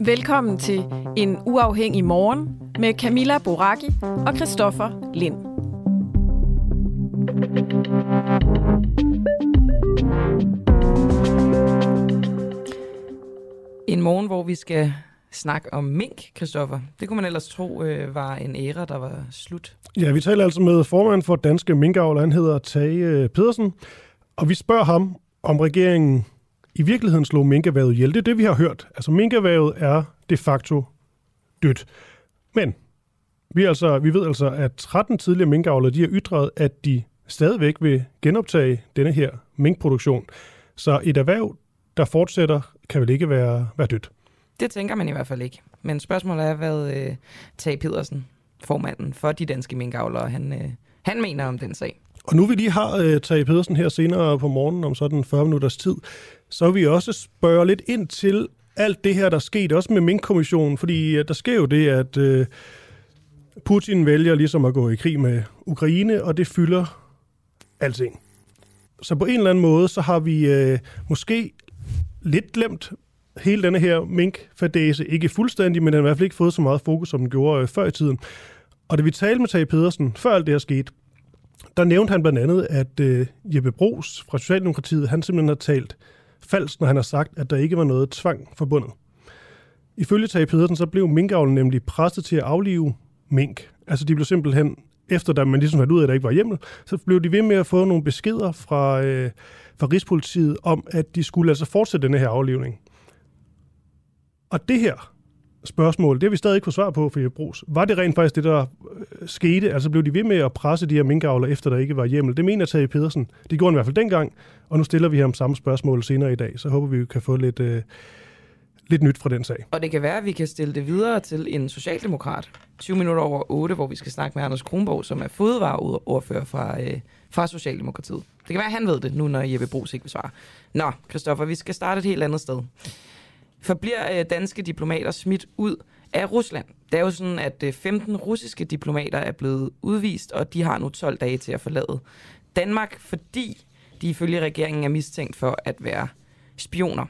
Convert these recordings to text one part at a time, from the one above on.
Velkommen til en uafhængig morgen med Camilla Boraki og Christoffer Lind. En morgen, hvor vi skal snak om mink, Kristoffer. Det kunne man ellers tro øh, var en æra, der var slut. Ja, vi taler altså med formanden for Danske Minkavler, han hedder Tage øh, Pedersen, og vi spørger ham, om regeringen i virkeligheden slog minkervævet ihjel. Det er det, vi har hørt. Altså, minkervævet er de facto dødt. Men vi, altså, vi ved altså, at 13 tidligere minkavlere de har ytret, at de stadigvæk vil genoptage denne her minkproduktion. Så et erhverv, der fortsætter, kan vel ikke være, være dødt. Det tænker man i hvert fald ikke. Men spørgsmålet er, hvad øh, Tage Pedersen, formanden for de danske minkavlere, han, øh, han mener om den sag. Og nu vi lige har øh, Tage Pedersen her senere på morgenen om sådan 40 minutters tid, så vil vi også spørge lidt ind til alt det her, der skete, også med Mink-kommissionen, fordi øh, der sker jo det, at øh, Putin vælger ligesom at gå i krig med Ukraine, og det fylder alting. Så på en eller anden måde, så har vi øh, måske lidt glemt hele denne her mink-fadese. Ikke fuldstændig, men den har i hvert fald ikke fået så meget fokus, som den gjorde øh, før i tiden. Og da vi talte med Tage Pedersen, før alt det her skete, der nævnte han blandt andet, at øh, Jeppe Bros fra Socialdemokratiet, han simpelthen har talt falsk, når han har sagt, at der ikke var noget tvang forbundet. Ifølge Tage Pedersen, så blev minkavlen nemlig presset til at aflive mink. Altså de blev simpelthen, efter da man ligesom fandt ud af, at der ikke var hjemmel, så blev de ved med at få nogle beskeder fra, øh, fra Rigspolitiet om, at de skulle altså fortsætte denne her aflivning. Og det her spørgsmål, det har vi stadig ikke fået svar på for Brugs. Var det rent faktisk det, der øh, skete? Altså blev de ved med at presse de her minkavler, efter der ikke var hjemmel? Det mener Tage Pedersen. Det gjorde han i hvert fald dengang, og nu stiller vi ham samme spørgsmål senere i dag. Så håber vi, vi kan få lidt, øh, lidt nyt fra den sag. Og det kan være, at vi kan stille det videre til en socialdemokrat. 20 minutter over 8, hvor vi skal snakke med Anders Kronborg, som er fødevareordfører fra, øh, fra Socialdemokratiet. Det kan være, at han ved det nu, når Jeppe Brugs ikke vil svare. Nå, Kristoffer, vi skal starte et helt andet sted forbliver øh, danske diplomater smidt ud af Rusland. Det er jo sådan, at øh, 15 russiske diplomater er blevet udvist, og de har nu 12 dage til at forlade Danmark, fordi de ifølge regeringen er mistænkt for at være spioner.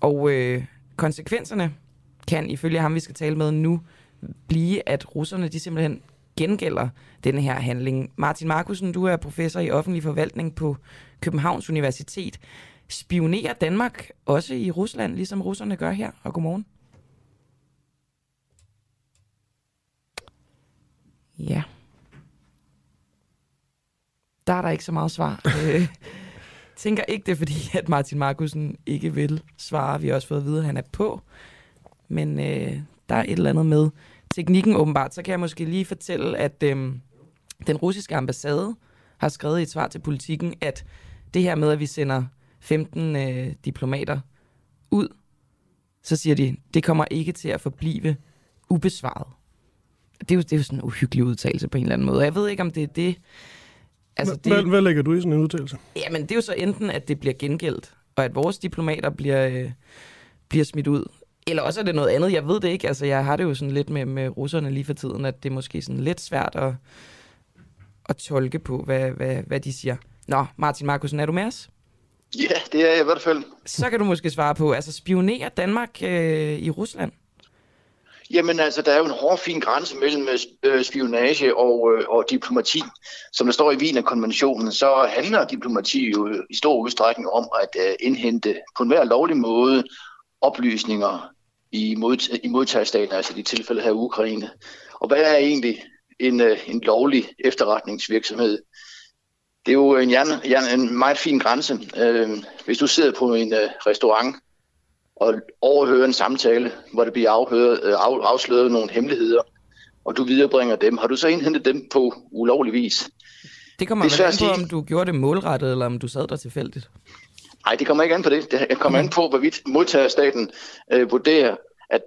Og øh, konsekvenserne kan ifølge ham, vi skal tale med nu, blive, at russerne de simpelthen gengælder denne her handling. Martin Markusen, du er professor i offentlig forvaltning på Københavns Universitet. Spionerer Danmark også i Rusland, ligesom russerne gør her? Og godmorgen. Ja. Der er der ikke så meget svar. øh, tænker ikke det, er fordi at Martin Markusen ikke vil svare. Vi har også fået at vide, at han er på. Men øh, der er et eller andet med teknikken åbenbart. Så kan jeg måske lige fortælle, at øh, den russiske ambassade har skrevet i et svar til politikken, at det her med, at vi sender 15 øh, diplomater ud, så siger de, det kommer ikke til at forblive ubesvaret. Det er jo, det er jo sådan en uhyggelig udtalelse på en eller anden måde. Jeg ved ikke, om det er det... Altså, det hvad, hvad lægger du i sådan en udtalelse? Jamen, det er jo så enten, at det bliver gengældt, og at vores diplomater bliver, øh, bliver smidt ud. Eller også er det noget andet, jeg ved det ikke. Altså, jeg har det jo sådan lidt med, med russerne lige for tiden, at det er måske sådan lidt svært at, at tolke på, hvad, hvad, hvad de siger. Nå, Martin Markusen, er du med os? Ja, det er jeg i hvert fald. Så kan du måske svare på, altså spionerer Danmark øh, i Rusland? Jamen altså, der er jo en hård, fin grænse mellem øh, spionage og, øh, og diplomati. Som der står i Wiener-konventionen, så handler diplomati jo i stor udstrækning om at øh, indhente på enhver lovlig måde oplysninger i, mod, i modtagerstaten, altså i tilfælde her Ukraine. Og hvad er egentlig en, øh, en lovlig efterretningsvirksomhed? Det er jo en, jern, en meget fin grænse. Øh, hvis du sidder på en øh, restaurant og overhører en samtale, hvor det bliver afhøret, øh, af, afsløret nogle hemmeligheder, og du viderebringer dem, har du så indhentet dem på ulovlig vis? Det kommer det an på, om du gjorde det målrettet, eller om du sad der tilfældigt. Nej, det kommer ikke an på det. Det kommer an på, hvorvidt modtagerstaten øh, vurderer, at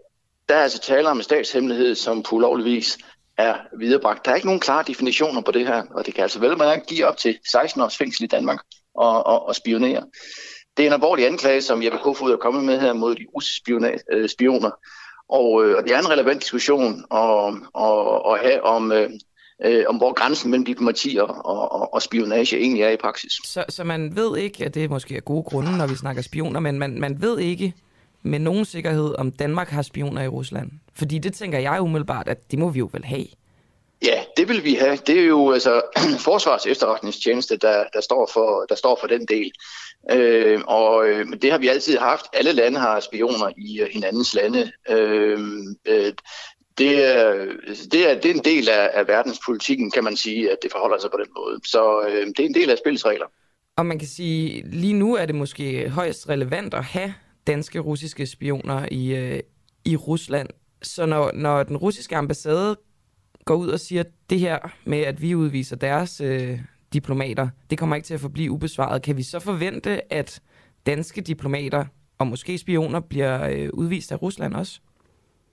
der er altså tale om en statshemmelighed, som på ulovlig vis er viderebragt. Der er ikke nogen klare definitioner på det her, og det kan altså vel man give op til 16 års fængsel i Danmark og, og, og spionere. Det er en alvorlig anklage, som Jeppe Kofod er kommet med her mod de russiske øh, spioner. Og, øh, og det er en relevant diskussion at, og, og have om, øh, øh, om hvor grænsen mellem diplomati og, og, og spionage egentlig er i praksis. Så, så man ved ikke, at det måske er gode grunde, når vi snakker spioner, men man, man ved ikke med nogen sikkerhed, om Danmark har spioner i Rusland? Fordi det tænker jeg umiddelbart, at det må vi jo vel have. Ja, det vil vi have. Det er jo altså Forsvars efterretningstjeneste, der, der, står for, der står for den del. Øh, og øh, det har vi altid haft. Alle lande har spioner i uh, hinandens lande. Øh, øh, det, er, det, er, det er en del af, af verdenspolitikken, kan man sige, at det forholder sig på den måde. Så øh, det er en del af spillets regler. Og man kan sige, lige nu er det måske højst relevant at have danske russiske spioner i, øh, i Rusland. Så når, når den russiske ambassade går ud og siger det her med, at vi udviser deres øh, diplomater, det kommer ikke til at forblive ubesvaret. Kan vi så forvente, at danske diplomater og måske spioner bliver øh, udvist af Rusland også?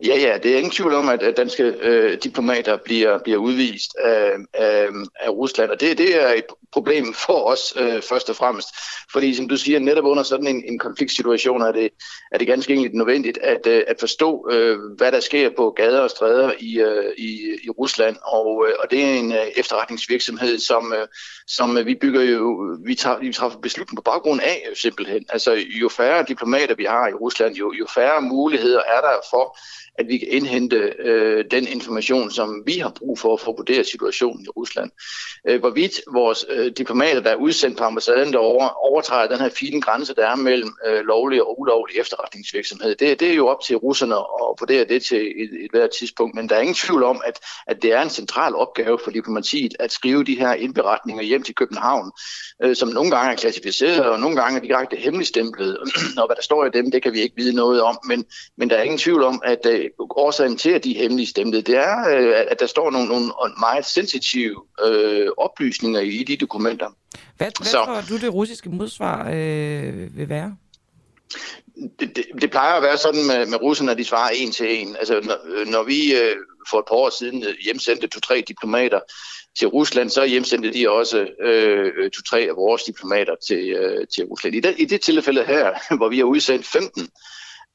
Ja, ja, det er ingen tvivl om, at, danske øh, diplomater bliver, bliver udvist af, af, af Rusland, og det, det er et problem for os øh, først og fremmest. Fordi som du siger, netop under sådan en, en konfliktsituation er det, er det ganske enkelt nødvendigt at, øh, at forstå, øh, hvad der sker på gader og stræder i, øh, i, i Rusland. Og, øh, og det er en øh, efterretningsvirksomhed, som, øh, som øh, vi bygger jo, vi tager, vi træffer beslutningen på baggrund af simpelthen. Altså jo færre diplomater vi har i Rusland, jo, jo færre muligheder er der for at vi kan indhente øh, den information, som vi har brug for for at vurdere situationen i Rusland. Øh, hvorvidt vores øh, diplomater, der er udsendt på ambassaden derovre, overtræder den her fine grænse, der er mellem øh, lovlig og ulovlig efterretningsvirksomhed, det, det er jo op til russerne at vurdere det til et, et hvert tidspunkt. Men der er ingen tvivl om, at, at det er en central opgave for diplomatiet at skrive de her indberetninger hjem til København, øh, som nogle gange er klassificeret, og nogle gange er direkte hemmeligstemplet. og hvad der står i dem, det kan vi ikke vide noget om. Men, men der er ingen tvivl om, at øh, årsagen til, at de er hemmelige stemte, det er, øh, at der står nogle, nogle meget sensitive øh, oplysninger i de dokumenter. Hvad, hvad Så, tror du, det russiske modsvar øh, vil være? Det, det, det plejer at være sådan med, med russerne, at de svarer en til en. Altså, når, når vi øh, for et par år siden øh, hjemsendte to-tre diplomater til Rusland, så hjemsendte de også øh, to-tre af vores diplomater til, øh, til Rusland. I det, I det tilfælde her, hvor vi har udsendt 15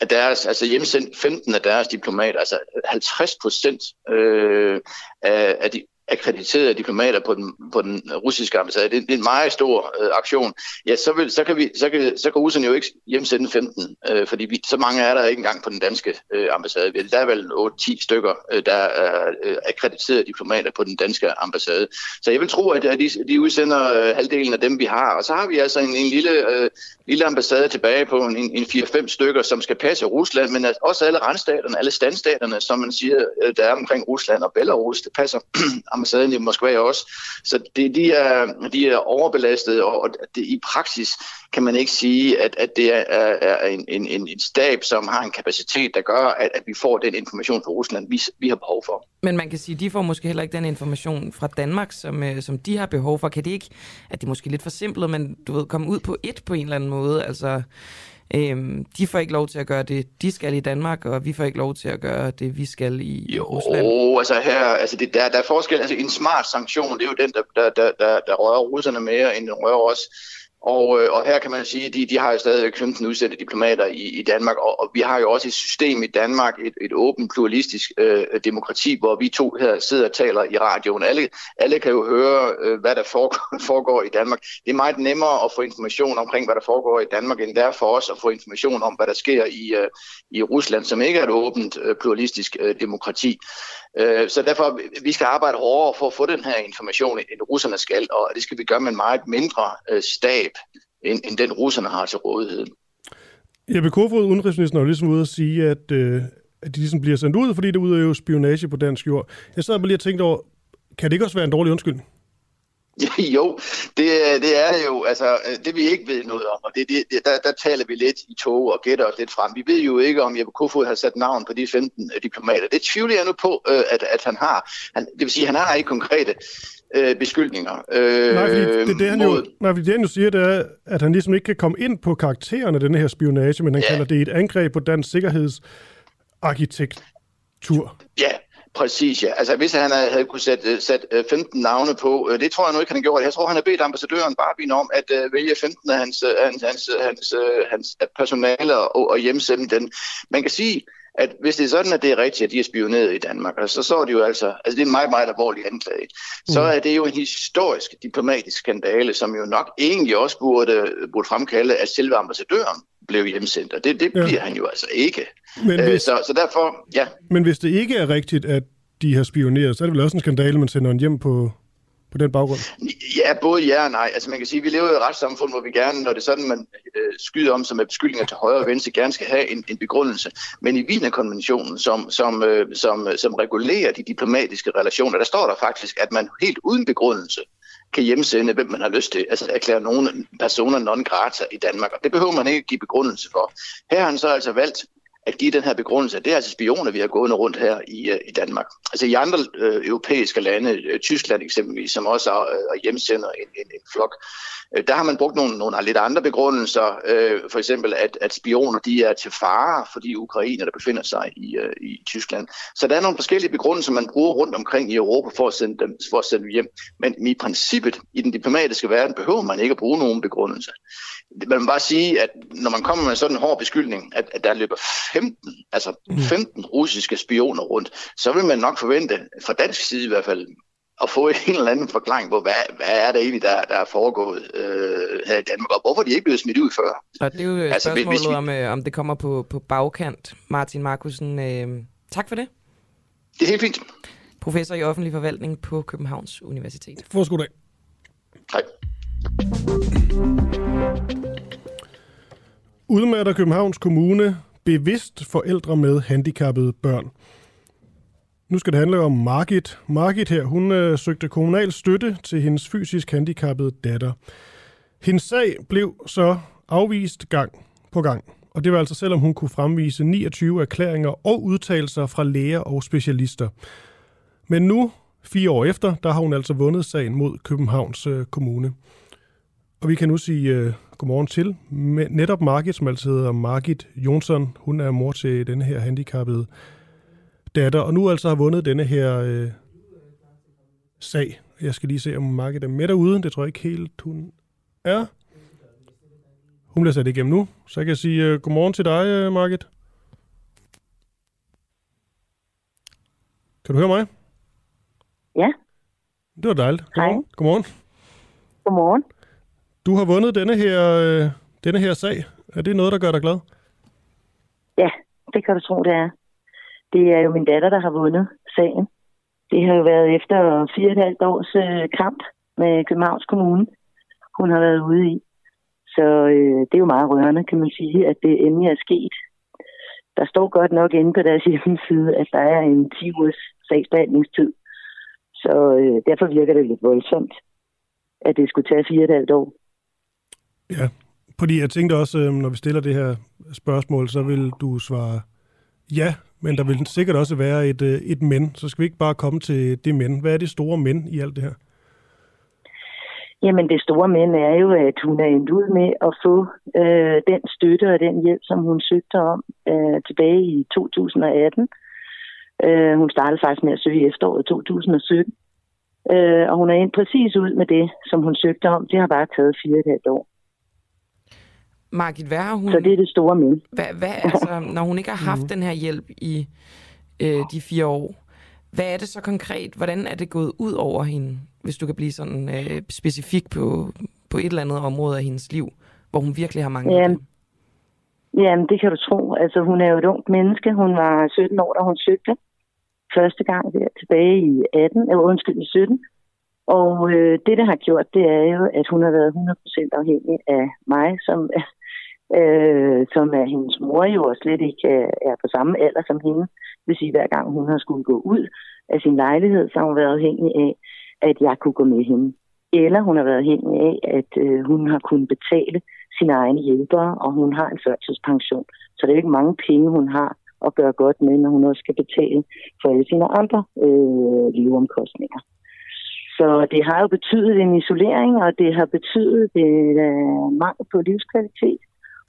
af deres, altså hjemsendt 15 af deres diplomater, altså 50 procent øh, af, af de akkrediterede diplomater på den, på den russiske ambassade. Det, det er en meget stor øh, aktion. Ja, så, vil, så, kan vi, så, kan, så kan russerne jo ikke hjemsende 15, øh, fordi vi, så mange er der ikke engang på den danske øh, ambassade. Der er vel 8-10 stykker, øh, der er øh, akkrediterede diplomater på den danske ambassade. Så jeg vil tro, at, at de, de udsender øh, halvdelen af dem, vi har. Og så har vi altså en, en lille, øh, lille ambassade tilbage på en, en 4-5 stykker, som skal passe Rusland, men altså også alle randstaterne, alle standstaterne, som man siger, øh, der er omkring Rusland og Belarus, det passer ambassaden i Moskva også. Så det, de, er, de er overbelastet, og det, i praksis kan man ikke sige, at, at det er, er en, en, en stab, som har en kapacitet, der gør, at, at vi får den information fra Rusland, vi, vi har behov for. Men man kan sige, at de får måske heller ikke den information fra Danmark, som, øh, som de har behov for. Kan det ikke, at det er måske lidt for simpelt, men du ved, komme ud på et på en eller anden måde? Altså, Øhm, de får ikke lov til at gøre det, de skal i Danmark, og vi får ikke lov til at gøre det, vi skal i jo, Rusland. Jo, altså her, altså det, der, der er forskel. Altså en smart sanktion, det er jo den, der, der, der, der, der rører russerne mere, end den rører os. Og, øh, og her kan man sige, at de, de har jo stadigvæk 15 udsendte diplomater i, i Danmark, og, og vi har jo også et system i Danmark, et, et åbent pluralistisk øh, demokrati, hvor vi to her sidder og taler i radioen. Alle, alle kan jo høre, øh, hvad der foregår, foregår i Danmark. Det er meget nemmere at få information omkring, hvad der foregår i Danmark, end der for os at få information om, hvad der sker i, øh, i Rusland, som ikke er et åbent øh, pluralistisk øh, demokrati. Øh, så derfor, vi skal arbejde hårdere for at få den her information, end russerne skal, og det skal vi gøre med en meget mindre øh, stab, end, end den russerne har til rådighed. Jeppe Kofod, udenrigsministeren, er ligesom ude at sige, at, øh, at de ligesom bliver sendt ud, fordi det udøver spionage på dansk jord. Jeg sad bare lige og tænkte over, kan det ikke også være en dårlig undskyldning? Jo, det, det er jo, altså, det vi ikke ved noget om, og det, det, der, der taler vi lidt i tog og gætter os lidt frem. Vi ved jo ikke, om Jeppe Kofod har sat navn på de 15 diplomater. Det tvivler jeg nu på, øh, at, at han har. Han, det vil sige, han har ikke konkrete øh, beskyldninger. Øh, nej, fordi det, det, han jo, nej, fordi det han jo siger, det er, at han ligesom ikke kan komme ind på karakteren af denne her spionage, men han ja. kalder det et angreb på dansk sikkerhedsarkitektur. Ja, Præcis, ja. Altså hvis han havde kunne sætte, sætte 15 navne på, det tror jeg nu ikke, han har gjort. Jeg tror, han har bedt ambassadøren Barbin om at uh, vælge 15 af hans, hans, hans, hans, hans personale og, og hjemsende den. Man kan sige, at hvis det er sådan, at det er rigtigt, at de er spioneret i Danmark, så, så er det jo altså, altså det er en meget, meget alvorlig anklage, så mm. er det jo en historisk diplomatisk skandale, som jo nok egentlig også burde, burde fremkalde, at selve ambassadøren blev hjemsendt, og det, det ja. bliver han jo altså ikke. Men hvis, så, så derfor, ja. Men hvis det ikke er rigtigt, at de har spioneret, så er det vel også en skandale, man sender en hjem på, på den baggrund? Ja, både ja og nej. Altså man kan sige, at vi lever i et retssamfund, hvor vi gerne, når det er sådan, man øh, skyder om som er beskyldninger til højre og venstre, gerne skal have en, en begrundelse. Men i Wienerkonventionen, som, som, øh, som, som regulerer de diplomatiske relationer, der står der faktisk, at man helt uden begrundelse kan hjemsende, hvem man har lyst til. Altså erklære nogle personer non grata i Danmark, og det behøver man ikke give begrundelse for. Her har han så altså valgt at give den her begrundelse. Det er altså spioner, vi har gået rundt her i, øh, i Danmark. Altså i andre øh, europæiske lande, øh, Tyskland eksempelvis, som også øh, hjemsender en, en, en flok, øh, der har man brugt nogle, nogle lidt andre begrundelser. Øh, for eksempel, at, at spioner de er til fare for de ukrainer, der befinder sig i, øh, i Tyskland. Så der er nogle forskellige begrundelser, man bruger rundt omkring i Europa for at sende dem, for at sende dem hjem. Men i princippet, i den diplomatiske verden, behøver man ikke at bruge nogen begrundelse man må bare sige, at når man kommer med sådan en hård beskyldning, at, at der løber 15, altså 15 mm. russiske spioner rundt, så vil man nok forvente, fra dansk side i hvert fald, at få en eller anden forklaring på, hvad, hvad er det egentlig, der, der er foregået øh, her i Danmark, og hvorfor de ikke blevet smidt ud før. Og det er jo altså, spørgsmålet, hvis vi... om, øh, om det kommer på, på bagkant. Martin Markusen, øh, tak for det. Det er helt fint. Professor i offentlig forvaltning på Københavns Universitet. Forskud dag. Hej. Udmatter Københavns Kommune bevidst forældre med handicappede børn. Nu skal det handle om Margit. Margit her, hun øh, søgte kommunal støtte til hendes fysisk handicappede datter. Hendes sag blev så afvist gang på gang. Og det var altså selvom hun kunne fremvise 29 erklæringer og udtalelser fra læger og specialister. Men nu, fire år efter, der har hun altså vundet sagen mod Københavns øh, Kommune. Og vi kan nu sige øh, godmorgen til med netop Margit, som altså hedder Margit Jonsson. Hun er mor til denne her handicappede datter, og nu altså har vundet denne her øh, sag. Jeg skal lige se, om Margit er med derude. Det tror jeg ikke helt, hun er. Hun bliver sat igennem nu, så jeg kan sige øh, godmorgen til dig, øh, Margit. Kan du høre mig? Ja. Det var dejligt. Godmorgen. Hej. Godmorgen. Godmorgen. Du har vundet denne her, øh, denne her sag. Er det noget, der gør dig glad? Ja, det kan du tro, det er. Det er jo min datter, der har vundet sagen. Det har jo været efter fire og et halvt års øh, kamp med Københavns Kommune, hun har været ude i. Så øh, det er jo meget rørende, kan man sige, at det endelig er sket. Der står godt nok inde på deres hjemmeside, at der er en 10 ugers sagsbehandlingstid. Så øh, derfor virker det lidt voldsomt, at det skulle tage fire og et halvt år. Ja, fordi jeg tænkte også, øhm, når vi stiller det her spørgsmål, så vil du svare ja, men der vil sikkert også være et, øh, et men. Så skal vi ikke bare komme til det men. Hvad er det store men i alt det her? Jamen det store men er jo, at hun er endt ud med at få øh, den støtte og den hjælp, som hun søgte om øh, tilbage i 2018. Øh, hun startede faktisk med at søge i efteråret 2017. Øh, og hun er endt præcis ud med det, som hun søgte om. Det har bare taget fire et halvt år. Margit, hvad har hun... Så det er det store men. Hvad, hvad, altså, når hun ikke har haft Mhm. den her hjælp i øh, de fire år, hvad er det så konkret? Hvordan er det gået ud over hende, hvis du kan blive sådan øh, specifik på, på et eller andet område af hendes liv, hvor hun virkelig har manglet Jamen? Jamen, det kan du tro. Altså, hun er jo et ungt menneske. Hun var 17 år, da hun søgte første gang der tilbage i 18, øh, undskyld, i 17. Og øh, det, der har gjort, det er jo, at hun har været 100% afhængig af mig, som, øh, som er hendes mor jo og slet ikke er, er på samme alder som hende. Det vil sige, hver gang hun har skulle gå ud af sin lejlighed, så har hun været afhængig af, at jeg kunne gå med hende. Eller hun har været afhængig af, at øh, hun har kunnet betale sine egne hjælpere, og hun har en førtidspension. Så det er ikke mange penge, hun har at gøre godt med, når hun også skal betale for alle sine andre øh, leveomkostninger. Så det har jo betydet en isolering, og det har betydet en øh, mangel på livskvalitet.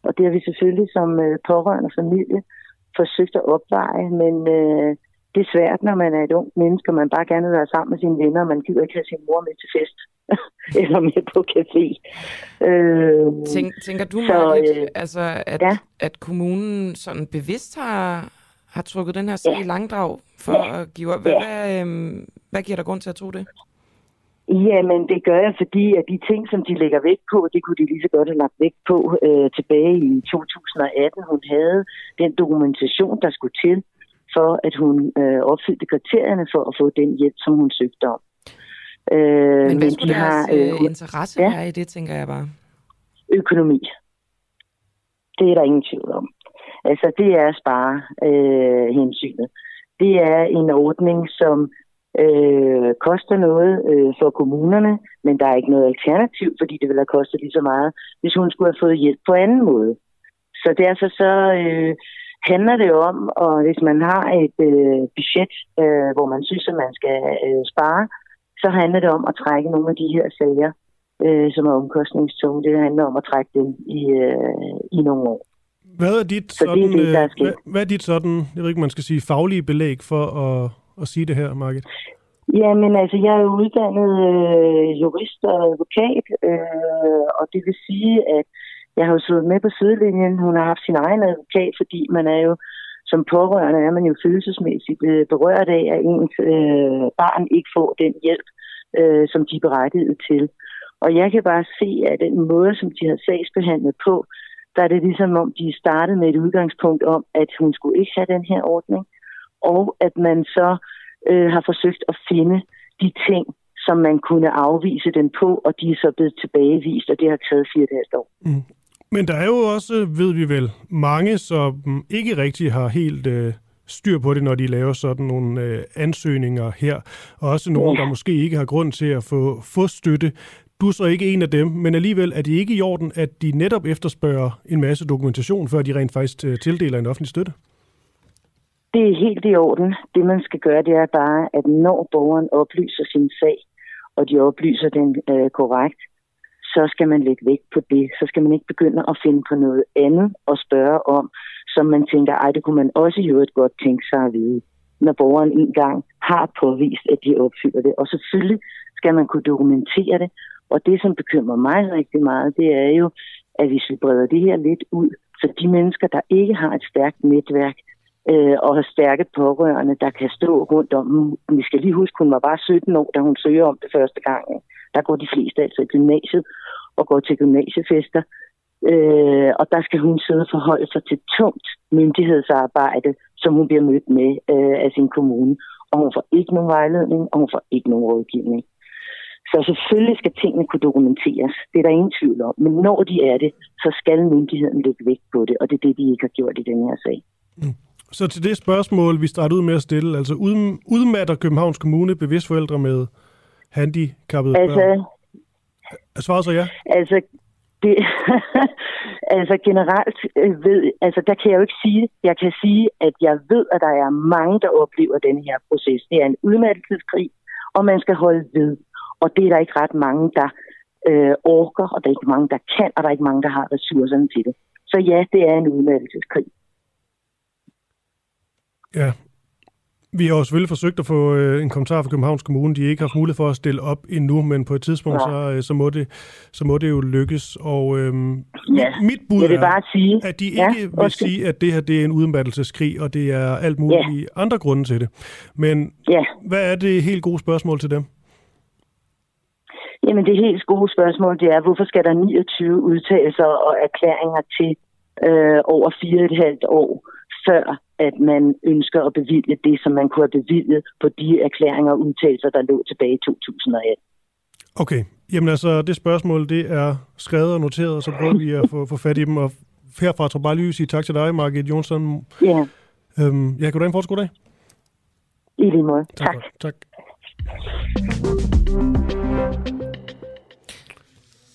Og det har vi selvfølgelig som øh, pårørende familie forsøgt at opveje, men øh, det er svært, når man er et ungt menneske, og man bare gerne vil være sammen med sine venner, og man gider ikke have sin mor med til fest eller med på café. Øh, Tænk, tænker du, så, Margit, øh, altså, at, ja. at kommunen sådan bevidst har, har trukket den her sag Ja. i langdrag for Ja. at give op? Hvad, Ja. hvad, øhm, hvad giver der grund til at tro det? Jamen, det gør jeg, fordi at de ting, som de lægger vægt på, det kunne de lige så godt have lagt vægt på øh, tilbage i 2018. Hun havde den dokumentation, der skulle til, for at hun øh, opfyldte kriterierne for at få den hjælp, som hun søgte om. Øh, Men hvad de skulle har deres øh, øh, interesse ja. være i det, tænker jeg bare? økonomi. Det er der ingen tvivl om. Altså, det er spare øh, hensynet. Det er en ordning, som øh, koster noget øh, for kommunerne, men der er ikke noget alternativ, fordi det ville have kostet lige så meget, hvis hun skulle have fået hjælp på anden måde. Så derfor så øh, handler det om, og hvis man har et øh, budget, øh, hvor man synes, at man skal øh, spare, så handler det om at trække nogle af de her sager, øh, som er omkostningstunge. Det handler om at trække dem i, øh, i nogle år. Hvad er dit Så det er sådan, det, der er øh, sket. hvad, hvad er dit sådan, jeg ved ikke, man skal sige, faglige belæg for at, at sige det her, Margit? Jamen altså, jeg er jo uddannet øh, jurist og advokat, øh, og det vil sige, at jeg har jo siddet med på sidelinjen. Hun har haft sin egen advokat, fordi man er jo som pårørende er man jo følelsesmæssigt øh, berørt af, at ens øh, barn ikke får den hjælp, øh, som de er berettiget til. Og jeg kan bare se, at den måde, som de har sagsbehandlet på, der er det ligesom om, de startede med et udgangspunkt om, at hun skulle ikke have den her ordning, og at man så øh, har forsøgt at finde de ting, som man kunne afvise den på, og de er så blevet tilbagevist, og det har taget fire dage år. Mm. Men der er jo også, ved vi vel, mange, som ikke rigtig har helt øh, styr på det, når de laver sådan nogle øh, ansøgninger her. Og også nogen, Ja. der måske ikke har grund til at få, få støtte. Du er så ikke en af dem, men alligevel er det ikke i orden, at de netop efterspørger en masse dokumentation, før de rent faktisk øh, tildeler en offentlig støtte? Det er helt i orden. Det, man skal gøre, det er bare, at når borgeren oplyser sin sag, og de oplyser den øh, korrekt, så skal man lægge vægt på det. Så skal man ikke begynde at finde på noget andet og spørge om, som man tænker, ej, det kunne man også i øvrigt godt tænke sig at vide, når borgeren engang har påvist, at de opfylder det. Og selvfølgelig skal man kunne dokumentere det. Og det, som bekymrer mig rigtig meget, det er jo, at hvis vi breder det her lidt ud, så de mennesker, der ikke har et stærkt netværk, øh, og har stærke pårørende, der kan stå rundt om dem. Vi skal lige huske, hun var bare 17 år, da hun søger om det første gang. Der går de fleste altså i gymnasiet og går til gymnasiefester. Øh, og der skal hun sidde og forholde sig til tungt myndighedsarbejde, som hun bliver mødt med øh, af sin kommune. Og hun får ikke nogen vejledning, og hun får ikke nogen rådgivning. Så selvfølgelig skal tingene kunne dokumenteres. Det er der ingen tvivl om. Men når de er det, så skal myndigheden lægge vægt på det, og det er det, de ikke har gjort i den her sag. Mm. Så til det spørgsmål, vi startede ud med at stille, altså ud- udmatter Københavns Kommune bevidst forældre med handicappede Altså, børn? Svaret så ja? Altså, det, altså generelt øh, ved, altså der kan jeg jo ikke sige det. Jeg kan sige, at jeg ved, at der er mange, der oplever den her proces. Det er en udmattelseskrig, og man skal holde ved. Og det er der ikke ret mange, der øh, orker, og der er ikke mange, der kan, og der er ikke mange, der har ressourcerne til det. Så ja, det er en udmattelseskrig. Ja. Vi har jo selvfølgelig forsøgt at få øh, en kommentar fra Københavns Kommune. De har ikke haft mulighed for at stille op endnu, men på et tidspunkt, ja. så, øh, så, må det, så må det jo lykkes. Og øhm, Ja, mit bud jeg vil er, bare sige... at de Ja, ikke vil undskyld. sige, at det her det er en udmattelseskrig, og det er alt muligt andre grunde til det. Men Ja, hvad er det helt gode spørgsmål til dem? jamen det helt gode spørgsmål, det er, hvorfor skal der 29 udtalelser og erklæringer til øh, over fire og et halvt år, før at man ønsker at bevilge det, som man kunne have bevilget på de erklæringer og udtalelser, der lå tilbage i 2018. Okay, jamen altså, det spørgsmål, det er skrevet og noteret, og så prøver vi at få, få fat i dem. Og herfra tror jeg bare lige at sige tak til dig, Margit Jonsson. Ja, Øhm, ja, kan du have en fortsat god dag? i lige måde. Tak. for- Tak.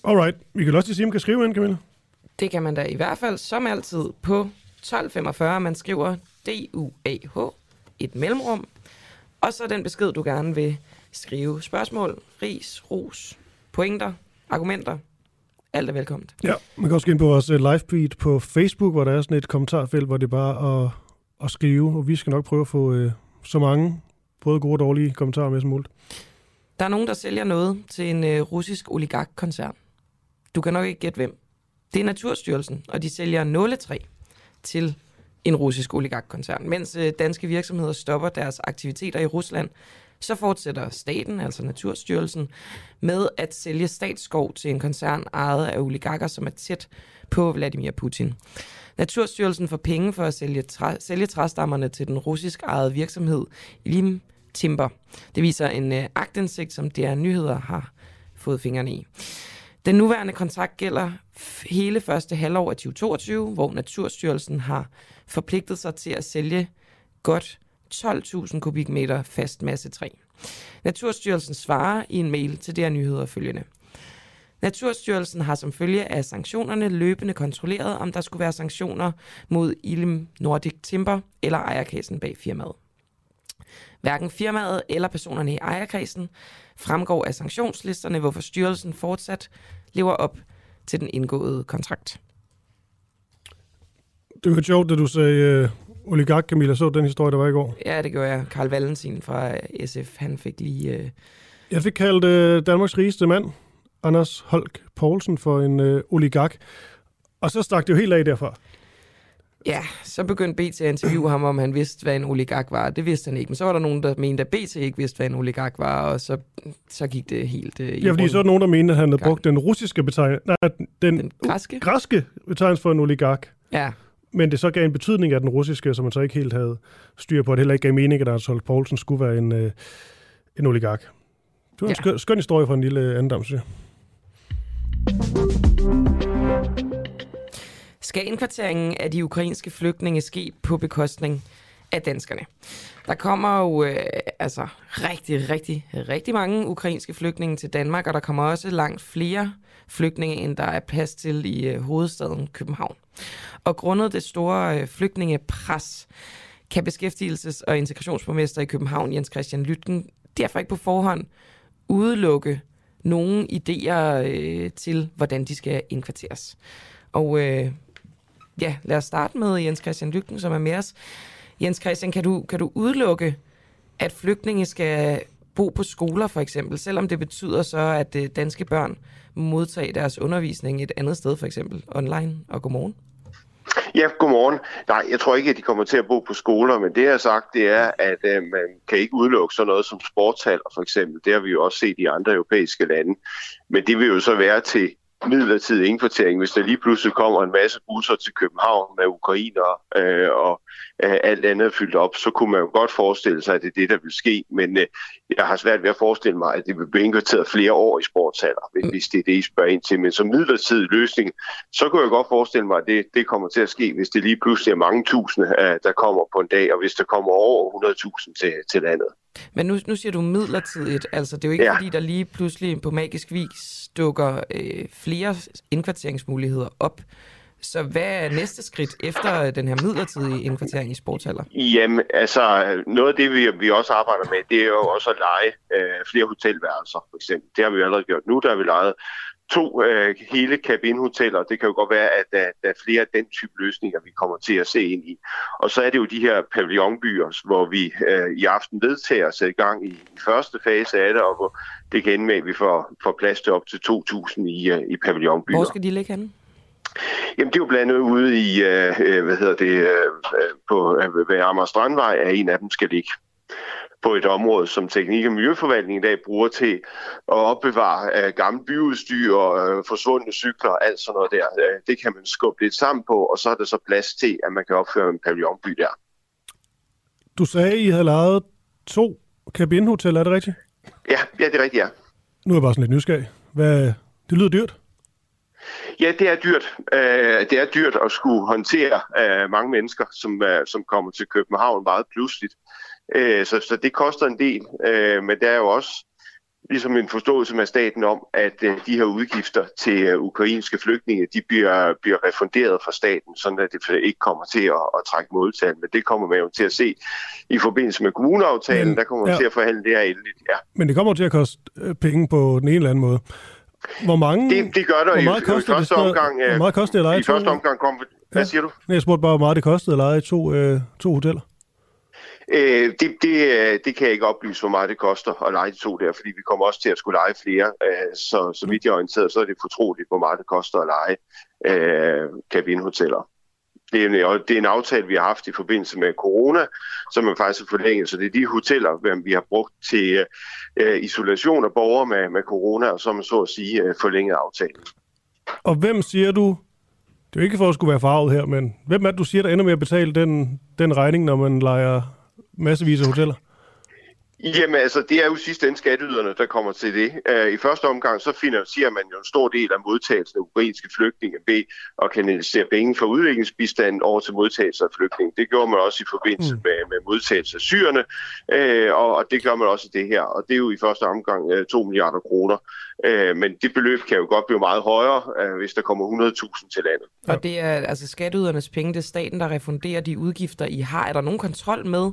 Alright, vi kan også lige sige, om kan skrive ind, Camilla. Det kan man da i hvert fald som altid på 1245. Man skriver D-U-A-H, et mellemrum, og så den besked, du gerne vil skrive. Spørgsmål, ris, ros, pointer, argumenter. Alt er velkomment. Ja, man kan også gå ind på vores øh, live feed på Facebook, hvor der er sådan et kommentarfelt, hvor det er bare at, at skrive, og vi skal nok prøve at få øh, så mange, både gode og dårlige kommentarer med som muligt. Der er nogen, der sælger noget til en øh, russisk oligarkkoncern. Du kan nok ikke gætte hvem. Det er Naturstyrelsen, og de sælger nåletræ til en russisk oligarkkoncern. Mens øh, danske virksomheder stopper deres aktiviteter i Rusland, så fortsætter staten, altså Naturstyrelsen, med at sælge statsskov til en koncern ejet af oligarker, som er tæt på Vladimir Putin. Naturstyrelsen får penge for at sælge, træ, sælge træstammerne til den russisk ejede virksomhed Lim Timber. Det viser en øh, agtindsigt, som DR Nyheder har fået fingrene i. Den nuværende kontrakt gælder hele første halvår af 2022, hvor Naturstyrelsen har forpligtet sig til at sælge godt 12.000 kubikmeter fast masse træ. Naturstyrelsen svarer i en mail til der Nyheder følgende. Naturstyrelsen har som følge af sanktionerne løbende kontrolleret, om der skulle være sanktioner mod Ilm Nordic Timber eller ejerkassen bag firmaet. Hverken firmaet eller personerne i ejerkredsen fremgår af sanktionslisterne, hvorfor styrelsen fortsat lever op til den indgåede kontrakt. Det var sjovt, da du sagde øh, oligark, Camilla, så den historie, der var i går. Ja, det gjorde jeg. Karl Valentin fra SF, han fik lige... Øh, Jeg fik kaldt øh, Danmarks rigeste mand, Anders Holk Poulsen, for en øh, oligark. Og så stak det jo helt af derfra. Ja, så begyndte BT at interviewe ham, om han vidste, hvad en oligark var. Det vidste han ikke, men så var der nogen, der mente, at BT ikke vidste, hvad en oligark var, og så, så gik det helt øh, i Ja, fordi så er der nogen, der mente, at han havde Gang. brugt den russiske betegnelse, nej, den, Den græske? græske betegnelse for en oligark. Ja, Men det så gav en betydning af den russiske, som man så ikke helt havde styr på. Det heller ikke gav mening, at Anders Holk Poulsen skulle være en, øh, en oligark. Det var en Ja. skøn, skøn historie fra en lille andendam, synes jeg. Skal indkvarteringen af de ukrainske flygtninge ske på bekostning af danskerne? Der kommer jo øh, altså rigtig, rigtig, rigtig mange ukrainske flygtninge til Danmark, og der kommer også langt flere flygtninge, end der er plads til i øh, hovedstaden København. Og grundet det store øh, flygtningepres, kan beskæftigelses- og integrationsborgmester i København, Jens Christian Lytken, derfor ikke på forhånd udelukke nogle idéer øh, til, hvordan de skal indkvarteres. Og øh, ja, lad os starte med Jens Christian Lygten, som er med os. Jens Christian, kan du, kan du udelukke, at flygtninge skal bo på skoler for eksempel, selvom det betyder så, at øh, danske børn modtager deres undervisning et andet sted, for eksempel online, og godmorgen? Ja, godmorgen. Nej, jeg tror ikke, at de kommer til at bo på skoler, men det jeg har sagt, det er, at øh, man kan ikke udelukke sådan noget som sportshaller for eksempel. Det har vi jo også set i andre europæiske lande. Men det vil jo så være til midlertidig indkvartering, hvis der lige pludselig kommer en masse busser til København med ukrainere øh, og øh, alt andet er fyldt op, så kunne man jo godt forestille sig, at det er det, der vil ske. Men øh, jeg har svært ved at forestille mig, at det vil blive indkvarteret flere år i sportshaller, hvis- hvis det er det, I spørger ind til. Men som midlertidig løsning, så kunne jeg godt forestille mig, at det, det kommer til at ske, hvis det lige pludselig er mange tusinde, øh, der kommer på en dag, og hvis der kommer over 100.000 til, til landet. Men nu, nu siger du midlertidigt, altså det er jo ikke ja. Fordi, der lige pludselig på magisk vis dukker øh, flere indkvarteringsmuligheder op. Så hvad er næste skridt efter den her midlertidige indkvartering i sportshaller? Jamen, altså, noget af det, vi, vi også arbejder med, det er jo også at lege øh, flere hotelværelser, for eksempel. Det har vi allerede gjort nu, der har vi lejet to øh, hele cabinhoteller. Det kan jo godt være, at der, der er flere af den type løsninger, vi kommer til at se ind i. Og så er det jo de her pavillonbyer, hvor vi øh, i aften vedtager at sætte i gang i, første fase af det, og hvor det kan ende med, at vi får, får plads til op til 2.000 i, øh, i pavillonbyer. Hvor skal de ligge henne? Jamen, det er jo blandt andet ude i, øh, øh hvad hedder det, øh, på øh, Amager Strandvej, at en af dem skal ligge på et område, som Teknik- og Miljøforvaltningen i dag bruger til at opbevare uh, gammel byudstyr og uh, forsvundne cykler og alt sådan noget der. Uh, det kan man skubbe lidt sammen på, og så er der så plads til, at man kan opføre en pavillonby der. Du sagde, I havde lavet to kabinhoteller, er det rigtigt? Ja, ja det er rigtigt, ja. Nu er jeg bare sådan lidt nysgerrig. Hvad, det lyder dyrt. Ja, det er dyrt. Uh, det er dyrt at skulle håndtere uh, mange mennesker, som, uh, som kommer til København meget pludseligt. Øh, så, så det koster en del, øh, men der er jo også ligesom en forståelse med staten om, at øh, de her udgifter til øh, ukrainske flygtninge, de bliver, bliver refunderet fra staten, sådan at det ikke kommer til at, at trække modtal. Men det kommer man jo til at se i forbindelse med kommuneaftalen, men, der kommer man ja. til at forhandle det her endeligt. Ja. Men det kommer til at koste øh, penge på den ene eller anden måde. Hvor mange... Det, det gør der hvor meget i, koster i første det, omgang. Hvor meget koster det at lege I første omgang kom... Hvad ja. siger du? Jeg spurgte bare, hvor meget det kostede at lege to, øh, to hoteller. Øh, det, det, øh, det kan jeg ikke oplyse, hvor meget det koster at lege de to der, fordi vi kommer også til at skulle lege flere. Øh, så, så vidt jeg er orienteret, så er det fortroligt, hvor meget det koster at lege øh, kabinhoteller. Det er, en, det er en aftale, vi har haft i forbindelse med corona, som er faktisk forlænget. Så det er de hoteller, vi har brugt til øh, isolation af borgere med, med corona, og som så at sige øh, forlænget aftalen. Og hvem siger du, det er jo ikke for at skulle være farvet her, men hvem er det, du siger, der ender med at betale den, den regning, når man leger massevis af hoteller? Jamen altså, det er jo sidste ende skatteyderne, der kommer til det. Uh, I første omgang, så finansierer man jo en stor del af modtagelsen af ukrainske flygtninge ved at kanalisere penge fra udviklingsbistanden over til modtagelse af flygtninge. Det gjorde man også i forbindelse mm. med, med modtagelse af syrerne, uh, og, og det gør man også i det her. Og det er jo i første omgang uh, øh, 2 milliarder kroner. Uh, men det beløb kan jo godt blive meget højere, uh, hvis der kommer 100.000 til landet. Og det er altså skatteydernes penge, det er staten, der refunderer de udgifter, I har. Er der nogen kontrol med,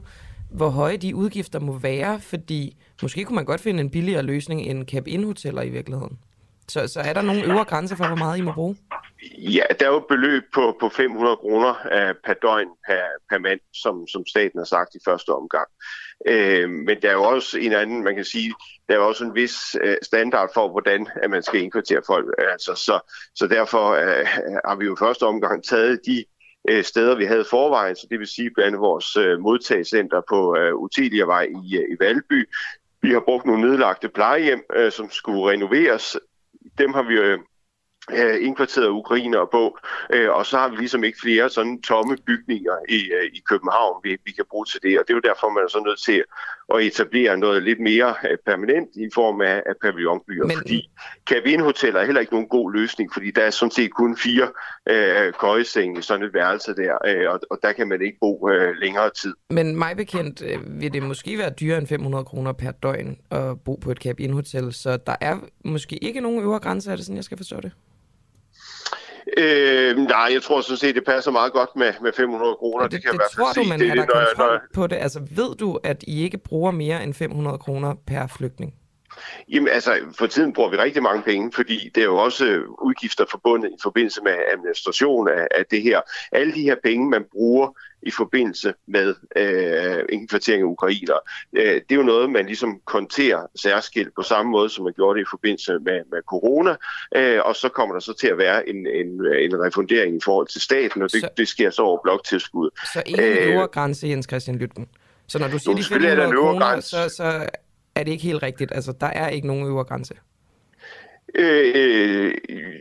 hvor høje de udgifter må være, fordi måske kunne man godt finde en billigere løsning end cap-in-hoteller i virkeligheden. Så, så er der nogle øvre grænser for, hvor meget I må bruge? Ja, der er jo et beløb på, på 500 kroner uh, per døgn per, per mand, som, som staten har sagt i første omgang. Uh, men der er jo også en anden, man kan sige, der er jo også en vis uh, standard for, hvordan at man skal indkvartere folk. Altså, så, så derfor uh, har vi jo i første omgang taget de øh, steder, vi havde forvejen, så det vil sige blandt andet vores øh, modtagscenter på øh, Utiliervej i, øh, i Valby. Vi har brugt nogle nedlagte plejehjem, øh, som skulle renoveres. Dem har vi øh, øh, indkvarteret ukrainere på, øh, og så har vi ligesom ikke flere sådan tomme bygninger i, øh, i København, vi, vi kan bruge til det, og det er jo derfor, man er så nødt til at etablere noget lidt mere øh, permanent i form af, af pavillonbyer, Men... fordi kabinhoteller er heller ikke nogen god løsning, fordi der er sådan set kun fire øh, køjesenge i sådan et værelse der, øh, og, og der kan man ikke bo øh, længere tid. Men mig bekendt øh, vil det måske være dyrere end 500 kroner per døgn at bo på et kabinhotel, så der er måske ikke nogen øvre grænse, er det sådan, jeg skal forstå det? Øh, nej, jeg tror sådan set, det passer meget godt med, med 500 kroner. Det, det, kan det tror du, men har der kontrol når, på det? Altså, ved du, at I ikke bruger mere end 500 kroner per flygtning? Jamen altså, for tiden bruger vi rigtig mange penge, fordi det er jo også øh, udgifter forbundet i forbindelse med administration af, af det her. Alle de her penge, man bruger i forbindelse med øh, indkvartering af ukrainer, øh, det er jo noget, man ligesom konterer særskilt på samme måde, som man gjorde det i forbindelse med, med corona, øh, og så kommer der så til at være en, en, en refundering i forhold til staten, og det, så, det sker så over bloktilskud. Så ingen øh, øvre grænse, Jens Christian Lytten? Så når du siger de 500 kroner, så, så er det ikke helt rigtigt. Altså, der er ikke nogen øvre grænse. Øh,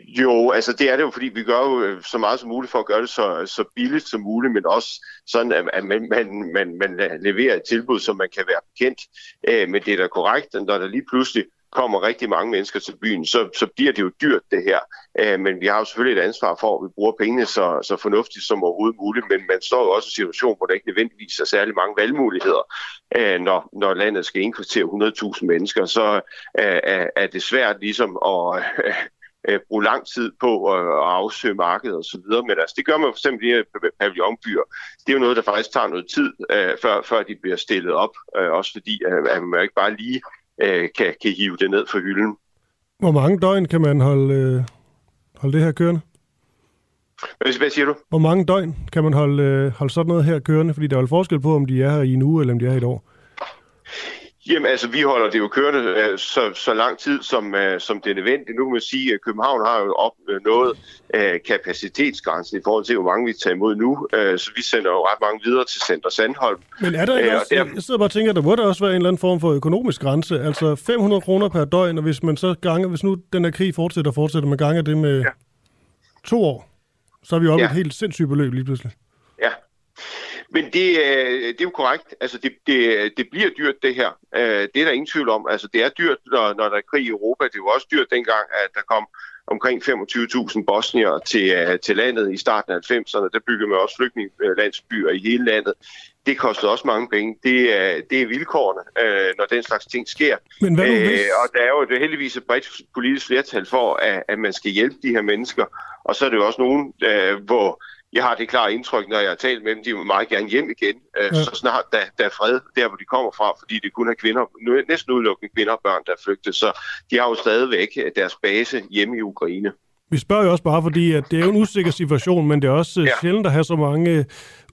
jo, altså det er det jo, fordi vi gør jo øh, så meget som muligt for at gøre det så, så billigt som muligt, men også sådan, at man, man, man, man leverer et tilbud, som man kan være bekendt. Øh, men det er da korrekt, når der lige pludselig kommer rigtig mange mennesker til byen, så, så bliver det jo dyrt det her. Øh, men vi har jo selvfølgelig et ansvar for, at vi bruger pengene så, så fornuftigt som overhovedet muligt, men man står jo også i en situation, hvor der ikke nødvendigvis er særlig mange valgmuligheder. Øh, når, når landet skal indkvartere 100.000 mennesker, så øh, er det svært ligesom at... Øh, bruge lang tid på at, at afsøge markedet og så videre. Men altså, det gør man for eksempel i øh, pavillonbyer. Det er jo noget, der faktisk tager noget tid, øh, før, før de bliver stillet op. Øh, også fordi, øh, at man ikke bare lige øh, kan, kan hive det ned for hylden. Hvor mange døgn kan man holde, øh, holde det her kørende? Hvad siger du? Hvor mange døgn kan man holde, øh, holde sådan noget her kørende? Fordi der er jo forskel på, om de er her i en uge, eller om de er her i et år. Jamen altså, vi holder det jo kørende uh, så, så lang tid, som, uh, som det er nødvendigt. Nu kan man sige, at København har jo opnået uh, kapacitetsgrænsen i forhold til, hvor mange vi tager imod nu. Så vi sender jo ret mange videre til Center Sandholm. Men er der ikke Øh, og også, der- jeg sidder bare og tænker, der må der også være en eller anden form for økonomisk grænse. Altså 500 kroner per døgn, og hvis man så ganger, hvis nu den her krig fortsætter fortsætter, man ganger det med ja. to år, så er vi oppe. Ja. et helt sindssygt beløb lige pludselig. Men det, øh, det er jo korrekt. Altså, det, det, det bliver dyrt, det her. Øh, Det er der ingen tvivl om. Altså, det er dyrt, når, når der er krig i Europa. Det var også dyrt dengang, at der kom omkring 25.000 bosnier til, øh, til landet i starten af 90'erne. Der byggede man også flygtningelandsbyer i hele landet. Det kostede også mange penge. Det er, det er vilkårene, når den slags ting sker. Men hvad nu hvis... Og der er jo det heldigvis et bredt politisk flertal for, at, at man skal hjælpe de her mennesker. Og så er det jo også nogen, hvor jeg har det klare indtryk, når jeg har talt med dem, de vil meget gerne hjem igen, øh, Ja. så snart der, der er fred der, hvor de kommer fra, fordi det kun er kvinder, er næsten udelukkende kvinder og børn, der er flygtet, så de har jo stadigvæk øh, deres base hjemme i Ukraine. Vi spørger jo også bare, fordi at det er jo en usikker situation, men det er også ja. Ja. sjældent at have så mange øh,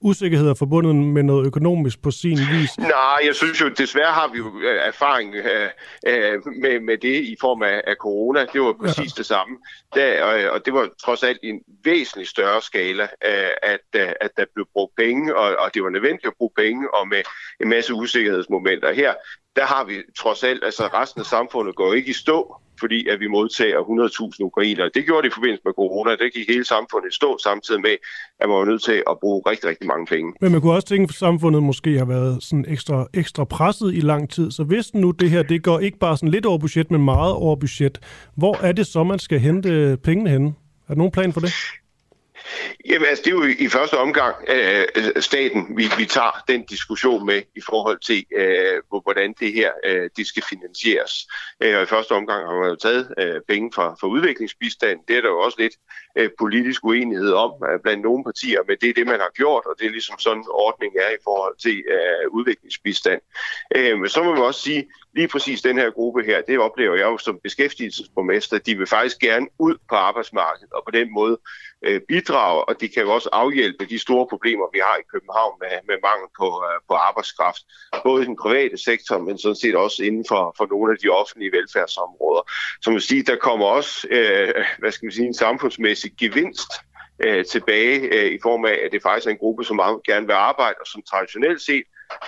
usikkerheder forbundet med noget økonomisk på sin vis. Nej, jeg synes jo, desværre har vi jo øh, erfaring øh, øh, med, med det i form af, af corona. Det var præcis ja. det samme. Der, og, og det var trods alt i en væsentlig større skala, øh, at, øh, at der blev brugt penge, og, og det var nødvendigt at bruge penge, og med en masse usikkerhedsmomenter. Her, der har vi trods alt, altså resten af samfundet går ikke i stå, fordi at vi modtager 100.000 ukrainere. Det gjorde det i forbindelse med corona. Det gik hele samfundet stå, samtidig med, at man var nødt til at bruge rigtig, rigtig mange penge. Men man kunne også tænke, at samfundet måske har været sådan ekstra, ekstra presset i lang tid. Så hvis nu det her, det går ikke bare sådan lidt over budget, men meget over budget, hvor er det så, man skal hente pengene henne? Er der nogen plan for det? Jamen altså, det er jo i første omgang øh, øh, staten, vi, vi tager den diskussion med i forhold til, øh, hvordan det her øh, det skal finansieres. Øh, og i første omgang har man jo taget øh, penge fra, fra udviklingsbistand. Det er der jo også lidt øh, politisk uenighed om øh, blandt nogle partier, men det er det, man har gjort, og det er ligesom sådan ordningen er i forhold til øh, udviklingsbistand. Øh, men så må man også sige, lige præcis den her gruppe her, det oplever jeg jo som beskæftigelsesborgmester, de vil faktisk gerne ud på arbejdsmarkedet, og på den måde øh, bidrage, og de kan jo også afhjælpe de store problemer, vi har i København med, med mangel på, øh, på arbejdskraft. Både i den private sektor, men sådan set også inden for, for nogle af de offentlige velfærdsområder. Så man siger, der kommer også øh, hvad skal man sige, en samfundsmæssig gevinst øh, tilbage øh, i form af, at det faktisk er en gruppe, som meget gerne vil arbejde, og som traditionelt set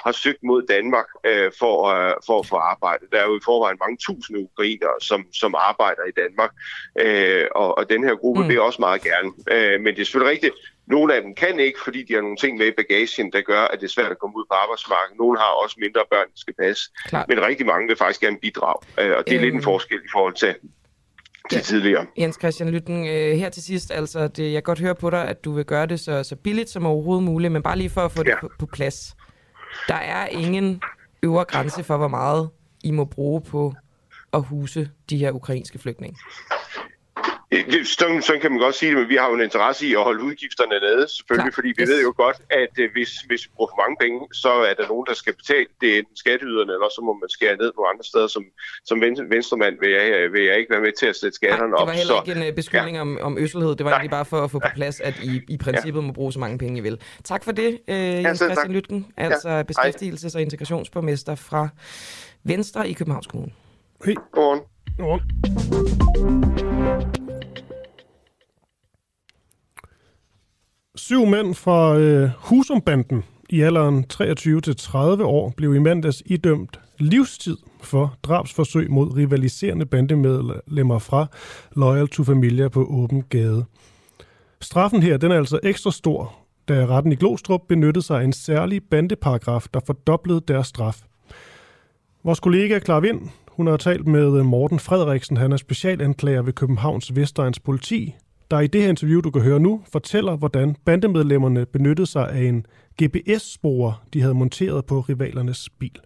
har søgt mod Danmark øh, for, øh, for at få arbejde. Der er jo i forvejen mange tusinde ukrainere, som, som arbejder i Danmark, øh, og, og den her gruppe Mm. vil også meget gerne. Øh, men det er selvfølgelig rigtigt, nogle af dem kan ikke, fordi de har nogle ting med i bagagen, der gør, at det er svært at komme ud på arbejdsmarkedet. Nogle har også mindre børn, der skal passe. Klart. Men rigtig mange vil faktisk gerne bidrage, øh, og det er Øhm. lidt en forskel i forhold til, til Ja. tidligere. Jens Christian Lytten, øh, her til sidst, altså det, jeg kan godt høre på dig, at du vil gøre det så, så billigt som overhovedet muligt, men bare lige for at få det Ja. på, på plads. Der er ingen øvre grænse for, hvor meget I må bruge på at huse de her ukrainske flygtninge. Øh, det- Sådan, sådan kan man godt sige det, men vi har jo en interesse i at holde udgifterne nede, selvfølgelig, Klar. fordi vi Yes. ved jo godt, at øh, hvis, hvis vi bruger for mange penge, så er der nogen, der skal betale det, er enten skatteyderne, eller så må man skære ned på andre steder. Som, som ven- venstremand vil jeg, vil jeg ikke være med til at sætte skatterne det op. var heller så, ikke en øh, beskyldning ja. om, om øsselhed. Det var Nej. egentlig bare for at få på plads, at I i princippet må bruge så mange penge, I vil. Tak for det, øh, Jens tak. Christian Lytken, altså ja. beskæftigelses- og integrationsborgmester fra Venstre i Københavns Kommune. Hey, Godmorgen. godmorgen. Syv mænd fra øh, Husumbanden i alderen 23-30 år blev i mandags idømt livstid for drabsforsøg mod rivaliserende bandemedlemmer fra Loyal to Familia på åben gade. Straffen her den er altså ekstra stor, da retten i Glostrup benyttede sig af en særlig bandeparagraf, der fordoblede deres straf. Vores kollega Clara Vind, hun har talt med Morten Frederiksen, han er specialanklager ved Københavns Vestegns politi, der i det her interview, du kan høre nu, fortæller, hvordan bandemedlemmerne benyttede sig af en GPS-sporer, de havde monteret på rivalernes bil.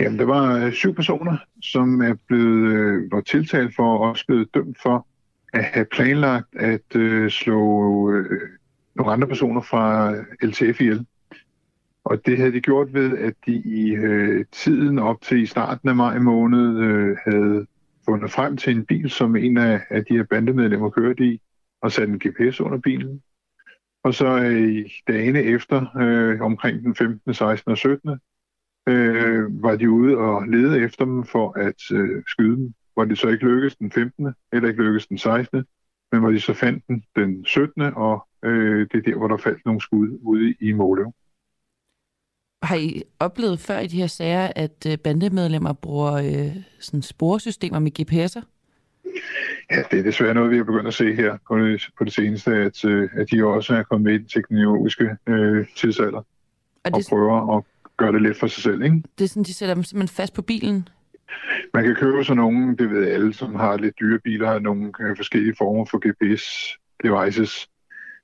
Jamen, der var øh, syv personer, som er blevet, øh, var tiltalt for og også blevet dømt for at have planlagt at øh, slå øh, nogle andre personer fra øh, LTF ihjel. Og det havde de gjort ved, at de i øh, tiden op til i starten af maj måned øh, havde fundet frem til en bil, som en af, af de her bandemedlemmer kørte i, og sat en GPS under bilen. Og så øh, dagene efter, øh, omkring den 15., 16. og 17., øh, var de ude og lede efter dem for at øh, skyde dem. Hvor det så ikke lykkedes den 15., eller ikke lykkedes den 16., men hvor de så fandt den den 17., og øh, det er der, hvor der faldt nogle skud ude i Måløv. Har I oplevet før i de her sager, at øh, bandemedlemmer bruger øh, sådan sporsystemer med GPS'er? Ja, det er desværre noget, vi har begyndt at se her på det, på det seneste, at, øh, at de også er kommet med i den teknologiske øh, tidsalder og, det, og prøver at gøre det let for sig selv. Ikke? Det er sådan, de sætter dem simpelthen fast på bilen? Man kan købe sådan nogle, det ved alle, som har lidt dyre biler, har nogle øh, forskellige former for GPS-devices,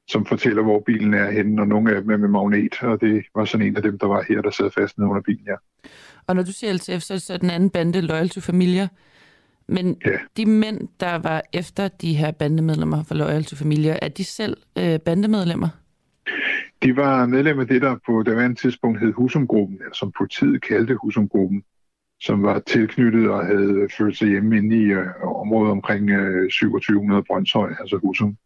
som fortæller, hvor bilen er henne, og nogle af dem er med magnet, og det var sådan en af dem, der var her, der sad fast nede under bilen, ja. Og når du siger LTF, så er det så den anden bande, Loyal to Familia. Men ja. de mænd, der var efter de her bandemedlemmer for Loyal to Familia, er de selv øh, bandemedlemmer? De var medlemmer af det, der på daværende tidspunkt hed Husumgruppen, som politiet kaldte Husumgruppen, som var tilknyttet og havde følt sig hjemme inde i øh, området omkring øh, 2700 Brøndshøj, altså Husum.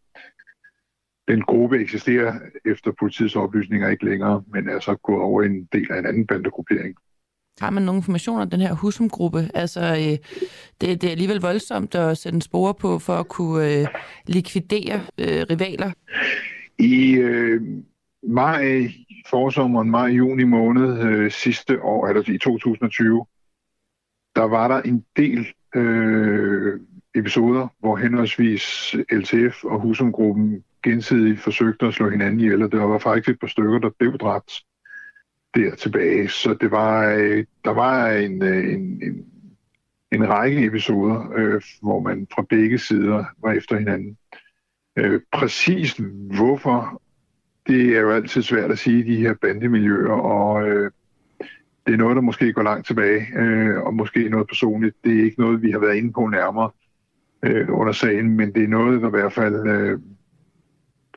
Den gruppe eksisterer efter politiets oplysninger ikke længere, men er så gået over en del af en anden bandegruppering. Har man nogle informationer om den her Husum-gruppe? Altså, øh, det, det er alligevel voldsomt at sætte en spore på for at kunne øh, likvidere øh, rivaler. I øh, maj, forsommeren, maj-juni måned øh, sidste år, eller i 2020, der var der en del øh, episoder, hvor henholdsvis LTF og Husumgruppen gensidigt forsøgte at slå hinanden ihjel, og der var faktisk et par stykker, der blev dræbt der tilbage. Så det var, øh, der var en, øh, en, en, en række episoder, øh, hvor man fra begge sider var efter hinanden. Øh, præcis hvorfor, det er jo altid svært at sige i de her bandemiljøer, og øh, det er noget, der måske går langt tilbage, øh, og måske noget personligt. Det er ikke noget, vi har været inde på nærmere øh, under sagen, men det er noget, der i hvert fald øh,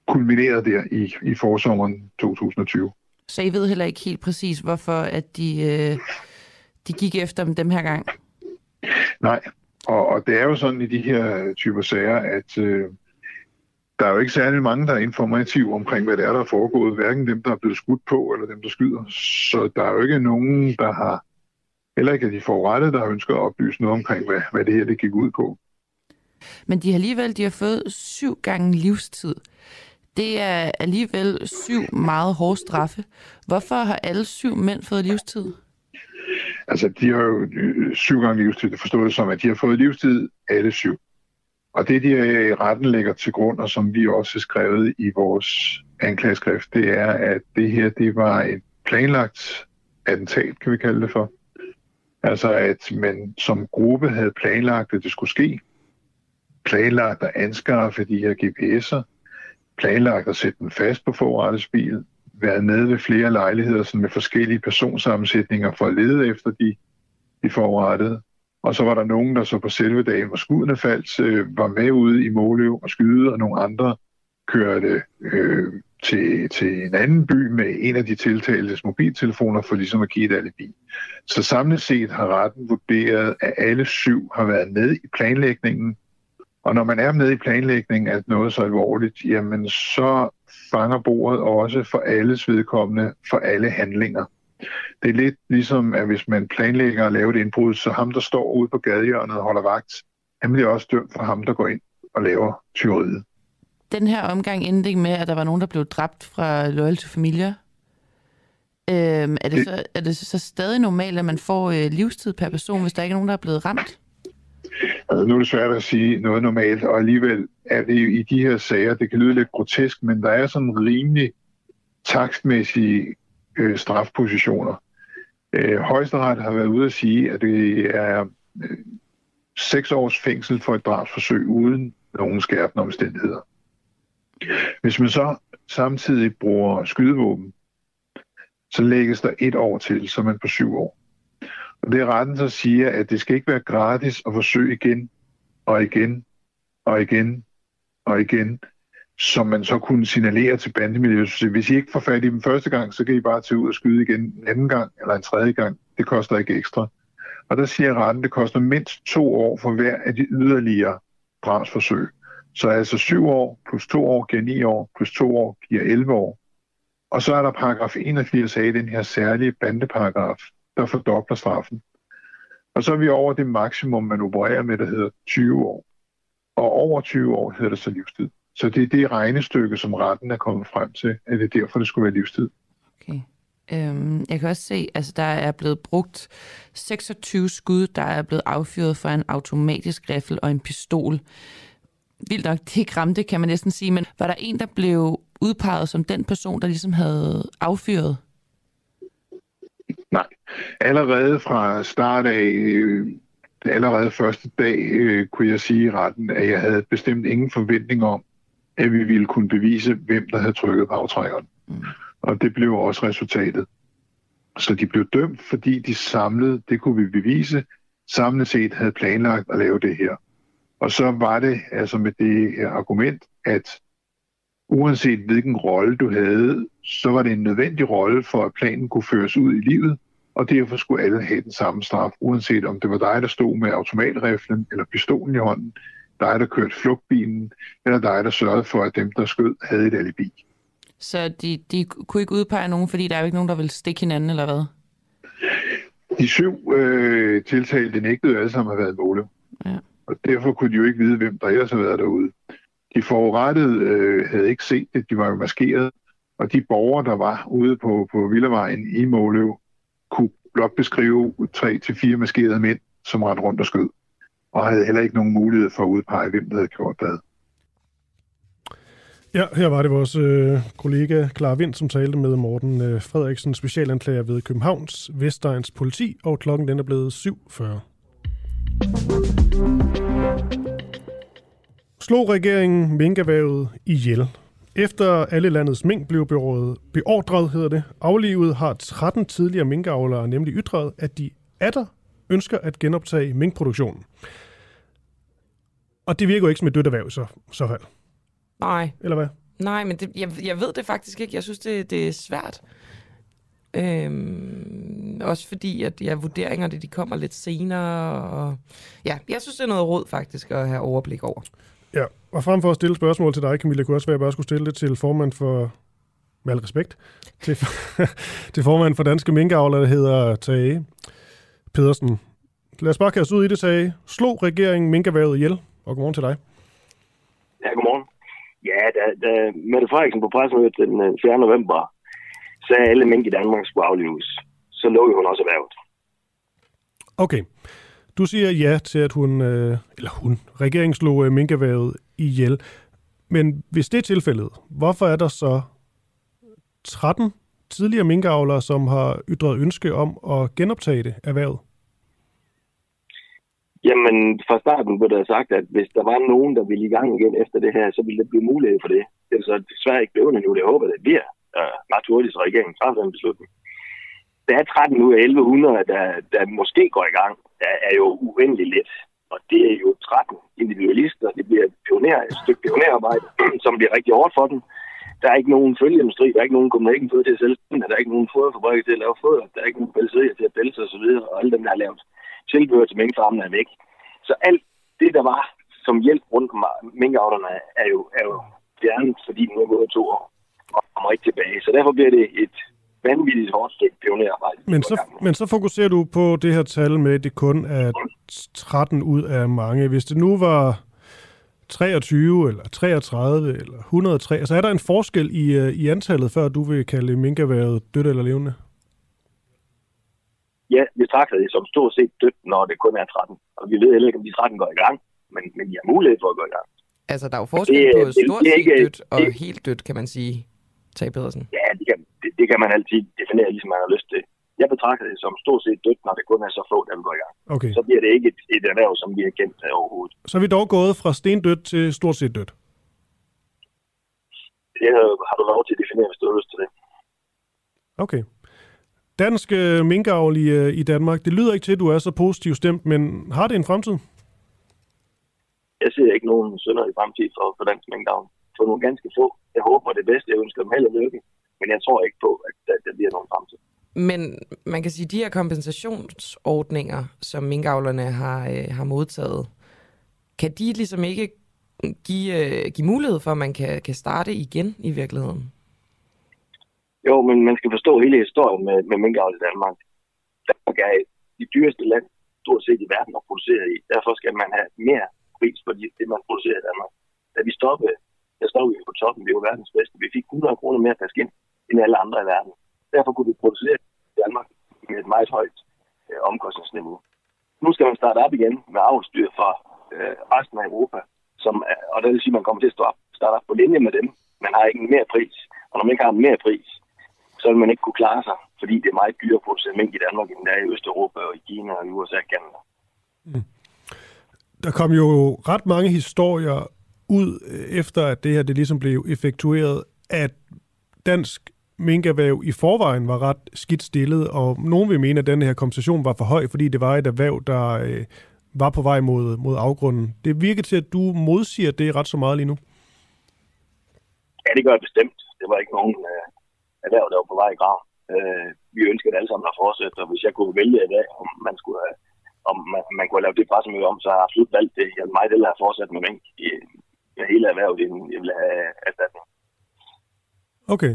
kulminerede der i, i forsommeren 2020. Så I ved heller ikke helt præcis, hvorfor at de, øh, de gik efter dem dem her gang? Nej, og, og det er jo sådan i de her typer sager, at øh, der er jo ikke særlig mange, der er informative omkring, hvad det er, der er foregået. Hverken dem, der er blevet skudt på, eller dem, der skyder. Så der er jo ikke nogen, der har, heller ikke af de forurettede, der har ønsket at oplyse noget omkring, hvad, hvad det her det gik ud på. Men de har alligevel de har fået syv gange livstid. Det er alligevel syv meget hårde straffe. Hvorfor har alle syv mænd fået livstid? Altså, de har jo øh, syv gange livstid. Det forstået som, at de har fået livstid alle syv. Og det, de øh, i retten lægger til grund, og som vi også har skrevet i vores anklageskrift, det er, at det her det var et planlagt attentat, kan vi kalde det for. Altså, at man som gruppe havde planlagt, at det skulle ske. Planlagt at anskaffe de her GPS'er planlagt at sætte den fast på forrettets bil, været med ved flere lejligheder sådan med forskellige personsammensætninger for at lede efter de, de forrettede. Og så var der nogen, der så på selve dagen, hvor skuddene faldt, øh, var med ude i Måløv og skyde, og nogle andre kørte øh, til, til en anden by med en af de tiltaltes mobiltelefoner for ligesom at give et alibi. Så samlet set har retten vurderet, at alle syv har været med i planlægningen og når man er med i planlægningen af noget så alvorligt, jamen så fanger bordet også for alles vedkommende, for alle handlinger. Det er lidt ligesom, at hvis man planlægger at lave et indbrud, så ham, der står ude på gadehjørnet og holder vagt, han bliver også dømt for ham, der går ind og laver tyveriet. Den her omgang endte med, at der var nogen, der blev dræbt fra Loyal to Familia. Øhm, er, det så, er det så stadig normalt, at man får øh, livstid per person, hvis der ikke er nogen, der er blevet ramt? Altså, nu er det svært at sige noget normalt, og alligevel er det i de her sager, det kan lyde lidt grotesk, men der er sådan rimelig takstmæssige øh, strafpositioner. Øh, Højesteret har været ude at sige, at det er øh, seks års fængsel for et drabsforsøg uden nogen skærpende omstændigheder. Hvis man så samtidig bruger skydevåben, så lægges der et år til, så man på syv år. Og det er retten, der siger, at det skal ikke være gratis at forsøge igen og igen og igen og igen, som man så kunne signalere til bandemiljøet. Så hvis I ikke får fat i dem første gang, så kan I bare tage ud og skyde igen en anden gang eller en tredje gang. Det koster ikke ekstra. Og der siger retten, at det koster mindst to år for hver af de yderligere drabsforsøg. Så altså syv år plus to år giver ni år, plus to år giver 11 år. Og så er der paragraf 81 af den her særlige bandeparagraf, der fordobler straffen. Og så er vi over det maksimum, man opererer med, der hedder 20 år. Og over 20 år hedder det så livstid. Så det er det regnestykke, som retten er kommet frem til, at det er derfor, det skulle være livstid. Okay. Øhm, jeg kan også se, altså der er blevet brugt 26 skud, der er blevet affyret fra en automatisk riffel og en pistol. Vildt nok, det ikke ramte, kan man næsten sige, men var der en, der blev udpeget som den person, der ligesom havde affyret? Nej. Allerede fra start af, øh, allerede første dag, øh, kunne jeg sige i retten, at jeg havde bestemt ingen forventning om, at vi ville kunne bevise, hvem der havde trykket på aftrækkeren. Mm. Og det blev også resultatet. Så de blev dømt, fordi de samlede, det kunne vi bevise, samlet set havde planlagt at lave det her. Og så var det altså med det argument, at uanset hvilken rolle du havde, så var det en nødvendig rolle for, at planen kunne føres ud i livet, og derfor skulle alle have den samme straf, uanset om det var dig, der stod med automatriflen eller pistolen i hånden, dig, der kørte flugtbilen, eller dig, der sørgede for, at dem, der skød, havde et alibi. Så de, de kunne ikke udpege nogen, fordi der er jo ikke nogen, der vil stikke hinanden, eller hvad? De syv øh, tiltalte nægtede alle sammen at have været måle. Ja. Og derfor kunne de jo ikke vide, hvem der ellers havde været derude. De forurettede øh, havde ikke set det, de var jo maskeret, og de borgere, der var ude på, på Villavejen i Måløv, kunne blot beskrive tre til fire maskerede mænd, som rendte rundt og skød, og havde heller ikke nogen mulighed for at udpege, hvem der havde gjort hvad. Ja, her var det vores øh, kollega Clara Vind, som talte med Morten øh, Frederiksen, specialanklager ved Københavns Vestegns politi, og klokken den er blevet 7.40. Slog regeringen minkervævet ihjel. Efter alle landets mink blev beordret, hedder det, aflivet har 13 tidligere minkavlere nemlig ytret, at de atter ønsker at genoptage minkproduktionen. Og det virker jo ikke som et dødt erhverv så, så fald. Nej. Eller hvad? Nej, men det, jeg, jeg ved det faktisk ikke. Jeg synes, det, det er svært. Øhm, også fordi, at ja, vurderingerne de kommer lidt senere. Og, ja, jeg synes, det er noget råd faktisk at have overblik over. Ja, og frem for at stille spørgsmål til dig, Camilla, kunne også være, at jeg bare skulle stille det til formand for, med al respekt, til, til formand for Danske Minkavler, der hedder Tage Pedersen. Lad os bare kaste ud i det, Tage. Slog regeringen minkerværet ihjel? Og godmorgen til dig. Ja, godmorgen. Ja, da, da Mette Frederiksen på pressemødet den 4. Øh, november sagde, at alle mink i Danmark skulle aflives, så lå hun også erhvervet. Okay. Du siger ja til, at hun, øh, eller hun, regeringen slog øh, minkerværet ihjel. Men hvis det er tilfældet, hvorfor er der så 13 tidligere minkavlere, som har ytret ønske om at genoptage det erhvervet? Jamen, fra starten blev der sagt, at hvis der var nogen, der ville i gang igen efter det her, så ville det blive mulighed for det. Det er så desværre ikke blevet nu. Det håber, det bliver øh, uh, ret hurtigt, så regeringen træffer den beslutning. Der er 13 ud af 1100, der, der måske går i gang. Der er jo uendeligt lidt. Og det er jo 13 individualister. Det bliver pioner, et stykke pionerarbejde, som bliver rigtig hårdt for dem. Der er ikke nogen følgeindustri, der er ikke nogen kommunikation føde til at sælge, der er ikke nogen foderfabrikker til at lave foder, der er ikke nogen pelserier til at pelse osv., og alle dem, der har lavet tilbehør til minkfarmen er væk. Så alt det, der var som hjælp rundt om minkavlerne, er jo, er jo fjernet, fordi nu er gået to år og kommer ikke tilbage. Så derfor bliver det et vanvittigt hårdt stykke pionerarbejde. Men så, men så fokuserer du på det her tal med, at det kun er 13 ud af mange. Hvis det nu var 23 eller 33 eller 103, altså er der en forskel i, øh, i antallet, før du vil kalde minkerværet dødt eller levende? ja, vi betragter det som stort set dødt, når det kun er 13. Og vi ved heller ikke, om de 13 går i gang, men, men de har mulighed for at gå i gang. Altså, der er jo forskel det, på stort det, set dødt og det, helt dødt, kan man sige, Tag Pedersen. Ja, det kan, det, det kan man altid definere, ligesom man har lyst til. Jeg betragter det som stort set dødt, når det kun er så få, der vil gå i gang. Okay. Så bliver det ikke et, et erhverv, som vi har kendt overhovedet. Så er vi dog gået fra stendødt til stort set dødt? Det har, har du lov til at definere, hvis du har lyst til det. Okay. Dansk øh, minkavl i, øh, i Danmark, det lyder ikke til, at du er så positiv stemt, men har det en fremtid? Jeg ser ikke nogen sønder i fremtid for, for dansk minkavl. For nogle ganske få. Jeg håber det bedste. Jeg ønsker dem held og lykke. Men jeg tror ikke på, at der, der bliver nogen fremtid. Men man kan sige, at de her kompensationsordninger, som minkavlerne har, øh, har modtaget, kan de ligesom ikke give, øh, give mulighed for, at man kan, kan starte igen i virkeligheden? Jo, men man skal forstå hele historien med, med minkavl i Danmark. Danmark er det dyreste land stort set i verden at producere i. Derfor skal man have mere pris for det, man producerer i Danmark. Da vi stoppede, der stod vi på toppen. Vi var verdens bedste. Vi fik 100 kroner mere per skin end alle andre i verden. Derfor kunne vi producere i Danmark med et meget højt øh, omkostningsniveau. Nu skal man starte op igen med avlstyr fra øh, resten af Europa, som er, og det vil sige, at man kommer til at starte, starte op på linje med dem. Man har ikke en mere pris, og når man ikke har en mere pris, så vil man ikke kunne klare sig, fordi det er meget dyrere at producere mink i Danmark, end det er i Østeuropa og i Kina og i USA og Canada. Mm. Der kom jo ret mange historier ud øh, efter, at det her det ligesom blev effektueret, at dansk minkerhverv i forvejen var ret skidt stillet, og nogen vil mene, at den her kompensation var for høj, fordi det var et erhverv, der øh, var på vej mod, mod afgrunden. Det virker til, at du modsiger det ret så meget lige nu. Ja, det gør jeg bestemt. Det var ikke nogen øh, erhverv, der var på vej i grav. Øh, vi ønskede alle sammen at fortsætte, og hvis jeg kunne vælge i dag, om man skulle have, om man, man kunne lavet det pressemøde om, så har jeg absolut valgt det. Jeg meget hellere have fortsat med mink i, i hele erhvervet, end jeg vil have erstatning. Okay.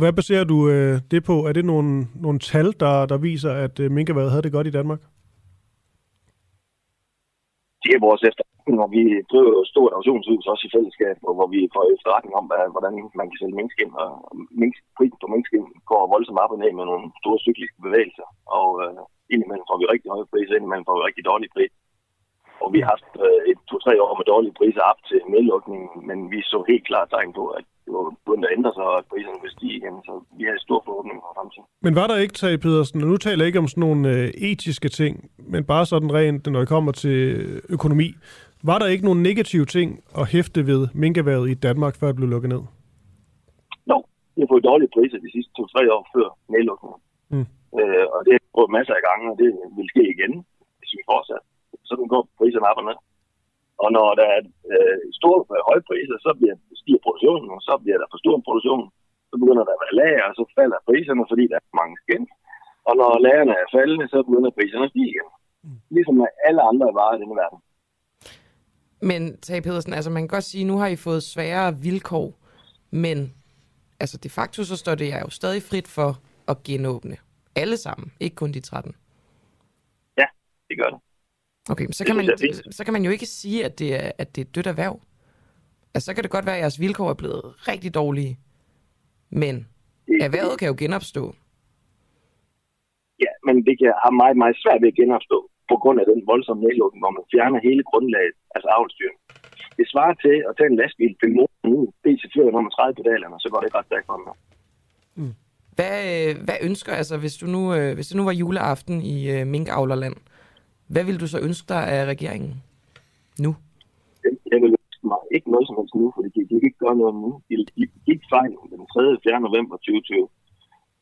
Hvad baserer du øh, det på? Er det nogle, nogle tal, der, der viser, at øh, minkerværet havde det godt i Danmark? Det er vores efterretning, og vi driver jo et stort auktionshus også i fællesskab, hvor vi får efterretning om, hvordan man kan sælge minkskin. Og mink, prisen på minkskin går voldsomt op og ned med nogle store cykliske bevægelser. Og øh, indimellem får vi rigtig høje priser, indimellem får vi rigtig dårlige priser. Og vi har haft øh, et to-tre år med dårlige priser op til nedlukningen, men vi så helt klart tegn på, at var begyndt at ændre sig, og at priserne vil stige igen. Så vi har stor forhåbning for fremtiden. Men var der ikke, Tage Pedersen, og nu taler jeg ikke om sådan nogle øh, etiske ting, men bare sådan rent, når det kommer til økonomi. Var der ikke nogen negative ting at hæfte ved minkerværet i Danmark, før det blev lukket ned? Jo, vi har fået dårlige priser de sidste to-tre år før nedlukningen. Mm. Øh, og det har prøvet masser af gange, og det vil ske igen, hvis vi fortsætter. Sådan går priserne op og ned. Og når der er øh, store øh, høje priser, så bliver, stiger produktionen, og så bliver der for stor produktion. Så begynder der at være lager, og så falder priserne, fordi der er mange skin. Og når lagerne er faldende, så begynder priserne at stige igen. Ligesom med alle andre varer i denne verden. Men, Tage Pedersen, altså man kan godt sige, at nu har I fået sværere vilkår, men altså de facto så står det jo stadig frit for at genåbne. Alle sammen, ikke kun de 13. Ja, det gør det. Okay, så kan, man, så kan man jo ikke sige, at det, er, at det er et dødt erhverv. Altså, så kan det godt være, at jeres vilkår er blevet rigtig dårlige. Men erhvervet kan jo genopstå. Ja, men det kan have meget, meget svært ved at genopstå på grund af den voldsomme nedlukning, hvor man fjerner hele grundlaget, altså avlstyren. Det svarer til at tage en lastbil, til motoren ud, DC4 nummer 30 pedalerne, så går det ret stærkt for mm. Hvad, øh, hvad ønsker, altså hvis, du nu, øh, hvis det nu var juleaften i uh, minkavlerland, hvad vil du så ønske dig af regeringen nu? Jeg vil ønske mig ikke noget som helst nu, fordi de de kan ikke gøre noget nu. De, de gik fejl den 3. 4. november 2020,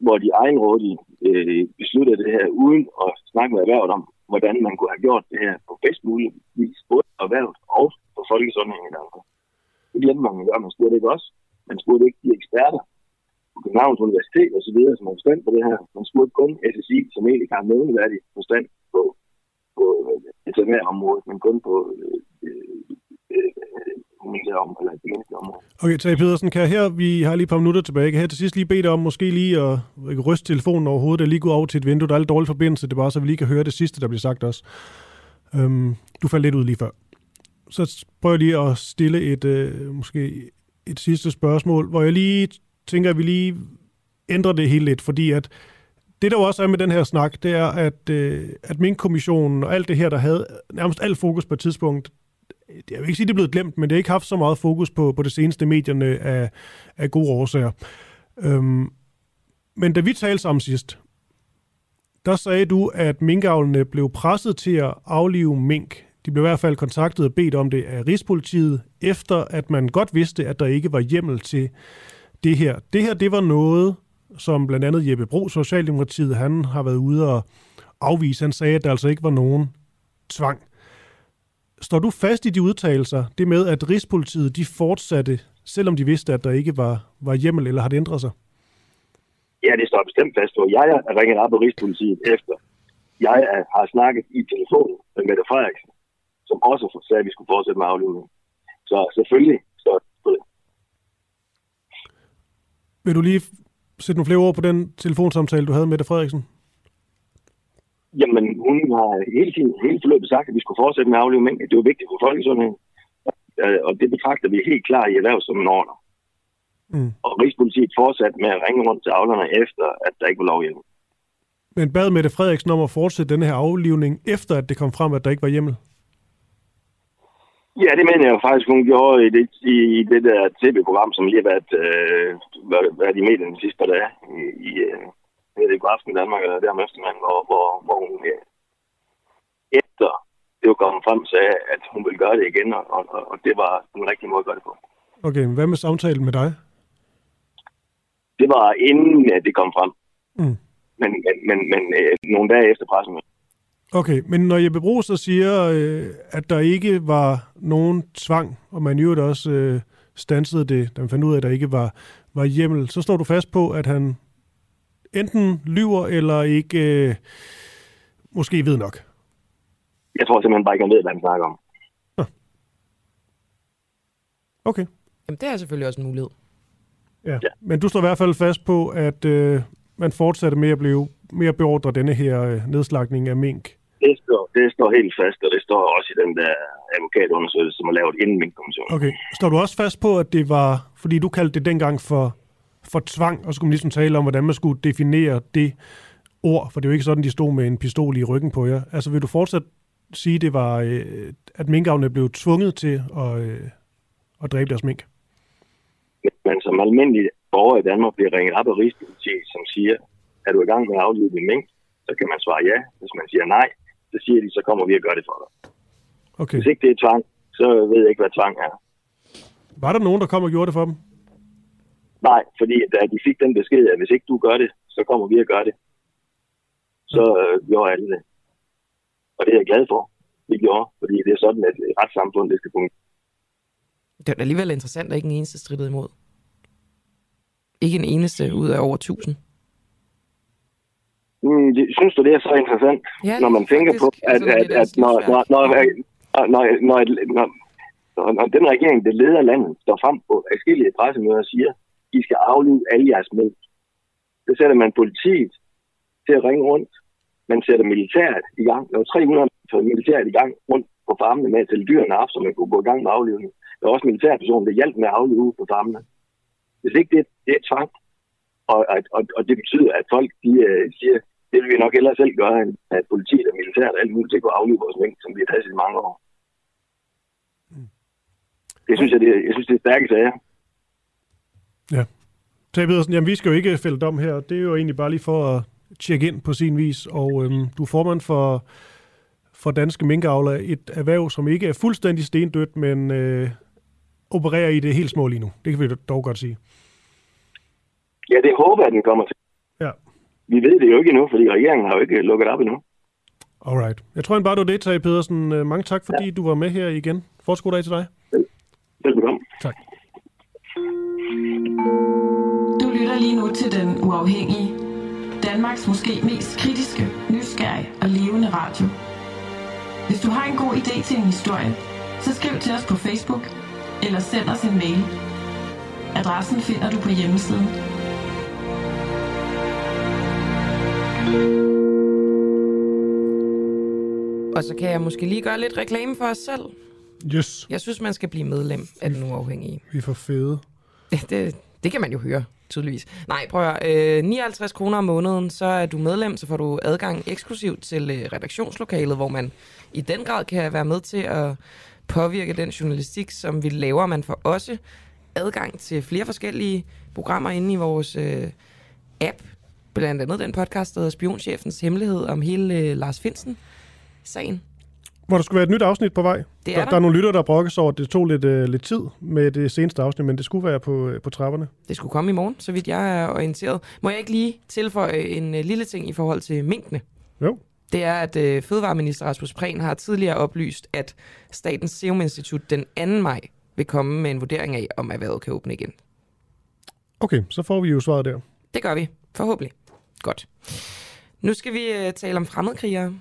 hvor de egenrådigt øh, besluttede det her uden at snakke med erhvervet om, hvordan man kunne have gjort det her på bedst mulig vis, både erhvervet og på folkesundheden i Danmark. Det glemte man at gøre. Man spurgte ikke også. Man spurgte ikke de eksperter på Københavns Universitet osv., som har forstand på det her. Man spurgte kun SSI, som egentlig har nævneværdig forstand på øh, altså veterinærområdet, men kun på øh, øh, øh om, eller det. Okay, Tage Pedersen, kan jeg her, vi har lige et par minutter tilbage, kan jeg til sidst lige bede dig om måske lige at ikke ryste telefonen overhovedet, og lige gå over til et vindue, der er lidt dårlig forbindelse, det er bare så vi lige kan høre det sidste, der bliver sagt også. Øhm, du faldt lidt ud lige før. Så prøver jeg lige at stille et, øh, måske et sidste spørgsmål, hvor jeg lige tænker, at vi lige ændrer det hele lidt, fordi at det der også er med den her snak, det er, at, øh, at min kommissionen og alt det her, der havde nærmest alt fokus på et tidspunkt, jeg vil ikke sige, det er blevet glemt, men det har ikke haft så meget fokus på, på det seneste medierne af, af gode årsager. Øhm, men da vi talte sammen sidst, der sagde du, at minkavlene blev presset til at aflive mink. De blev i hvert fald kontaktet og bedt om det af Rigspolitiet, efter at man godt vidste, at der ikke var hjemmel til det her. Det her, det var noget, som blandt andet Jeppe Bro, Socialdemokratiet, han har været ude og afvise. Han sagde, at der altså ikke var nogen tvang. Står du fast i de udtalelser, det med, at Rigspolitiet de fortsatte, selvom de vidste, at der ikke var, var hjemmel, eller har det ændret sig? Ja, det står bestemt fast på. Jeg er ringet op på Rigspolitiet efter. Jeg er, har snakket i telefon med Mette Frederiksen, som også sagde, at vi skulle fortsætte med aflivning. Så selvfølgelig står det på det. Vil du lige sætte nogle flere ord på den telefonsamtale, du havde med Mette Frederiksen? Jamen, hun har hele tiden, hele forløbet sagt, at vi skulle fortsætte med aflivning. Det var vigtigt for folkesundheden. Øh, Og det betragter vi helt klart i erhverv som en ordre. Mm. Og Rigspolitiet fortsatte med at ringe rundt til avlerne efter, at der ikke var lovhjemmel. Men bad Mette Frederiksen om at fortsætte denne her aflivning, efter at det kom frem, at der ikke var hjemmel? Ja, det mener jeg jo faktisk, hun gjorde i det, i, i det der tv-program, som lige har været, øh, været, været i medierne de sidste par dage. I, i øh, ikke, aften i Danmark, eller der om eftermiddagen, hvor, hvor, hvor hun øh, efter det var kommet frem, sagde, at hun ville gøre det igen, og, og, og det var den rigtige måde at gøre det på. Okay, men hvad med samtalen med dig? Det var inden at det kom frem. Mm. Men, men, men, men øh, nogle dage efter pressen. Okay, men når Jeppe Bro så siger, øh, at der ikke var nogen tvang, og man jo også øh, stansede det, da man fandt ud af, at der ikke var, var hjemmel, så står du fast på, at han enten lyver eller ikke øh, måske ved nok. Jeg tror simpelthen bare ikke, han ved, hvad han snakker om. Okay. Jamen, det er selvfølgelig også en mulighed. Ja. ja. Men du står i hvert fald fast på, at øh, man fortsatte med at blive mere beordret denne her øh, nedslagning af mink. Det står, det står helt fast, og det står også i den der advokatundersøgelse, som er lavet inden min kommission. Okay. Står du også fast på, at det var, fordi du kaldte det dengang for, for tvang, og så skulle man ligesom tale om, hvordan man skulle definere det ord, for det er jo ikke sådan, de stod med en pistol i ryggen på jer. Altså vil du fortsat sige, det var, øh, at minkavne blev tvunget til at, øh, at dræbe deres mink? Men som almindelig borger i Danmark bliver ringet op af Rigspolitiet, som siger, er du i gang med at aflive din mink, så kan man svare ja. Hvis man siger nej, så siger de, så kommer vi og gør det for dig. Okay. Hvis ikke det er tvang, så ved jeg ikke, hvad tvang er. Var der nogen, der kom og gjorde det for dem? Nej, fordi da de fik den besked, at hvis ikke du gør det, så kommer vi og gør det. Så øh, gjorde alle det. Og det er jeg glad for, vi gjorde, fordi det er sådan, at et retssamfund, det skal fungere. Det er alligevel interessant, at ikke en eneste strittede imod. Ikke en eneste ud af over 1000. Mm, synes du, det er så interessant, Ja, når man tænker på, at, Altså, at, er at når, når, når, når, når, når, når, når, den regering, der leder landet, står frem på forskellige pressemøder og siger, I skal aflive alle jeres mælk. Så sætter man politiet til at ringe rundt. Man sætter militæret i gang. Der var 300 for militæret i gang rundt på farmene med at tælle dyrene op, så man kunne gå i gang med aflivning. Der var også militærpersoner, der hjalp med at aflive ude på farmene. Hvis ikke det, det er tvang, og, og, og, det betyder, at folk de, uh, siger, det vil vi nok hellere selv gøre, end at politiet og militæret og alt muligt til at aflive vores mængd, som vi har passet i mange år. Det synes jeg, det, jeg synes, det er stærke sager. Ja. Tage Pedersen, jamen vi skal jo ikke fælde dom her. Det er jo egentlig bare lige for at tjekke ind på sin vis. Og øhm, du er formand for, for Danske Minkavler, et erhverv, som ikke er fuldstændig stendødt, men øh, opererer i det helt små lige nu. Det kan vi dog godt sige. Ja, det håber jeg, den kommer til. Ja. Vi ved det jo ikke endnu, fordi regeringen har jo ikke lukket op endnu. Alright. Jeg tror bare, du det, Tage Pedersen. Øh, Mange tak, fordi ja. du var med her igen. Fortsat god dag til dig. Velbekomme. Tak. Du lytter lige nu til Den Uafhængige. Danmarks måske mest kritiske, nysgerrige og levende radio. Hvis du har en god idé til en historie, så skriv til os på Facebook eller send os en mail. Adressen finder du på hjemmesiden. Og så kan jeg måske lige gøre lidt reklame for os selv. Yes, Jeg synes, man skal blive medlem af Den Uafhængige. vi er for fede. Det, det, det kan man jo høre, tydeligvis. Nej, prøv at høre. Øh, 59 kroner om måneden, så er du medlem, så får du adgang eksklusivt til øh, redaktionslokalet, hvor man i den grad kan være med til at påvirke den journalistik, som vi laver. Man får også adgang til flere forskellige programmer inde i vores øh, app. Blandt andet den podcast, der hedder Spionchefens Hemmelighed om hele øh, Lars Finsen-sagen. Hvor der skulle være et nyt afsnit på vej. Det er der, der. der er nogle lytter, der brokker sig over, at det tog lidt, øh, lidt tid med det seneste afsnit, men det skulle være på, øh, på trapperne. Det skulle komme i morgen, så vidt jeg er orienteret. Må jeg ikke lige tilføje en øh, lille ting i forhold til minkene? Jo. Det er, at øh, Fødevareminister Rasmus Prehn har tidligere oplyst, at Statens Serum Institut den 2. maj vil komme med en vurdering af, om erhvervet kan åbne igen. Okay, så får vi jo svaret der. Det gør vi. Forhåbentlig. Godt. Nu skal vi øh, tale om fremmedkrigere.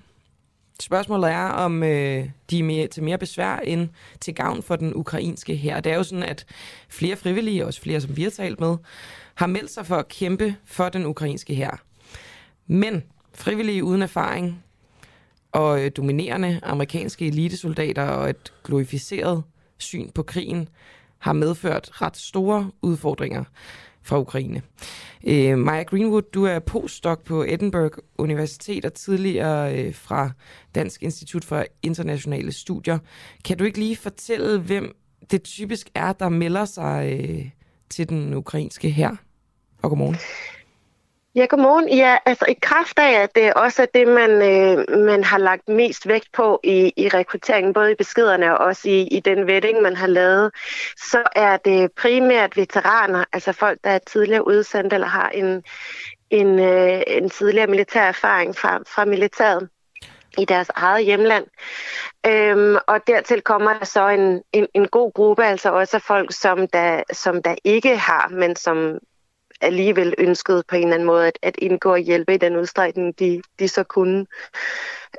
Spørgsmålet er, om øh, de er mere, til mere besvær end til gavn for den ukrainske her. Det er jo sådan, at flere frivillige, også flere som vi har talt med, har meldt sig for at kæmpe for den ukrainske her. Men frivillige uden erfaring og øh, dominerende amerikanske elitesoldater og et glorificeret syn på krigen har medført ret store udfordringer fra Ukraine. Øh, Maja Greenwood, du er postdoc på Edinburgh Universitet og tidligere øh, fra Dansk Institut for Internationale Studier. Kan du ikke lige fortælle, hvem det typisk er, der melder sig øh, til den ukrainske her? Og godmorgen. Ja, godmorgen. Ja, altså i kraft af, at det også er det, man, øh, man har lagt mest vægt på i, i rekrutteringen, både i beskederne og også i, i den vetting, man har lavet, så er det primært veteraner, altså folk, der er tidligere udsendt eller har en, en, øh, en tidligere militær erfaring fra, fra militæret i deres eget hjemland. Øhm, og dertil kommer der så en, en, en god gruppe, altså også folk, som der, som der ikke har, men som alligevel ønskede på en eller anden måde at, at indgå og hjælpe i den udstrækning, de, de så kunne.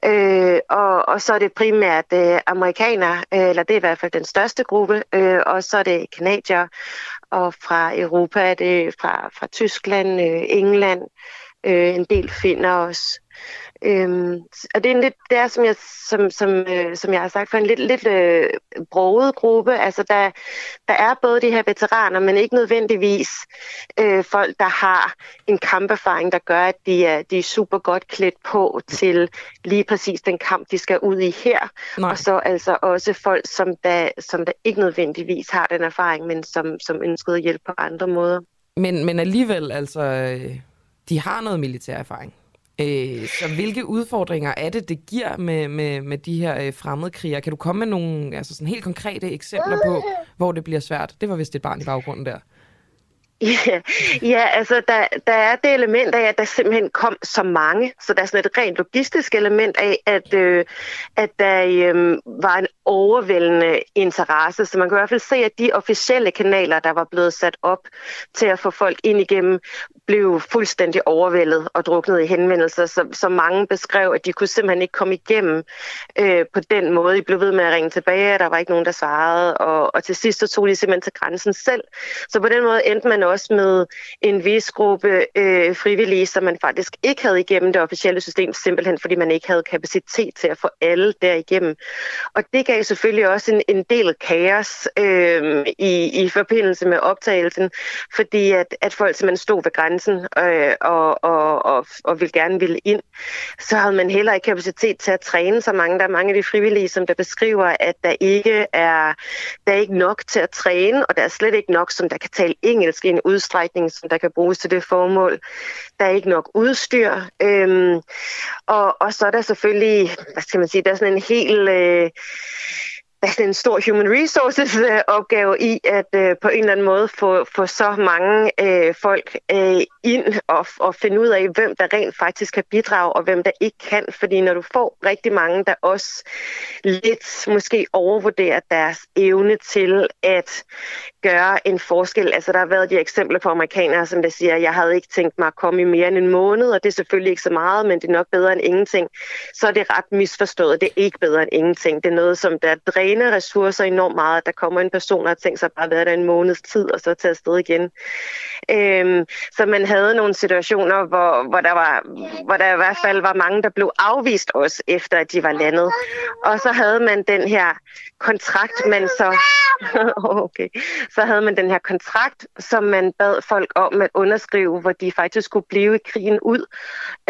Øh, og, og så er det primært øh, amerikanere, øh, eller det er i hvert fald den største gruppe, øh, og så er det kanadier, og fra Europa er det fra, fra Tyskland, øh, England, øh, en del finder også. Øhm, og det er, en lidt, det er som, jeg, som, som, øh, som jeg har sagt, for en lidt, lidt øh, broget gruppe. Altså der, der er både de her veteraner, men ikke nødvendigvis øh, folk, der har en kamperfaring, der gør, at de er, de er super godt klædt på til lige præcis den kamp, de skal ud i her. Nej. Og så altså også folk, som der, som der ikke nødvendigvis har den erfaring, men som, som ønskede hjælp på andre måder. Men, men alligevel, altså, øh, de har noget militær erfaring. Øh, så hvilke udfordringer er det, det giver med, med, med de her øh, fremmede kriger? Kan du komme med nogle altså sådan helt konkrete eksempler på, hvor det bliver svært? Det var vist et barn i baggrunden der. Ja, ja altså der, der er det element af, at der simpelthen kom så mange, så der er sådan et rent logistisk element af, at, øh, at der øh, var en overvældende interesse. Så man kan i hvert fald se, at de officielle kanaler, der var blevet sat op til at få folk ind igennem, blev fuldstændig overvældet og druknet i henvendelser, så, så mange beskrev, at de kunne simpelthen ikke komme igennem øh, på den måde. De blev ved med at ringe tilbage, og der var ikke nogen, der svarede, og, og til sidst så tog de simpelthen til grænsen selv. Så på den måde endte man også med en vis gruppe øh, frivillige, som man faktisk ikke havde igennem det officielle system, simpelthen fordi man ikke havde kapacitet til at få alle derigennem. Og det gav selvfølgelig også en, en del kaos øh, i, i forbindelse med optagelsen, fordi at, at folk simpelthen stod ved grænsen øh, og, og, og, og ville gerne ville ind. Så havde man heller ikke kapacitet til at træne så mange. Der er mange af de frivillige, som der beskriver, at der ikke er, der er ikke nok til at træne, og der er slet ikke nok, som der kan tale engelsk i en udstrækning, som der kan bruges til det formål. Der er ikke nok udstyr. Øhm, og, og så er der selvfølgelig, hvad skal man sige, der er sådan en helt... Øh, der en stor human resources øh, opgave i at øh, på en eller anden måde få, få så mange øh, folk øh, ind og, og finde ud af, hvem der rent faktisk kan bidrage og hvem der ikke kan. Fordi når du får rigtig mange, der også lidt måske overvurderer deres evne til at gøre en forskel. Altså der har været de eksempler på amerikanere, som der siger, jeg havde ikke tænkt mig at komme i mere end en måned, og det er selvfølgelig ikke så meget, men det er nok bedre end ingenting. Så er det ret misforstået. Det er ikke bedre end ingenting. Det er noget, som der dræner ressourcer enormt meget, at der kommer en person, der har tænkt sig bare at være der en måneds tid, og så tage afsted igen. Øhm, så man havde nogle situationer, hvor, hvor, der var, hvor der i hvert fald var mange, der blev afvist også, efter at de var landet. Og så havde man den her kontrakt, man så... okay. Så havde man den her kontrakt, som man bad folk om at underskrive, hvor de faktisk skulle blive i krigen ud.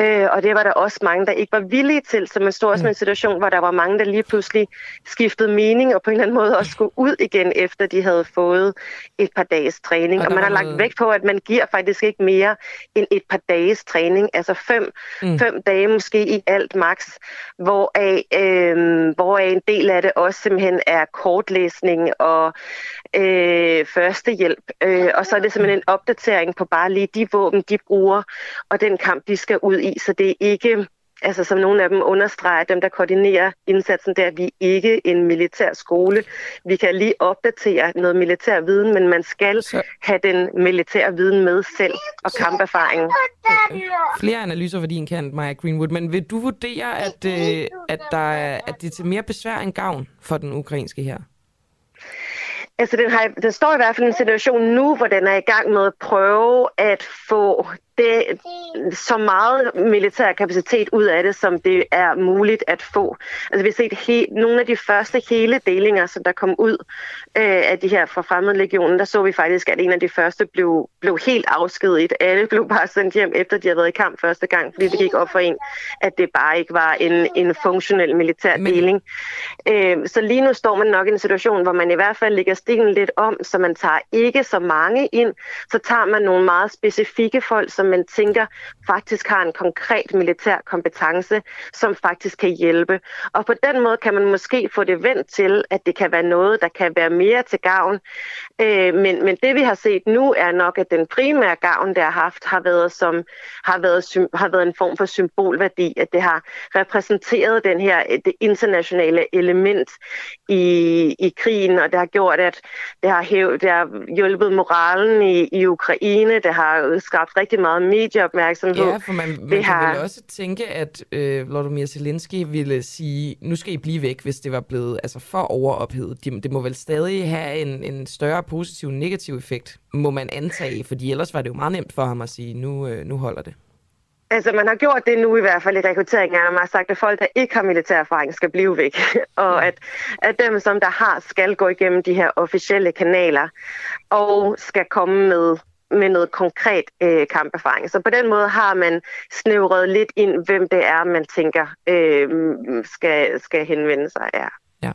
Øh, og det var der også mange, der ikke var villige til. Så man stod også med en mm. situation, hvor der var mange, der lige pludselig skiftede mening, og på en eller anden måde også skulle ud igen, efter de havde fået et par dages træning. Og, og man har lagt vægt på, at man giver faktisk ikke mere end et par dages træning. Altså fem, mm. fem dage måske i alt max, hvoraf, øh, hvoraf en del af det også simpelthen er kortlæsning og øh, førstehjælp. Øh, og så er det simpelthen en opdatering på bare lige de våben, de bruger, og den kamp, de skal ud i. Så det er ikke altså som nogle af dem understreger, dem der koordinerer indsatsen, vi er ikke en militær skole. Vi kan lige opdatere noget militær viden, men man skal Så. have den militære viden med selv og kamperfaringen. Flere analyser for din kant, Maja Greenwood, men vil du vurdere, at, øh, at, der er, at det er til mere besvær end gavn for den ukrainske her? Altså, den, har, den står i hvert fald i en situation nu, hvor den er i gang med at prøve at få det, så meget militær kapacitet ud af det, som det er muligt at få. Altså vi har set he, nogle af de første hele delinger, som der kom ud øh, af de her fra fremmedlegionen, der så vi faktisk, at en af de første blev, blev helt afskediget. Alle blev bare sendt hjem, efter de havde været i kamp første gang, fordi det gik op for en, at det bare ikke var en, en funktionel militær Men... deling. Øh, så lige nu står man nok i en situation, hvor man i hvert fald lægger stikken lidt om, så man tager ikke så mange ind, så tager man nogle meget specifikke folk, som man tænker faktisk har en konkret militær kompetence, som faktisk kan hjælpe. Og på den måde kan man måske få det vendt til, at det kan være noget, der kan være mere til gavn. Øh, men, men det vi har set nu er nok, at den primære gavn, der har haft, har været, som, har været, har været en form for symbolværdi, at det har repræsenteret den her, det internationale element i, i krigen, og det har gjort, at det har, hæv, det har hjulpet moralen i, i Ukraine, det har skabt rigtig meget medieopmærksomhed. Ja, for man, man det har... kan vel også tænke, at øh, Vladimir Zelensky ville sige, nu skal I blive væk, hvis det var blevet altså, for overophedet. De, det må vel stadig have en, en større positiv negativ effekt, må man antage, fordi ellers var det jo meget nemt for ham at sige, nu, øh, nu holder det. Altså, man har gjort det nu i hvert fald i rekrutteringen, man har sagt, at folk, der ikke har militær erfaring, skal blive væk. og at, at dem, som der har, skal gå igennem de her officielle kanaler og skal komme med med noget konkret øh, kamperfaring. Så på den måde har man snævret lidt ind, hvem det er, man tænker øh, skal, skal henvende sig. Ja. ja.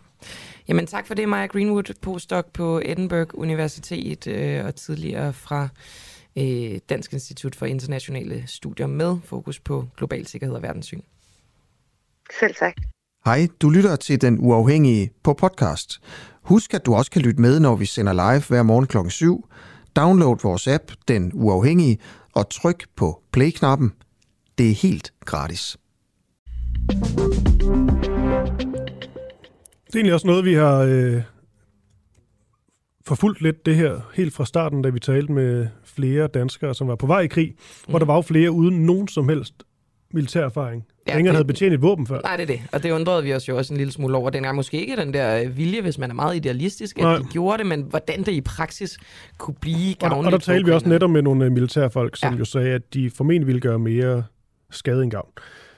Jamen tak for det, Maja Greenwood, postdoc på Edinburgh Universitet øh, og tidligere fra øh, Dansk Institut for Internationale Studier med fokus på global sikkerhed og verdenssyn. Selv tak. Hej, du lytter til Den Uafhængige på podcast. Husk, at du også kan lytte med, når vi sender live hver morgen kl. 7 Download vores app, Den Uafhængige, og tryk på play-knappen. Det er helt gratis. Det er egentlig også noget, vi har øh, forfulgt lidt det her helt fra starten, da vi talte med flere danskere, som var på vej i krig, mm. hvor der var jo flere uden nogen som helst militær erfaring. Ja, ingen det, havde betjent et våben før. Nej, det er det. Og det undrede vi os jo også en lille smule over. Den er måske ikke den der øh, vilje, hvis man er meget idealistisk, at Nej. de gjorde det, men hvordan det i praksis kunne blive gavnligt. Og, og der talte vi også netop med nogle øh, militærfolk, som ja. jo sagde, at de formentlig ville gøre mere skade end gavn.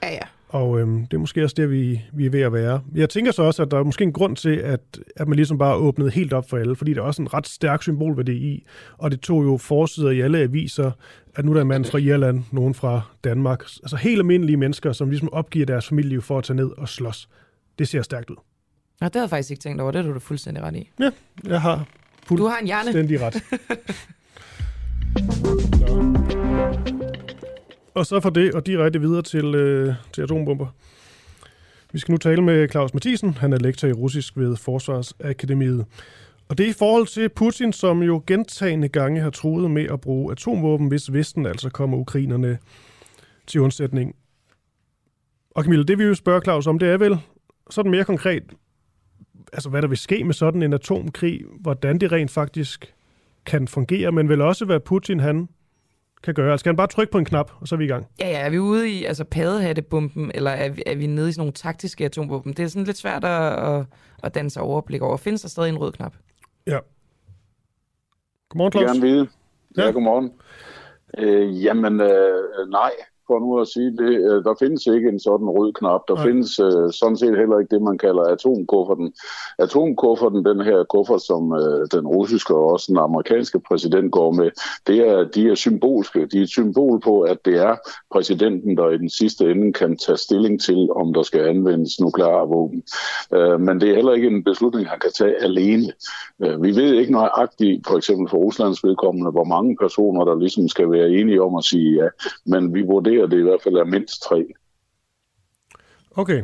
Ja, ja. Og øhm, det er måske også det, vi, vi er ved at være. Jeg tænker så også, at der er måske en grund til, at, at man ligesom bare åbnede helt op for alle, fordi der er også en ret stærk symbolværdi i, og det tog jo forsider i alle aviser, at nu er der en mand fra Irland, nogen fra Danmark, altså helt almindelige mennesker, som ligesom opgiver deres familie for at tage ned og slås. Det ser stærkt ud. Ja, det havde jeg faktisk ikke tænkt over. Det er du fuldstændig ret i. Ja, jeg har du har en hjerne. fuldstændig ret. Og så for det, og direkte videre til, øh, til atombomber. Vi skal nu tale med Claus Mathisen. Han er lektor i russisk ved Forsvarsakademiet. Og det er i forhold til Putin, som jo gentagende gange har truet med at bruge atomvåben, hvis Vesten altså kommer ukrainerne til undsætning. Og Camille, det vi jo spørger Claus om, det er vel sådan mere konkret, altså hvad der vil ske med sådan en atomkrig, hvordan det rent faktisk kan fungere, men vel også hvad Putin han kan gøre. Skal han bare trykke på en knap, og så er vi i gang? Ja, ja. Er vi ude i altså, padehattebomben, eller er vi, er vi nede i sådan nogle taktiske atomvåben? Det er sådan lidt svært at, at, at danse overblik over. Findes der stadig en rød knap? Ja. Godmorgen, Claus. Jeg vil gerne vide. Ja, ja godmorgen. Øh, jamen, øh, nej for nu at sige det. Øh, der findes ikke en sådan rød knap. Der Nej. findes uh, sådan set heller ikke det, man kalder atomkufferten. Atomkufferten, den her kuffert, som uh, den russiske og også den amerikanske præsident går med, det er, de er symbolske. De er et symbol på, at det er præsidenten, der i den sidste ende kan tage stilling til, om der skal anvendes nukleare våben. Uh, men det er heller ikke en beslutning, han kan tage alene. Uh, vi ved ikke nøjagtigt, for eksempel for Ruslands vedkommende, hvor mange personer, der ligesom skal være enige om at sige ja, men vi vurderer vurderer, det i hvert fald er mindst tre. Okay.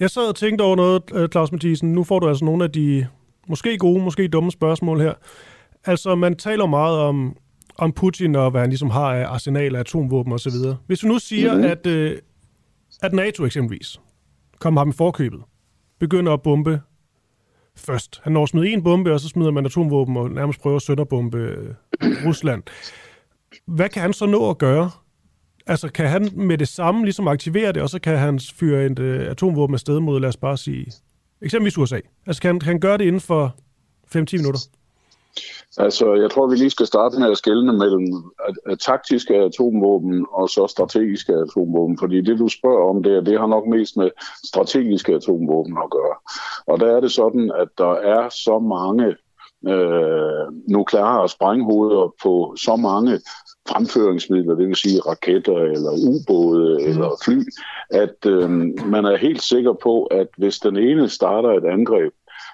Jeg sad og tænkte over noget, øh, Claus Mathisen. Nu får du altså nogle af de måske gode, måske dumme spørgsmål her. Altså, man taler meget om, om Putin og hvad han ligesom har af arsenal af atomvåben osv. Hvis du nu siger, mm-hmm. at, øh, at NATO eksempelvis kommer ham i forkøbet, begynder at bombe først. Han når at smide en bombe, og så smider man atomvåben og nærmest prøver at sønderbombe øh, Rusland. Hvad kan han så nå at gøre? Altså, kan han med det samme ligesom aktivere det, og så kan han fyre et øh, atomvåben afsted mod, lad os bare sige, eksempelvis USA? Altså, kan han, kan han gøre det inden for 5-10 minutter? Altså, jeg tror, vi lige skal starte med at skælne mellem taktiske atomvåben og så strategiske atomvåben, fordi det, du spørger om der, det har nok mest med strategiske atomvåben at gøre. Og der er det sådan, at der er så mange øh, nukleare sprænghoveder på så mange fremføringsmidler, det vil sige raketter eller ubåde mm. eller fly, at øh, man er helt sikker på, at hvis den ene starter et angreb,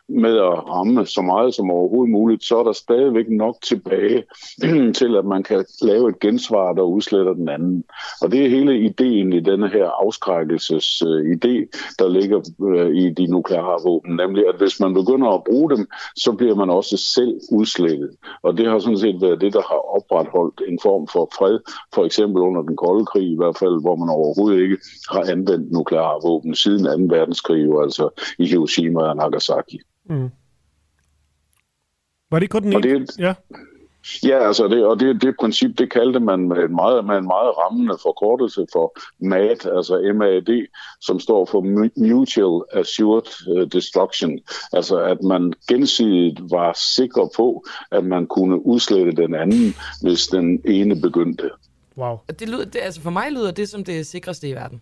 med at ramme så meget som overhovedet muligt, så er der stadigvæk nok tilbage til, at man kan lave et gensvar, der udsletter den anden. Og det er hele ideen i denne her afskrækkelses idé, der ligger øh, i de nukleare våben, nemlig at hvis man begynder at bruge dem, så bliver man også selv udslettet. Og det har sådan set været det, der har opretholdt en form for fred, for eksempel under den kolde krig i hvert fald, hvor man overhovedet ikke har anvendt nukleare våben siden 2. verdenskrig, altså i Hiroshima og Nagasaki. Mm. Var det kun den ene? Det, ja. Ja, altså det, og det, det princip, det kaldte man med en meget, med en meget rammende forkortelse for MAD, altså MAD, som står for Mutual Assured øh, Destruction. Altså at man gensidigt var sikker på, at man kunne udslette den anden, hvis den ene begyndte. Wow. Det lyder, det, altså for mig lyder det som det sikreste i verden.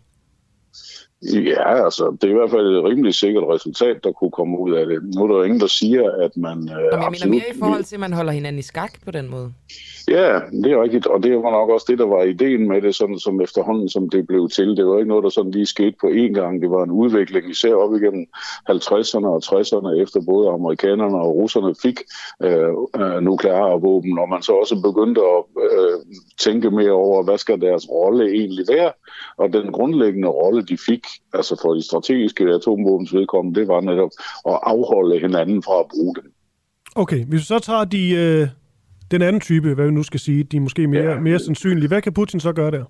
Ja, altså, det er i hvert fald et rimelig sikkert resultat, der kunne komme ud af det. Nu er der jo ingen, der siger, at man... Øh, jeg absolut... mener mere i forhold til, at man holder hinanden i skak på den måde. Ja, det er rigtigt, og det var nok også det, der var ideen med det, sådan som efterhånden, som det blev til. Det var ikke noget, der sådan lige skete på én gang. Det var en udvikling, især op igennem 50'erne og 60'erne, efter både amerikanerne og russerne fik øh, øh nukleare våben, og man så også begyndte at øh, tænke mere over, hvad skal deres rolle egentlig være, og den grundlæggende rolle, de fik, altså for de strategiske atomvåbens vedkommende, det var netop at afholde hinanden fra at bruge dem. Okay, hvis vi så tager de, øh, den anden type, hvad vi nu skal sige, de er måske mere, mere sandsynlige, hvad kan Putin så gøre der?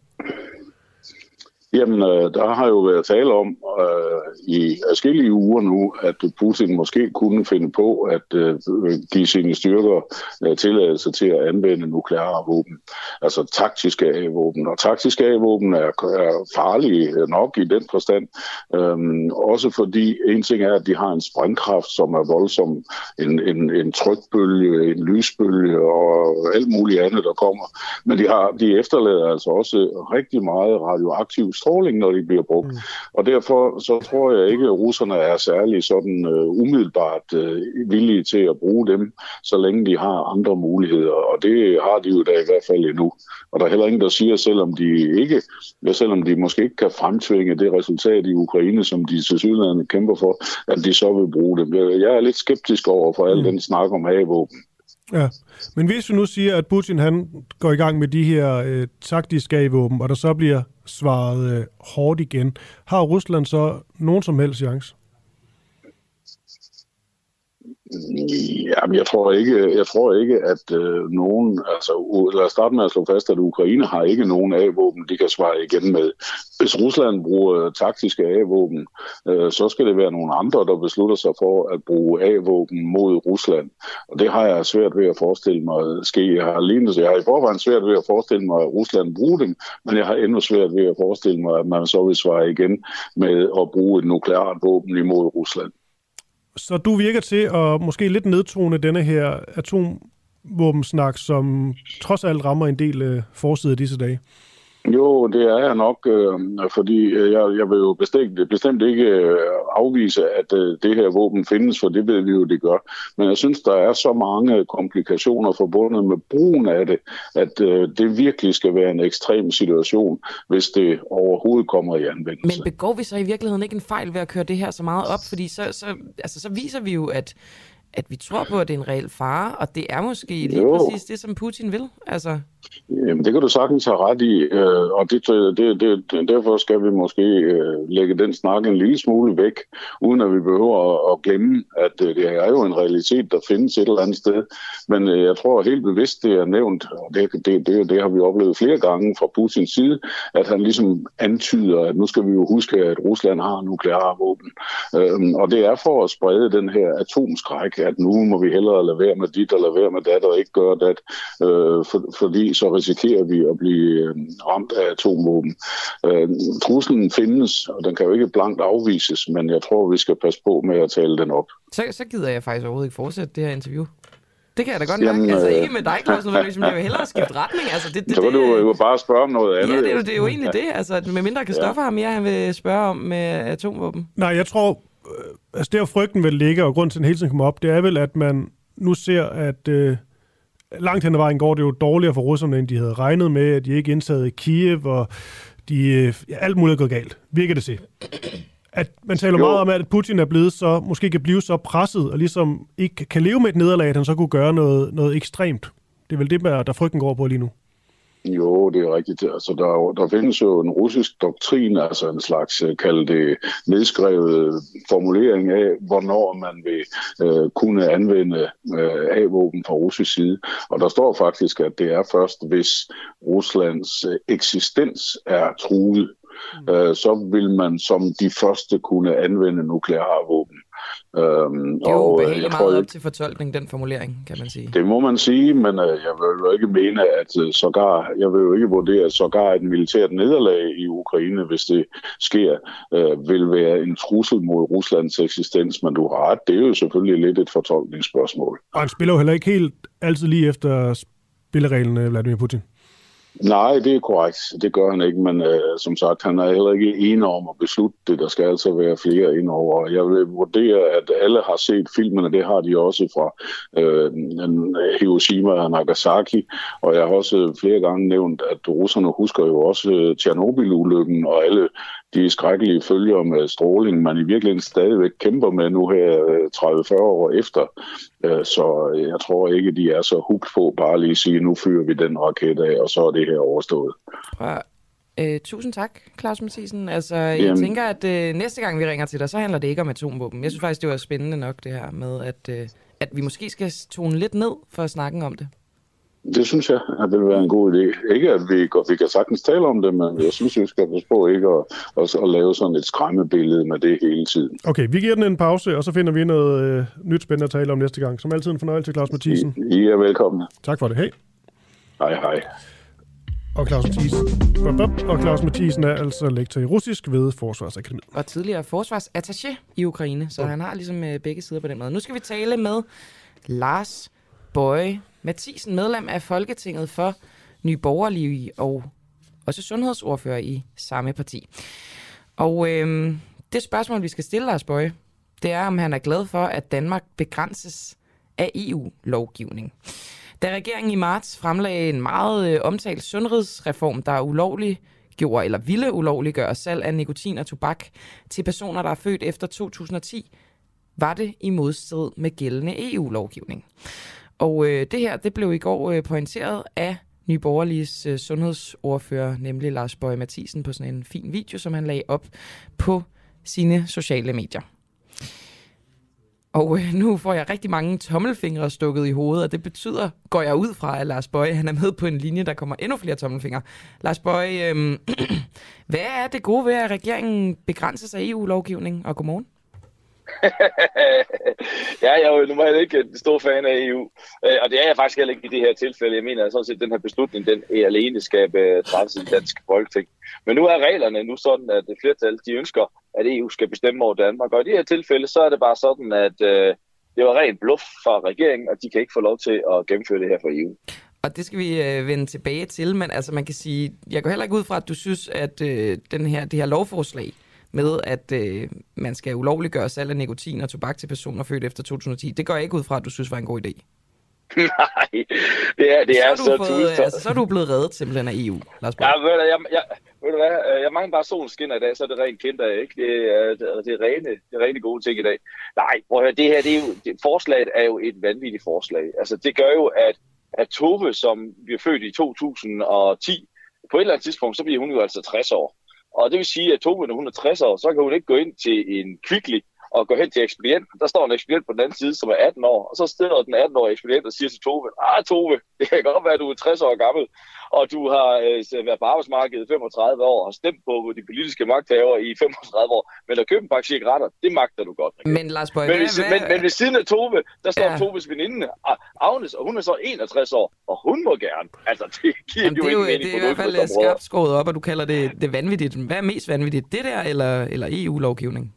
Jamen, øh, der har jo været tale om øh, i forskellige uger nu, at Putin måske kunne finde på at øh, give sine styrker øh, tilladelse til at anvende nukleare våben, altså taktiske A-våben. Og taktiske A-våben er, er farlige nok i den forstand, øh, også fordi en ting er, at de har en sprængkraft, som er voldsom, en, en, en trykbølge, en lysbølge og alt muligt andet, der kommer. Men de, har, de efterlader altså også rigtig meget radioaktiv stråling, når de bliver brugt. Mm. Og derfor så tror jeg ikke, at russerne er særlig sådan uh, umiddelbart uh, villige til at bruge dem, så længe de har andre muligheder. Og det har de jo da i hvert fald endnu. Og der er heller ingen, der siger, selvom de ikke, ja, selvom de måske ikke kan fremtvinge det resultat i Ukraine, som de til sydlandet kæmper for, at de så vil bruge dem. Jeg er lidt skeptisk over for al mm. den snak om A-våben. Ja, men hvis vi nu siger, at Putin han går i gang med de her øh, taktiske A-våben, og der så bliver svaret øh, hårdt igen, har Rusland så nogen som helst chance? Jamen, jeg tror ikke, jeg tror ikke at øh, nogen, altså lad os starte med at slå fast, at Ukraine har ikke nogen A-våben, de kan svare igen med. Hvis Rusland bruger øh, taktiske A-våben, øh, så skal det være nogle andre, der beslutter sig for at bruge A-våben mod Rusland. Og det har jeg svært ved at forestille mig ske. Jeg har, lignende, jeg har i forvejen svært ved at forestille mig, at Rusland bruger dem, men jeg har endnu svært ved at forestille mig, at man så vil svare igen med at bruge et nukleart våben imod Rusland. Så du virker til at måske lidt nedtone denne her atomvåbensnak, som trods alt rammer en del øh, forsider disse dage. Jo, det er jeg nok, øh, fordi øh, jeg, jeg vil jo bestemt, bestemt ikke øh, afvise, at øh, det her våben findes, for det ved vi jo, det gør. Men jeg synes, der er så mange komplikationer forbundet med brugen af det, at øh, det virkelig skal være en ekstrem situation, hvis det overhovedet kommer i anvendelse. Men begår vi så i virkeligheden ikke en fejl ved at køre det her så meget op? Fordi så, så, altså, så viser vi jo, at at vi tror på, at det er en reel fare, og det er måske lige jo. præcis det, som Putin vil. Altså. Jamen, det kan du sagtens have ret i, øh, og det, det, det, det, derfor skal vi måske øh, lægge den snak en lille smule væk, uden at vi behøver at, at glemme, at øh, det er jo en realitet, der findes et eller andet sted. Men øh, jeg tror helt bevidst, det er nævnt, og det, det, det, det har vi oplevet flere gange fra Putins side, at han ligesom antyder, at nu skal vi jo huske, at Rusland har nukleare våben. Øh, og det er for at sprede den her atomskræk, at nu må vi hellere lade være med dit og lade være med dat og ikke gøre det, øh, for, fordi så risikerer vi at blive øh, ramt af atomvåben. Øh, truslen findes, og den kan jo ikke blankt afvises, men jeg tror, vi skal passe på med at tale den op. Så, så gider jeg faktisk overhovedet ikke fortsætte det her interview. Det kan jeg da godt Jamen, mærke. Altså ikke med dig, Claus, men jeg vil hellere skifte retning. Altså, det, det, så kan du jo bare spørge om noget andet. Ja, det er jo, det er jo egentlig det. Altså, med mindre Kristoffer ja. har mere, han vil spørge om med atomvåben. Nej, jeg tror, altså der frygten vil ligge, og grund til, at den hele tiden kommer op, det er vel, at man nu ser, at øh, langt hen ad vejen går det jo dårligere for russerne, end de havde regnet med, at de ikke indtaget Kiev, og de, øh, ja, alt muligt er gået galt, virker det til. At man taler jo. meget om, at Putin er blevet så, måske kan blive så presset, og ligesom ikke kan leve med et nederlag, at han så kunne gøre noget, noget ekstremt. Det er vel det, der frygten går på lige nu. Jo, det er rigtigt. Altså, der, der findes jo en russisk doktrin, altså en slags øh, kaldt det nedskrevet formulering af, hvornår man vil øh, kunne anvende øh, A-våben fra russisk side. Og der står faktisk, at det er først, hvis Ruslands øh, eksistens er truet, mm. øh, så vil man som de første kunne anvende nukleare våben. Øhm, det er jo og, øh, jeg meget tror, op til fortolkning, den formulering, kan man sige. Det må man sige, men uh, jeg vil jo ikke mene, at uh, sågar, jeg vil jo ikke vurdere, at sågar et militært nederlag i Ukraine, hvis det sker, uh, vil være en trussel mod Ruslands eksistens, men du har ret, det er jo selvfølgelig lidt et fortolkningsspørgsmål. Og han spiller jo heller ikke helt altid lige efter spillereglene, Vladimir Putin. Nej, det er korrekt. Det gør han ikke, men øh, som sagt, han er heller ikke enig om at beslutte det. Der skal altså være flere indover. Jeg vil vurdere, at alle har set filmene. Det har de også fra øh, Hiroshima og Nagasaki. Og jeg har også flere gange nævnt, at russerne husker jo også øh, Tjernobyl-ulykken og alle de skrækkelige følger med stråling, man i virkeligheden stadigvæk kæmper med nu her 30-40 øh, år efter. Øh, så jeg tror ikke, de er så hugt på bare lige at sige, nu fyrer vi den raket af, og så er det her overstået. Ja. Øh, tusind tak, Claus Mathisen. Altså, Jamen. jeg tænker, at øh, næste gang vi ringer til dig, så handler det ikke om atomvåben. Jeg synes faktisk, det var spændende nok, det her med, at, øh, at vi måske skal tone lidt ned for at snakke om det. Det synes jeg, at det vil være en god idé. Ikke at vi, går, vi kan sagtens tale om det, men jeg synes, vi skal passe på ikke at, at, at lave sådan et skræmmebillede med det hele tiden. Okay, vi giver den en pause, og så finder vi noget øh, nyt spændende at tale om næste gang. Som altid en fornøjelse, Claus Mathisen. I, I er velkomne. Tak for det. Hej. Hej, hej. Og Claus Mathisen, og Claus Mathisen er altså lektor i russisk ved Forsvarsakademiet. Og tidligere forsvarsattaché i Ukraine, så ja. han har ligesom øh, begge sider på den måde. Nu skal vi tale med Lars Bøje Mathisen, medlem af Folketinget for Nye Borgerlige og også sundhedsordfører i samme parti. Og øh, det spørgsmål, vi skal stille Lars Bøje, det er, om han er glad for, at Danmark begrænses af EU-lovgivning. Da regeringen i marts fremlagde en meget øh, omtalt sundhedsreform, der er ulovlig gjorde eller ville ulovliggøre salg af nikotin og tobak til personer, der er født efter 2010, var det i modstrid med gældende EU-lovgivning. Og øh, det her, det blev i går øh, pointeret af Nye Borgerliges øh, sundhedsordfører, nemlig Lars Bøge Mathisen, på sådan en fin video, som han lagde op på sine sociale medier. Og øh, nu får jeg rigtig mange tommelfingre stukket i hovedet, og det betyder, går jeg ud fra, at Lars Bøge han er med på en linje, der kommer endnu flere tommelfingre. Lars Bøge, øh, hvad er det gode ved, at regeringen begrænser sig EU-lovgivning? Og godmorgen ja, jeg er jo normalt ikke en stor fan af EU, øh, og det er jeg faktisk heller ikke i det her tilfælde. Jeg mener sådan set, at den her beslutning, den er alene skal træffes i dansk folketing. Men nu er reglerne nu sådan, at flertal de ønsker, at EU skal bestemme over Danmark. Og i det her tilfælde, så er det bare sådan, at øh, det var rent bluff fra regeringen, og de kan ikke få lov til at gennemføre det her for EU. Og det skal vi øh, vende tilbage til, men altså man kan sige, jeg går heller ikke ud fra, at du synes, at øh, den her, det her lovforslag med, at øh, man skal ulovliggøre salg af nikotin og tobak til personer født efter 2010. Det går jeg ikke ud fra, at du synes var en god idé. Nej, det er, det er så, så fået, altså, så er du blevet reddet simpelthen af EU, Lars Ja, ved du, jeg, jeg, ved du hvad, øh, jeg mangler bare solen skinner i dag, så er det rent af, ikke? Det er, det, er rene, det er rene gode ting i dag. Nej, prøv at høre, det her, det er jo, det, forslaget er jo et vanvittigt forslag. Altså, det gør jo, at at Tove, som bliver født i 2010, på et eller andet tidspunkt, så bliver hun jo altså 60 år. Og det vil sige, at Tove, når hun er 60 år, så kan hun ikke gå ind til en kvickly og gå hen til ekspedienten. Der står en ekspedient på den anden side, som er 18 år, og så stiller den 18-årige ekspedient og siger til Tove, ah Tove, det kan godt være, at du er 60 år gammel, og du har øh, været på arbejdsmarkedet i 35 år og stemt på de politiske magthaver i 35 år, men at købe en pakke cigaretter, det magter du godt. Men Lars Bøge, men, hvad, men, men ved siden af Tove, der står Ja. Toves veninde, Agnes, og hun er så 61 år, og hun må gerne. Altså, det giver Jamen, jo ikke mening det er på i hvert fald øh, skarpt skåret op, og du kalder det, det vanvittigt. Hvad er mest vanvittigt, det der eller, eller EU-lovgivning?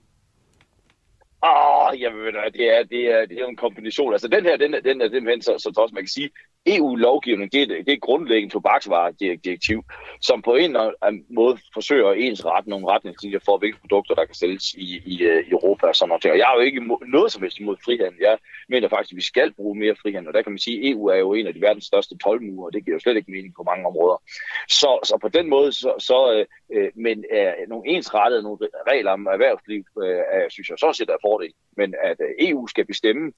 Åh, oh, jamen, ved det er, det, er, det er en kombination. Altså, den her, den er, den er simpelthen, så, så trods, man kan sige, EU-lovgivning, det er, det er grundlæggende tobaksvaredirektiv, som på en eller anden måde forsøger at ensrette nogle retningslinjer for, hvilke produkter, der kan sælges i, i, øh, i Europa og sådan noget. Og jeg er jo ikke imod, noget som helst imod frihandel. Jeg mener faktisk, at vi skal bruge mere frihandel. Og der kan man sige, at EU er jo en af de verdens største tolvmure, og det giver jo slet ikke mening på mange områder. Så, så på den måde, så, så øh, øh men øh, nogle ensrettede nogle regler om erhvervsliv, øh, synes jeg så set er fordel. Men at øh, EU skal bestemme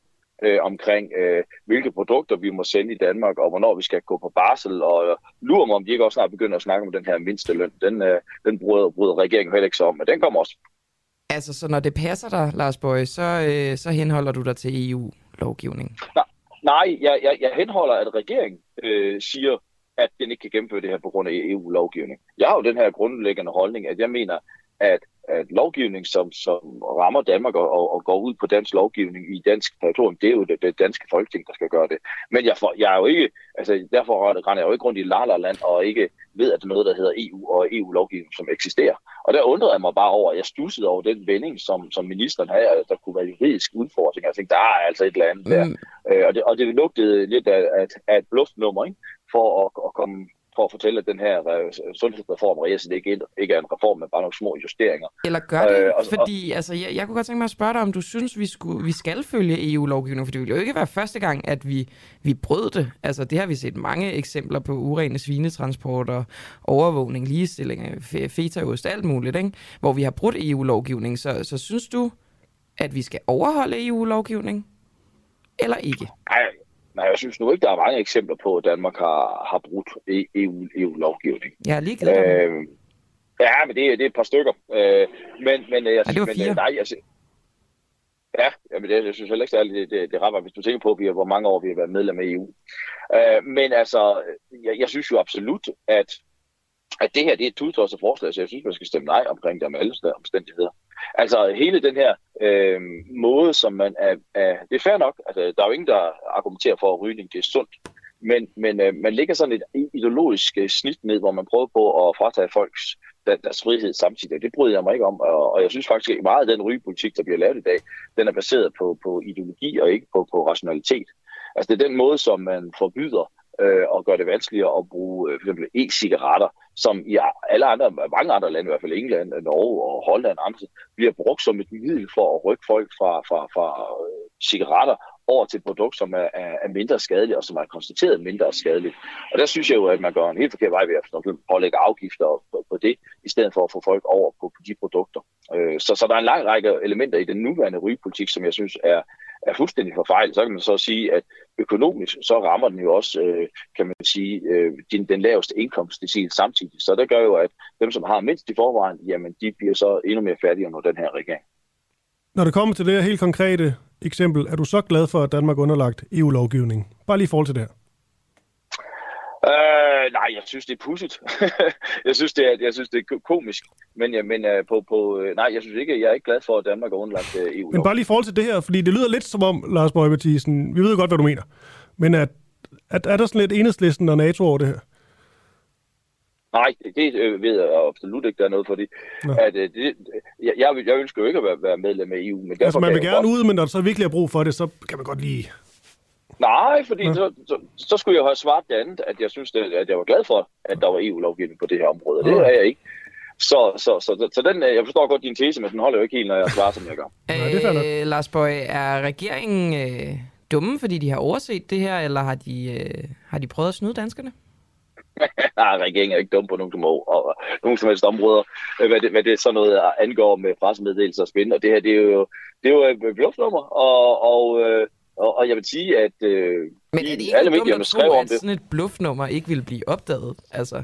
øh, omkring, øh, hvilke produkter vi må sende i Danmark, og hvornår vi skal gå på barsel, og øh, lurer mig, om de ikke også snart begynder at snakke om den her mindste løn. Den, øh, den bryder, bryder regeringen heller ikke så om, men den kommer også. Altså, så når det passer dig, Lars Bøge, så, øh, så henholder du dig til EU-lovgivning. Nej, jeg, jeg, jeg henholder, at regeringen øh, siger, at den ikke kan gennemføre det her på grund af EU-lovgivning. Jeg har jo den her grundlæggende holdning, at jeg mener, at, at lovgivning, som, som rammer Danmark og, og, går ud på dansk lovgivning i dansk territorium, det er jo det, det danske folketing, der skal gøre det. Men jeg, for, jeg er jo ikke, altså derfor render jeg jo ikke rundt i Lala-land og ikke ved, at det er noget, der hedder EU og EU-lovgivning, som eksisterer. Og der undrede jeg mig bare over, at jeg stussede over den vending, som, som ministeren havde, at der kunne være juridisk udfordring. Jeg tænkte, der er altså et eller andet der. Mm. Øh, og, det, og det lugtede lidt af, af, af et bluftnummer, ikke? for at, at komme for at fortælle, at den her sundhedsreform reelt ikke, ikke er en reform, men bare nogle små justeringer. Eller gør det? Øh, og- fordi altså, jeg, jeg kunne godt tænke mig at spørge dig, om du synes, vi, skulle, vi skal følge EU-lovgivning, for det ville jo ikke være første gang, at vi, vi brød det. Altså, det har vi set mange eksempler på, urene svinetransporter, overvågning, ligestilling, fe- fetaost, alt muligt, ikke? hvor vi har brudt EU-lovgivning. Så, så synes du, at vi skal overholde EU-lovgivning, eller ikke? Nej, nej, jeg synes nu ikke, der er mange eksempler på, at Danmark har, har brudt E- EU, EU-lovgivning. Jeg er lige. Øh, ja, men det, er- det er et par stykker. Øh, men, men, øh, jeg, Ej, det men, øh, nej, jeg, sy- Ja, jamen det, jeg synes heller ikke særligt, det, det, det rammer, hvis du tænker på, vi hvor mange år vi har været medlem af EU. Øh, men altså, jeg, jeg synes jo absolut, at, at det her det er et tudtosset forslag, så jeg synes, man skal stemme nej omkring det om alle omstændigheder. Altså hele den her øh, måde, som man er, er... Det er fair nok, altså, der er jo ingen, der argumenterer for, at rygning det er sundt. Men, men øh, man ligger sådan et ideologisk øh, snit ned, hvor man prøver på at fratage folks der, deres frihed samtidig. Og Det bryder jeg mig ikke om, og, og jeg synes faktisk, at meget af den rygepolitik, der bliver lavet i dag, den er baseret på, på ideologi og ikke på, på rationalitet. Altså det er den måde, som man forbyder øh, og gør det vanskeligere at bruge øh, for eksempel e-cigaretter, som i alle andre, mange andre lande, i hvert fald England, Norge og Holland og andre, bliver brugt som et middel for at rykke folk fra, fra, fra øh, cigaretter over til et produkt, som er, er, er mindre skadeligt, og som er konstateret mindre skadeligt. Og der synes jeg jo, at man går en helt forkert vej ved at pålægge afgifter på, på det, i stedet for at få folk over på, på de produkter. Øh, så, så der er en lang række elementer i den nuværende rygepolitik, som jeg synes er, er fuldstændig forfejlet. Så kan man så sige, at økonomisk, så rammer den jo også, øh, kan man sige, øh, den, den laveste indkomstdecil samtidig. Så det gør jo, at dem, som har mindst i forvejen, jamen de bliver så endnu mere fattige under den her regering. Når det kommer til det her helt konkrete eksempel, er du så glad for, at Danmark er underlagt EU-lovgivning? Bare lige i forhold til det her. Øh, nej, jeg synes, det er pudsigt. jeg, synes, det er, jeg synes, det er komisk. Men, ja, men uh, på, på, øh, nej, jeg synes ikke, jeg er ikke glad for, at Danmark er underlagt uh, EU. Men bare lige i forhold til det her, fordi det lyder lidt som om, Lars Bøge Mathisen, vi ved godt, hvad du mener, men at, at er der sådan lidt enhedslisten og NATO over det her? Nej, det, øh, ved jeg absolut ikke, der er noget for. Nå. At, øh, det jeg, jeg, jeg ønsker jo ikke at være, være medlem af EU, men derfor Altså man vil gerne godt- ud, men når der så virkelig er brug for det, så kan man godt lige... Nej, fordi så, så, så skulle jeg have svaret det andet, at jeg synes, det, at jeg var glad for, at der var EU-lovgivning på det her område. og Det Ja. er jeg ikke. Så, så, så, så, så den, øh, jeg forstår godt din tese, men den holder jo ikke helt, når jeg svarer, som jeg gør. Øh, Lars Bøge, er regeringen øh, dumme, fordi de har overset det her, eller har de, øh, har de prøvet at snyde danskerne? Nej, regeringen er ikke dum på nogen som, og, og, nogen som helst områder, øh, hvad det, hvad det sådan noget angår med pressemeddelelser og spændende. Og det her, det er jo, det er jo et bluffnummer, og, og, øh, Og, og jeg vil sige, at øh, Men er det ikke alle medierne skrev om at det. sådan et bluffnummer ikke vil blive opdaget? Altså,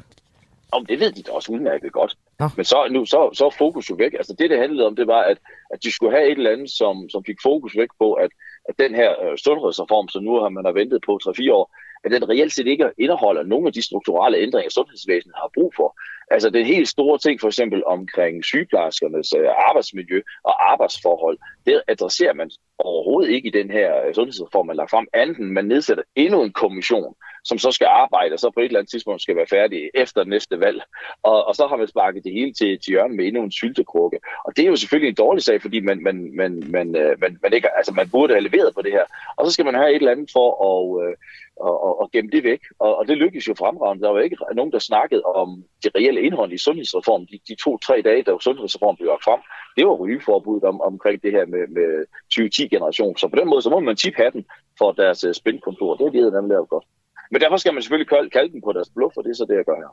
Om det ved de da også udmærket godt. Men så, nu, så, så er fokus jo væk. Altså det, det handlede om, det var, at, at de skulle have et eller andet, som, som fik fokus væk på, at, at den her øh, sundhedsreform, som nu har man har ventet på 3-4 år, at den reelt set ikke indeholder nogle af de strukturelle ændringer, sundhedsvæsenet har brug for. Altså den helt store ting, for eksempel omkring sygeplejerskernes øh, arbejdsmiljø og arbejdsforhold, det adresserer man overhovedet ikke i den her øh, sundhedsreform, man lagt frem, andet end man nedsætter endnu en kommission, som så skal arbejde, og så på et eller andet tidspunkt skal være færdig efter næste valg. Og, og så har man sparket det hele til, til hjørnet med endnu en syltekrukke. Og det er jo selvfølgelig en dårlig sag, fordi man, man, man, man, øh, man, man, ikke, altså man burde have leveret på det her. Og så skal man have et eller andet for at, øh, og, og, og gemme det væk. Og, og det lykkedes jo fremragende. Der var ikke nogen, der snakkede om de reelle indhold i sundhedsreformen. De, de to-tre dage, da sundhedsreformen blev lagt frem, det var rygeforbuddet om, omkring det her med, med 2010-generation. Så på den måde, så må man tippe hatten for deres uh, spændkontor. Det er det, nemlig lavet godt. Men derfor skal man selvfølgelig kalde, kalde dem på deres bluff, og det er så det, jeg gør her.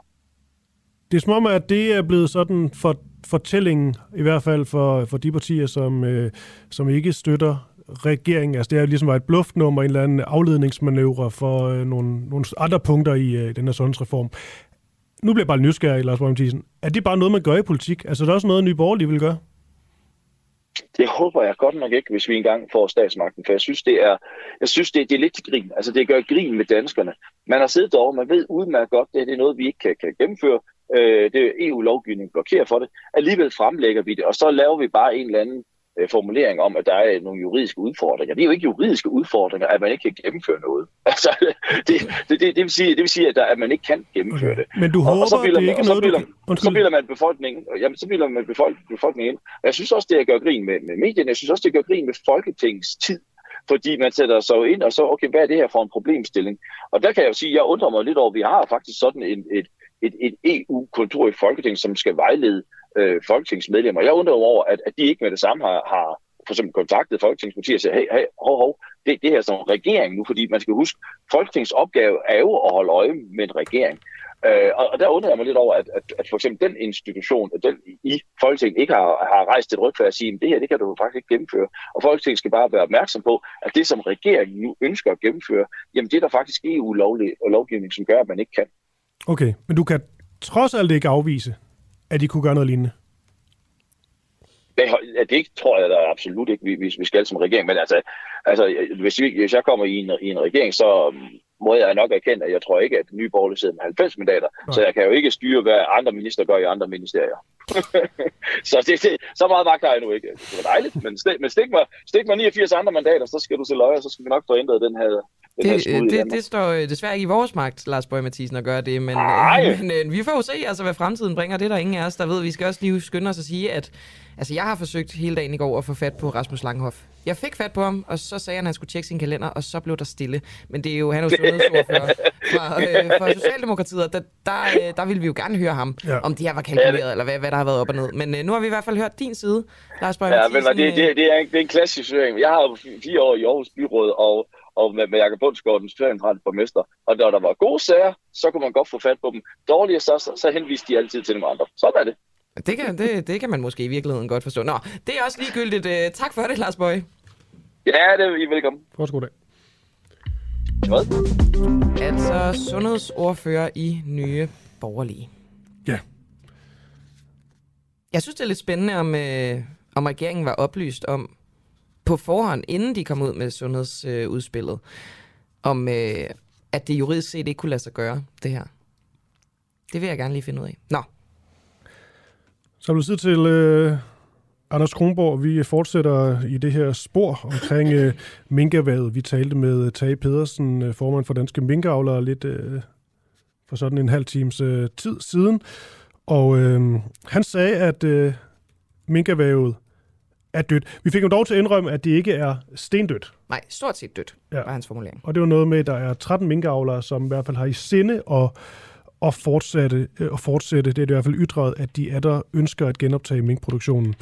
Det er som om, at det er blevet sådan for fortællingen, i hvert fald for, for de partier, som, øh, som ikke støtter regeringen. Altså det er ligesom var et bluffnummer, en eller anden afledningsmanøvre for øh, nogle, nogle andre punkter i øh, den her sundhedsreform. Nu bliver jeg bare nysgerrig, Lars Borg Thiesen. Er det bare noget, man gør i politik? Altså der er også noget, Nye Borgerlige vil gøre? Det håber jeg godt nok ikke, hvis vi engang får statsmagten, for jeg synes, det er, jeg synes, det, det er lidt til grin. Altså, det gør grin med danskerne. Man har siddet derovre, man ved udmærket godt, det, det er noget, vi ikke kan, kan gennemføre. Øh, det er EU-lovgivning blokerer for det. Alligevel fremlægger vi det, og så laver vi bare en eller anden formulering om, at der er nogle juridiske udfordringer. Det er jo ikke juridiske udfordringer, at man ikke kan gennemføre noget. Altså, det, det, det, det, vil, sige, det vil sige, at, der, at man ikke kan gennemføre okay. det. Men du og, håber, og så bilder, det er ikke og så noget, du bilder, og så bilder man befolkningen, jamen, så bilder man befolk, befolkningen ind. Og jeg synes også, det er at gøre grin med, med medierne. Jeg synes også, det er at gøre grin med Folketingets tid. Fordi man sætter sig ind og så, okay, hvad er det her for en problemstilling? Og der kan jeg jo sige, jeg undrer mig lidt over, vi har faktisk sådan en, et, et, et EU-kontor i Folketinget, som skal vejlede øh, folketingsmedlemmer. Jeg undrer mig over, at, at de ikke med det samme har, har for eksempel kontaktet folketingspartier og siger, hey, hey, hov, hov, det, det her som regering nu, fordi man skal huske, Folketingets opgave er jo at holde øje med en regering. Øh, og, og der undrer jeg mig lidt over, at, at, at for eksempel den institution, at den i Folketinget ikke har, har rejst et ryg for at sige, at det her, det kan du faktisk ikke gennemføre. Og Folketinget skal bare være opmærksom på, at det, som regeringen nu ønsker at gennemføre, jamen det er der faktisk EU-lovgivning, som gør, at man ikke kan. Okay, men du kan trods alt ikke afvise, at de kunne gøre noget lignende. Det, det tror jeg da absolut ikke, vi, vi, vi skal som regering. Men altså, altså hvis, vi, hvis jeg kommer i en, i en regering, så um, må jeg nok erkende, at jeg tror ikke, at Nye Borgerlige sidder med 90 mandater. Nej. Så jeg kan jo ikke styre, hvad andre minister gør i andre ministerier. så, det, det, så meget magt har jeg nu ikke. Det var dejligt, men, stik, men stik, mig, stik mig 89 andre mandater, så skal du til løje, og så skal vi nok få ændret den her, Det, i det, det står øh, desværre ikke i vores magt, Lars Bøge Mathisen, at gøre det, men, øh, men øh, vi får jo se, altså, hvad fremtiden bringer. Det er der ingen af os, der ved. Vi skal også lige skynde os at sige, at altså, jeg har forsøgt hele dagen i går at få fat på Rasmus Langhoff. Jeg fik fat på ham, og så sagde han, at han skulle tjekke sin kalender, og så blev der stille. Men det er jo, han er jo sundhedsordfører fra, øh, fra Socialdemokratiet, og der, der, øh, der ville vi jo gerne høre ham, Ja. om det her var kalkuleret, eller hvad, hvad der har været op og ned. Men øh, nu har vi i hvert fald hørt din side, Lars Bøge Ja, men Mathisen. det, det, det, er en, det er en klassisk situation. Jeg har jo fire år i Aarhus Byråd, og, og med, med Jakob Bundsgaard, den socialdemokratiske borgmester. Og når der var gode sager, så kunne man godt få fat på dem. Dårlige, så, så, så henviste de altid til dem andre. Sådan er det. Det kan, det, det kan man måske i virkeligheden godt forstå. Nå, det er også ligegyldigt. Øh, tak for det, Lars Bøge. Ja, det er I velkommen. Fortsat god dag. Hvad? Altså sundhedsordfører i Nye Borgerlige. Ja. Jeg synes, det er lidt spændende, om, øh, om regeringen var oplyst om på forhånd, inden de kom ud med sundhedsudspillet, om øh, at det juridisk set ikke kunne lade sig gøre, det her. Det vil jeg gerne lige finde ud af. Nå, Så er du til øh, Anders Kronborg. Vi fortsætter i det her spor omkring øh, minkerværet. Vi talte med øh, Tage Pedersen, øh, formand for Danske Minkavlere, lidt øh, for sådan en halv times øh, tid siden. Og øh, han sagde, at øh, minkervævet er dødt. Vi fik jo dog til at indrømme, at det ikke er stendødt. nej, stort set dødt, Ja. var hans formulering. Og det var noget med, at der er 13 minkavlere, som i hvert fald har i sinde og, og, fortsætte, øh, og fortsætte. Det er i hvert fald ytret, at de er der ønsker at genoptage minkproduktionen.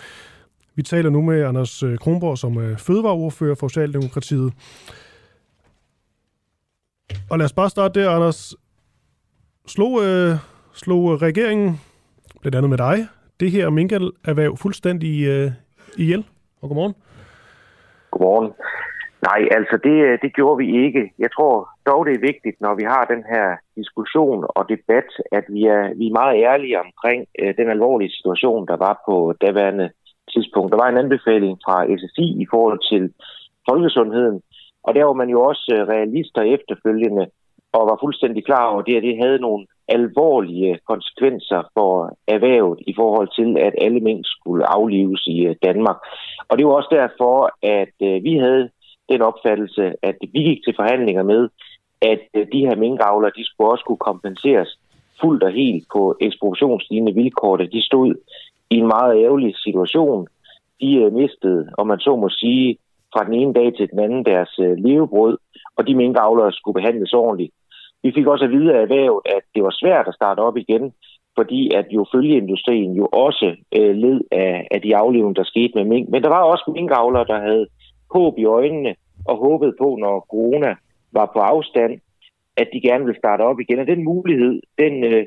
Vi taler nu med Anders øh, Kronborg, som er fødevareordfører for Socialdemokratiet. Og lad os bare starte der, Anders. Slog, øh, slog regeringen, blandt andet med dig, det her minkerhverv fuldstændig øh, ihjel? Og godmorgen. Godmorgen. Nej, altså det, øh, det gjorde vi ikke. Jeg tror dog, det er vigtigt, når vi har den her diskussion og debat, at vi er, vi er meget ærlige omkring øh, den alvorlige situation, der var på daværende tidspunkt. Der var en anbefaling fra SSI i forhold til folkesundheden, og der var man jo også øh, realister efterfølgende og var fuldstændig klar over det, at det havde nogle alvorlige konsekvenser for erhvervet i forhold til, at alle mink skulle aflives i øh, Danmark. Og det var også derfor, at øh, vi havde den opfattelse, at vi gik til forhandlinger med, at øh, de her minkavler, de skulle også kunne kompenseres fuldt og helt på ekspropriationslignende vilkår, da de stod i en meget ærgerlig situation. De mistede, om man så må sige, fra den ene dag til den anden deres levebrød, og de minkavlere skulle behandles ordentligt. Vi fik også at vide af erhvervet, at det var svært at starte op igen, fordi at jo følgeindustrien jo også øh, led af, af de aflevninger, der skete med mink. Men der var også minkavlere, der havde håb i øjnene og håbede på, når corona var på afstand, at de gerne ville starte op igen. Og den mulighed, den øh,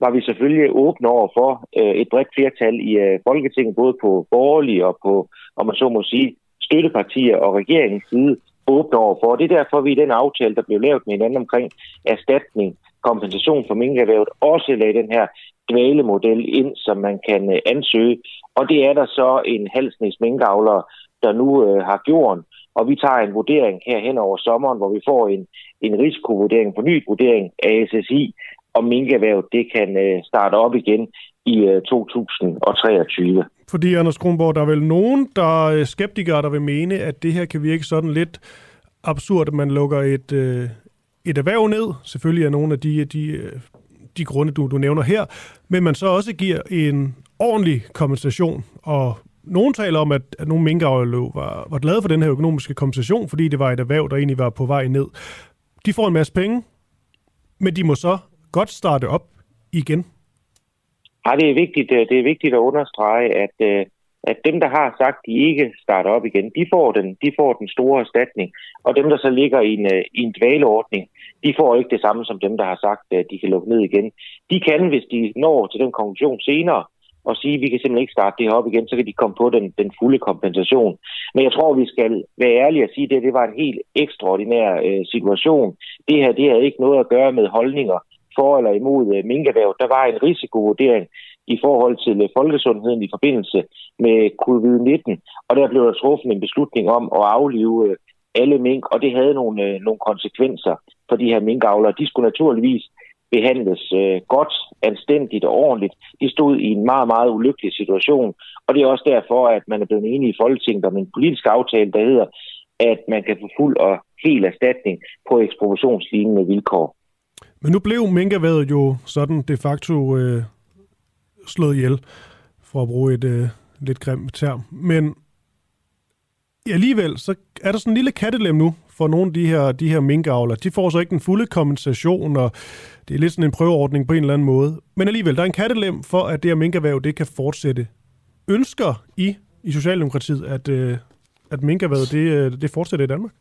var vi selvfølgelig åbne over for øh, et bredt flertal i øh, Folketinget, både på borgerlige og på, om man så må sige, støttepartier og regeringens side åbne over for. Det er derfor, vi i den aftale, der blev lavet med hinanden omkring erstatning, kompensation for minkerhvervet, også lagde den her dvalemodel ind, som man kan øh, ansøge. Og det er der så en halsnæs minkavlere, der nu øh, har gjort. Og vi tager en vurdering her hen over sommeren, hvor vi får en, en risikovurdering, ny vurdering af SSI, om minkerhvervet det kan øh, starte op igen i 2023. Fordi, Anders Kronborg, der er vel nogen, der er skeptikere, der vil mene, at det her kan virke sådan lidt absurd, at man lukker et, øh, et erhverv ned. Selvfølgelig er nogle af de, de, øh, de grunde, du, du nævner her, men man så også giver en ordentlig kompensation. Og nogen taler om, at, at nogle minkavlere var, var glade for den her økonomiske kompensation, fordi det var et erhverv, der egentlig var på vej ned. De får en masse penge, men de må så godt starte op igen. Ja, det er vigtigt, øh, det er vigtigt at understrege, at, øh, at dem, der har sagt, de ikke starter op igen, de får den, de får den store erstatning. Og dem, der så ligger i en, øh, i en dvaleordning, de får ikke det samme som dem, der har sagt, at de kan lukke ned igen. De kan, hvis de når til den konklusion senere, og sige, at vi kan simpelthen ikke starte det her op igen, så kan de komme på den, den fulde kompensation. Men jeg tror, vi skal være ærlige og sige, at det, det var en helt ekstraordinær øh, situation. Det her det havde ikke noget at gøre med holdninger for eller imod øh, minkerhverv. Der var en risikovurdering i forhold til øh, folkesundheden i forbindelse med covid-19, og der blev der truffet en beslutning om at aflive øh, alle mink, og det havde nogle, øh, nogle konsekvenser for de her minkavlere. De skulle naturligvis behandles øh, godt, anstændigt og ordentligt. De stod i en meget, meget ulykkelig situation, og det er også derfor, at man er blevet enige i Folketinget om en politisk aftale, der hedder, at man kan få fuld og hel erstatning på ekspropriationslignende vilkår. Men nu blev minkaværet jo sådan de facto øh, slået ihjel, for at bruge et øh, lidt grimt term. Men alligevel, så er der sådan en lille kattelem nu for nogle af de her, de her minkavler. De får så ikke den fulde kompensation, og det er lidt sådan en prøveordning på en eller anden måde. Men alligevel, der er en kattelem for, at det her minkervæv, det kan fortsætte. Ønsker I i Socialdemokratiet, at, øh, at minkervævet, det, øh, det fortsætter i Danmark?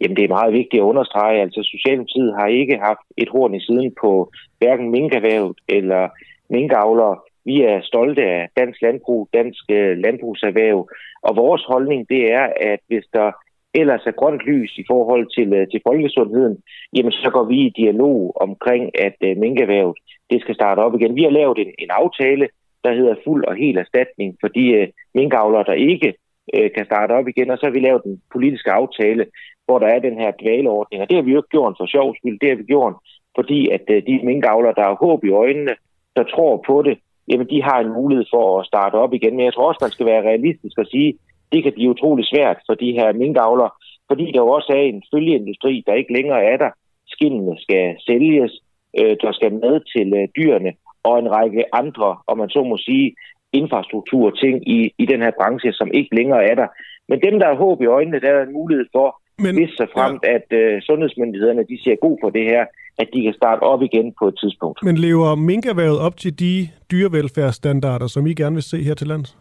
Jamen, det er meget vigtigt at understrege. Altså, Socialdemokratiet har ikke haft et horn i siden på hverken minkervævet eller minkavlere. Vi er stolte af dansk landbrug, dansk øh, landbrugserhverv, og vores holdning det er, at hvis der ellers er grønt lys i forhold til, øh, til folkesundheden, jamen så går vi i dialog omkring, at uh, minkerhvervet det skal starte op igen. Vi har lavet en, en aftale, der hedder fuld og hel erstatning for de øh, minkavlere, der ikke øh, kan starte op igen, og så har vi lavet en politisk aftale, hvor der er den her dvaleordning, og det har vi jo ikke gjort for sjov skyld, det har vi gjort, fordi at øh, de minkavlere, der har håb i øjnene, der tror på det, jamen de har en mulighed for at starte op igen. Men jeg tror også, man skal være realistisk og sige, det kan blive utrolig svært for de her minkavlere, fordi der jo også er en følgeindustri, der ikke længere er der. Skindene skal sælges, øh, der skal med til øh, dyrene, og en række andre, om man så må sige, infrastruktur ting i, i den her branche, som ikke længere er der. Men dem, der har håb i øjnene, der er en mulighed for, men, hvis så fremt, ja. at øh, sundhedsmyndighederne de siger god for det her, at de kan starte op igen på et tidspunkt. Men lever minkerværet op til de dyrevelfærdsstandarder, som I gerne vil se her til lands?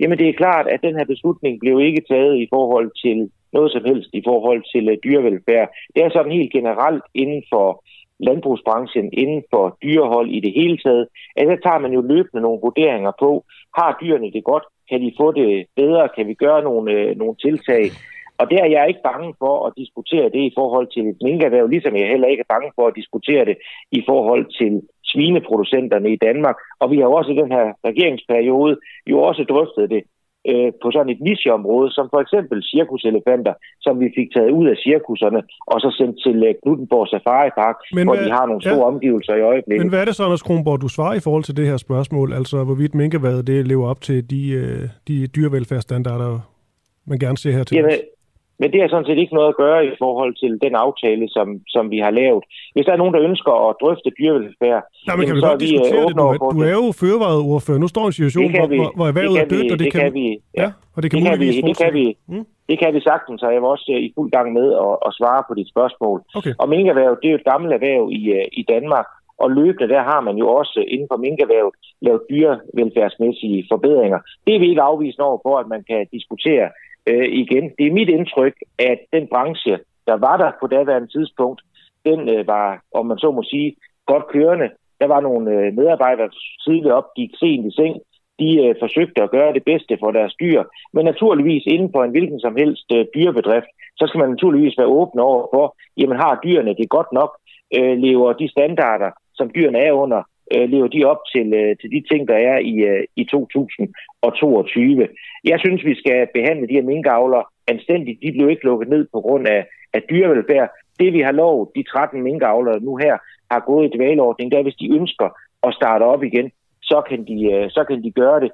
Jamen det er klart, at den her beslutning blev ikke taget i forhold til noget som helst i forhold til uh, dyrevelfærd. Det er sådan helt generelt inden for landbrugsbranchen, inden for dyrehold i det hele taget, at der tager man jo løbende nogle vurderinger på, har dyrene det godt, kan de få det bedre, kan vi gøre nogle, øh, nogle tiltag, Og der er jeg ikke bange for at diskutere det i forhold til et minkerhverv, ligesom jeg heller ikke er bange for at diskutere det i forhold til svineproducenterne i Danmark. Og vi har også i den her regeringsperiode jo også drøftet det øh, på sådan et nicheområde, som for eksempel cirkuselefanter, som vi fik taget ud af cirkuserne, og så sendt til øh, Knuttenborg Safari Park, Men hvor hvad, de har nogle store ja. omgivelser i øjeblikket. Men hvad er det så, Anders Kronborg, du svarer i forhold til det her spørgsmål? Altså, hvorvidt minkeværet det lever op til de, øh, de dyrevelfærdsstandarder, man gerne ser her til? Jamen, men det har sådan set ikke noget at gøre i forhold til den aftale, som, som vi har lavet. Hvis der er nogen, der ønsker at drøfte dyrevelfærd, Nej, men kan vi så godt vi øh, diskutere det? Du, er, du er jo fødevareordfører. Nu står en situation, hvor, hvor, hvor erhvervet er dødt, og det, det kan, kan vi, ja, ja, og det kan, det kan vi, det kan vi, mm. det kan vi sagtens, og jeg var også øh, i fuld gang med at, at svare på dit spørgsmål. Okay. Og minkerhverv, det er jo et gammelt erhverv i, øh, i Danmark, og løbende der har man jo også inden for minkerhvervet lavet dyrevelfærdsmæssige forbedringer. Det er vi ikke afvist over for, at man kan diskutere øh, igen. Det er mit indtryk, at den branche, der var der på daværende tidspunkt, den øh, var, om man så må sige, godt kørende. Der var nogle øh, medarbejdere, der tidligere op, gik sent i seng. De øh, forsøgte at gøre det bedste for deres dyr. Men naturligvis inden for en hvilken som helst øh, dyrebedrift, så skal man naturligvis være åben over for, jamen har dyrene det godt nok? Øh, lever de standarder, som dyrene er under, øh, lever de op til, øh, til de ting, der er i, øh, i 2022. Jeg synes, vi skal behandle de her minkavler anstændigt. De blev ikke lukket ned på grund af, af dyrevelfærd. Det vi har lovet, de 13 minkavlere nu her, har gået i dvaleordning, der hvis de ønsker at starte op igen, så kan de, øh, så kan de gøre det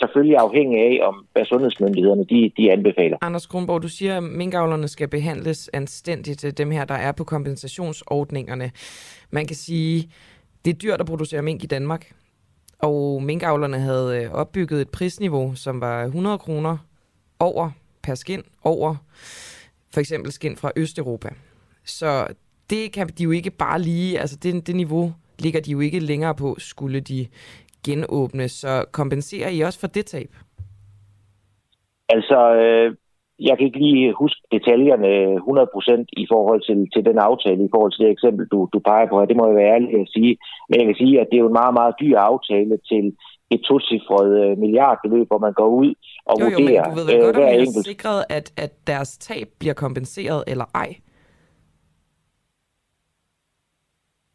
selvfølgelig afhængig af, om hvad sundhedsmyndighederne de, de anbefaler. Anders Kronborg, du siger, at minkavlerne skal behandles anstændigt, dem her, der er på kompensationsordningerne. Man kan sige, det er dyrt at producere mink i Danmark, og minkavlerne havde øh, opbygget et prisniveau, som var 100 kroner over per skin, over for eksempel skin fra Østeuropa. Så det kan de jo ikke bare lige, altså det, det niveau ligger de jo ikke længere på, skulle de genåbne. Så kompenserer I også for det tab? Altså, øh, jeg kan ikke lige huske detaljerne 100% i forhold til, til den aftale, i forhold til det eksempel, du, du peger på her. Det må jeg være ærlig at sige. Men jeg kan sige, at det er jo en meget, meget dyr aftale til et tocifret øh, milliardbeløb, hvor man går ud og jo, jo, vurderer men du ved vel godt, om vi har sikret, at, at deres tab bliver kompenseret eller ej?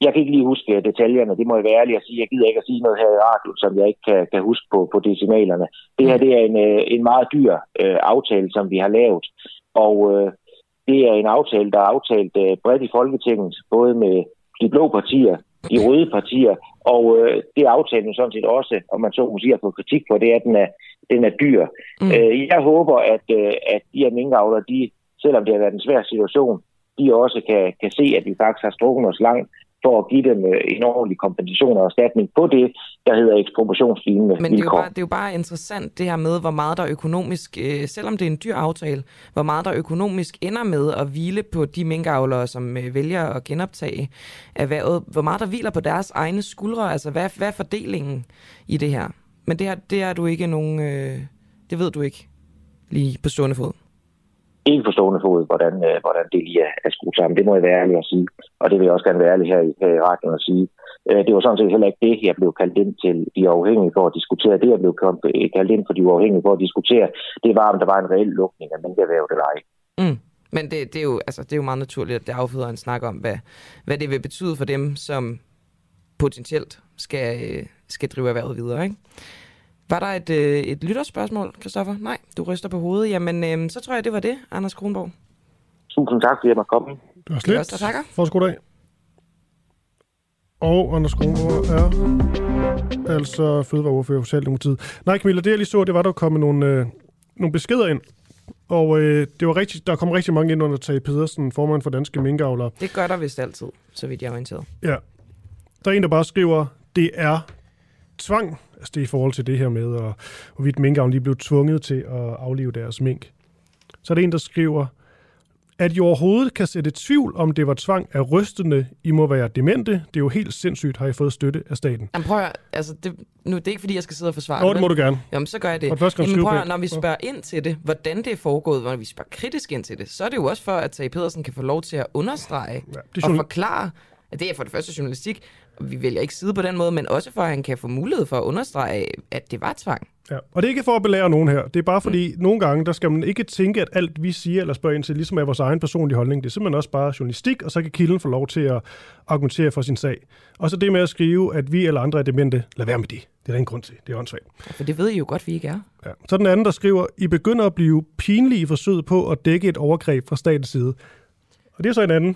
Jeg kan ikke lige huske øh, detaljerne, det må jeg være ærlig at sige. Jeg gider ikke at sige noget her i radio, som jeg ikke kan, kan huske på, på decimalerne. Det her det er en, øh, en meget dyr øh, aftale, som vi har lavet. Og øh, det er en aftale, der er aftalt øh, bredt i Folketinget, både med de blå partier, de røde partier, og øh, det er aftalen sådan set også, om man så må sige, at få kritik på, det er, at den er, den er dyr. Mm. Øh, jeg håber, at, øh, at de her minkavlere, de, selvom det har været en svær situation, de også kan, kan se, at vi faktisk har strukket os langt for at give dem øh, en ordentlig kompensation og erstatning på det, der hedder ekspropriationslignende Men det er, jo bare, det er jo bare interessant det her med, hvor meget der økonomisk, øh, selvom det er en dyr aftale, hvor meget der økonomisk ender med at hvile på de minkavlere, som øh, vælger at genoptage erhvervet. Hvor meget der hviler på deres egne skuldre, altså hvad, hvad er fordelingen i det her? Men det, her, det er du ikke nogen, øh, det ved du ikke lige på stående fod ikke forstående fod, hvordan, øh, hvordan det lige er, er skruet sammen. Det må jeg være ærlig at sige. Og det vil jeg også gerne være ærlig her, her i radioen at sige. Øh, det var sådan set heller ikke det, jeg blev kaldt ind til de uafhængige for at diskutere. Det, jeg blev øh, kaldt ind for de uafhængige for at diskutere, det var, om der var en reel lukning af minkerhvervet eller ej. Mm. Men det, det, er jo, altså, det er jo meget naturligt, at det afføder en snak om, hvad, hvad det vil betyde for dem, som potentielt skal, øh, skal drive erhvervet videre. Ikke? Var der et, øh, et lytterspørgsmål, Kristoffer? Nej, du ryster på hovedet. Jamen, øh, så tror jeg, det var det, Anders Kronborg. Tusind tak, fordi jeg måtte komme. Det var slet. Det takker. For god dag. Og Anders Kronborg er altså fødevareordfører for Socialdemokratiet. Nej, Camilla, det jeg lige så, det var, der kom nogle, øh, nogle beskeder ind. Og øh, det var rigtig, der kom rigtig mange ind under Tage Pedersen, formand for Danske Minkavlere. Det gør der vist altid, så vidt jeg er orienteret. Ja. Der er en, der bare skriver, det er tvang, altså det er i forhold til det her med, og, hvorvidt minkavlen lige blev tvunget til at aflive deres mink. Så er der en, der skriver, at I overhovedet kan sætte tvivl om det var tvang af rystende, I må være demente. Det er jo helt sindssygt, har I fået støtte af staten. Jamen prøv at, altså det, nu, det er ikke fordi, jeg skal sidde og forsvare Nå, det må du gerne. Jamen så gør jeg det. Jamen, prøv at, når vi spørger ind til det, hvordan det er foregået, når vi spørger kritisk ind til det, så er det jo også for, at Tage Pedersen kan få lov til at understrege ja, det og forklare, at det er for det første journalistik, vi vælger ikke side på den måde, men også for, at han kan få mulighed for at understrege, at det var tvang. Ja, og det er ikke for at belære nogen her. Det er bare fordi, mm. nogle gange, der skal man ikke tænke, at alt vi siger eller spørger ind til, ligesom er vores egen personlige holdning. Det er simpelthen også bare journalistik, og så kan kilden få lov til at argumentere for sin sag. Og så det med at skrive, at vi eller andre er demente, lad være med det. Det er der ingen grund til. Det er åndssvagt. Ja, for det ved I jo godt, vi ikke er. Ja. Så den anden, der skriver, I begynder at blive pinlige i forsøget på at dække et overgreb fra statens side. Og det er så en anden.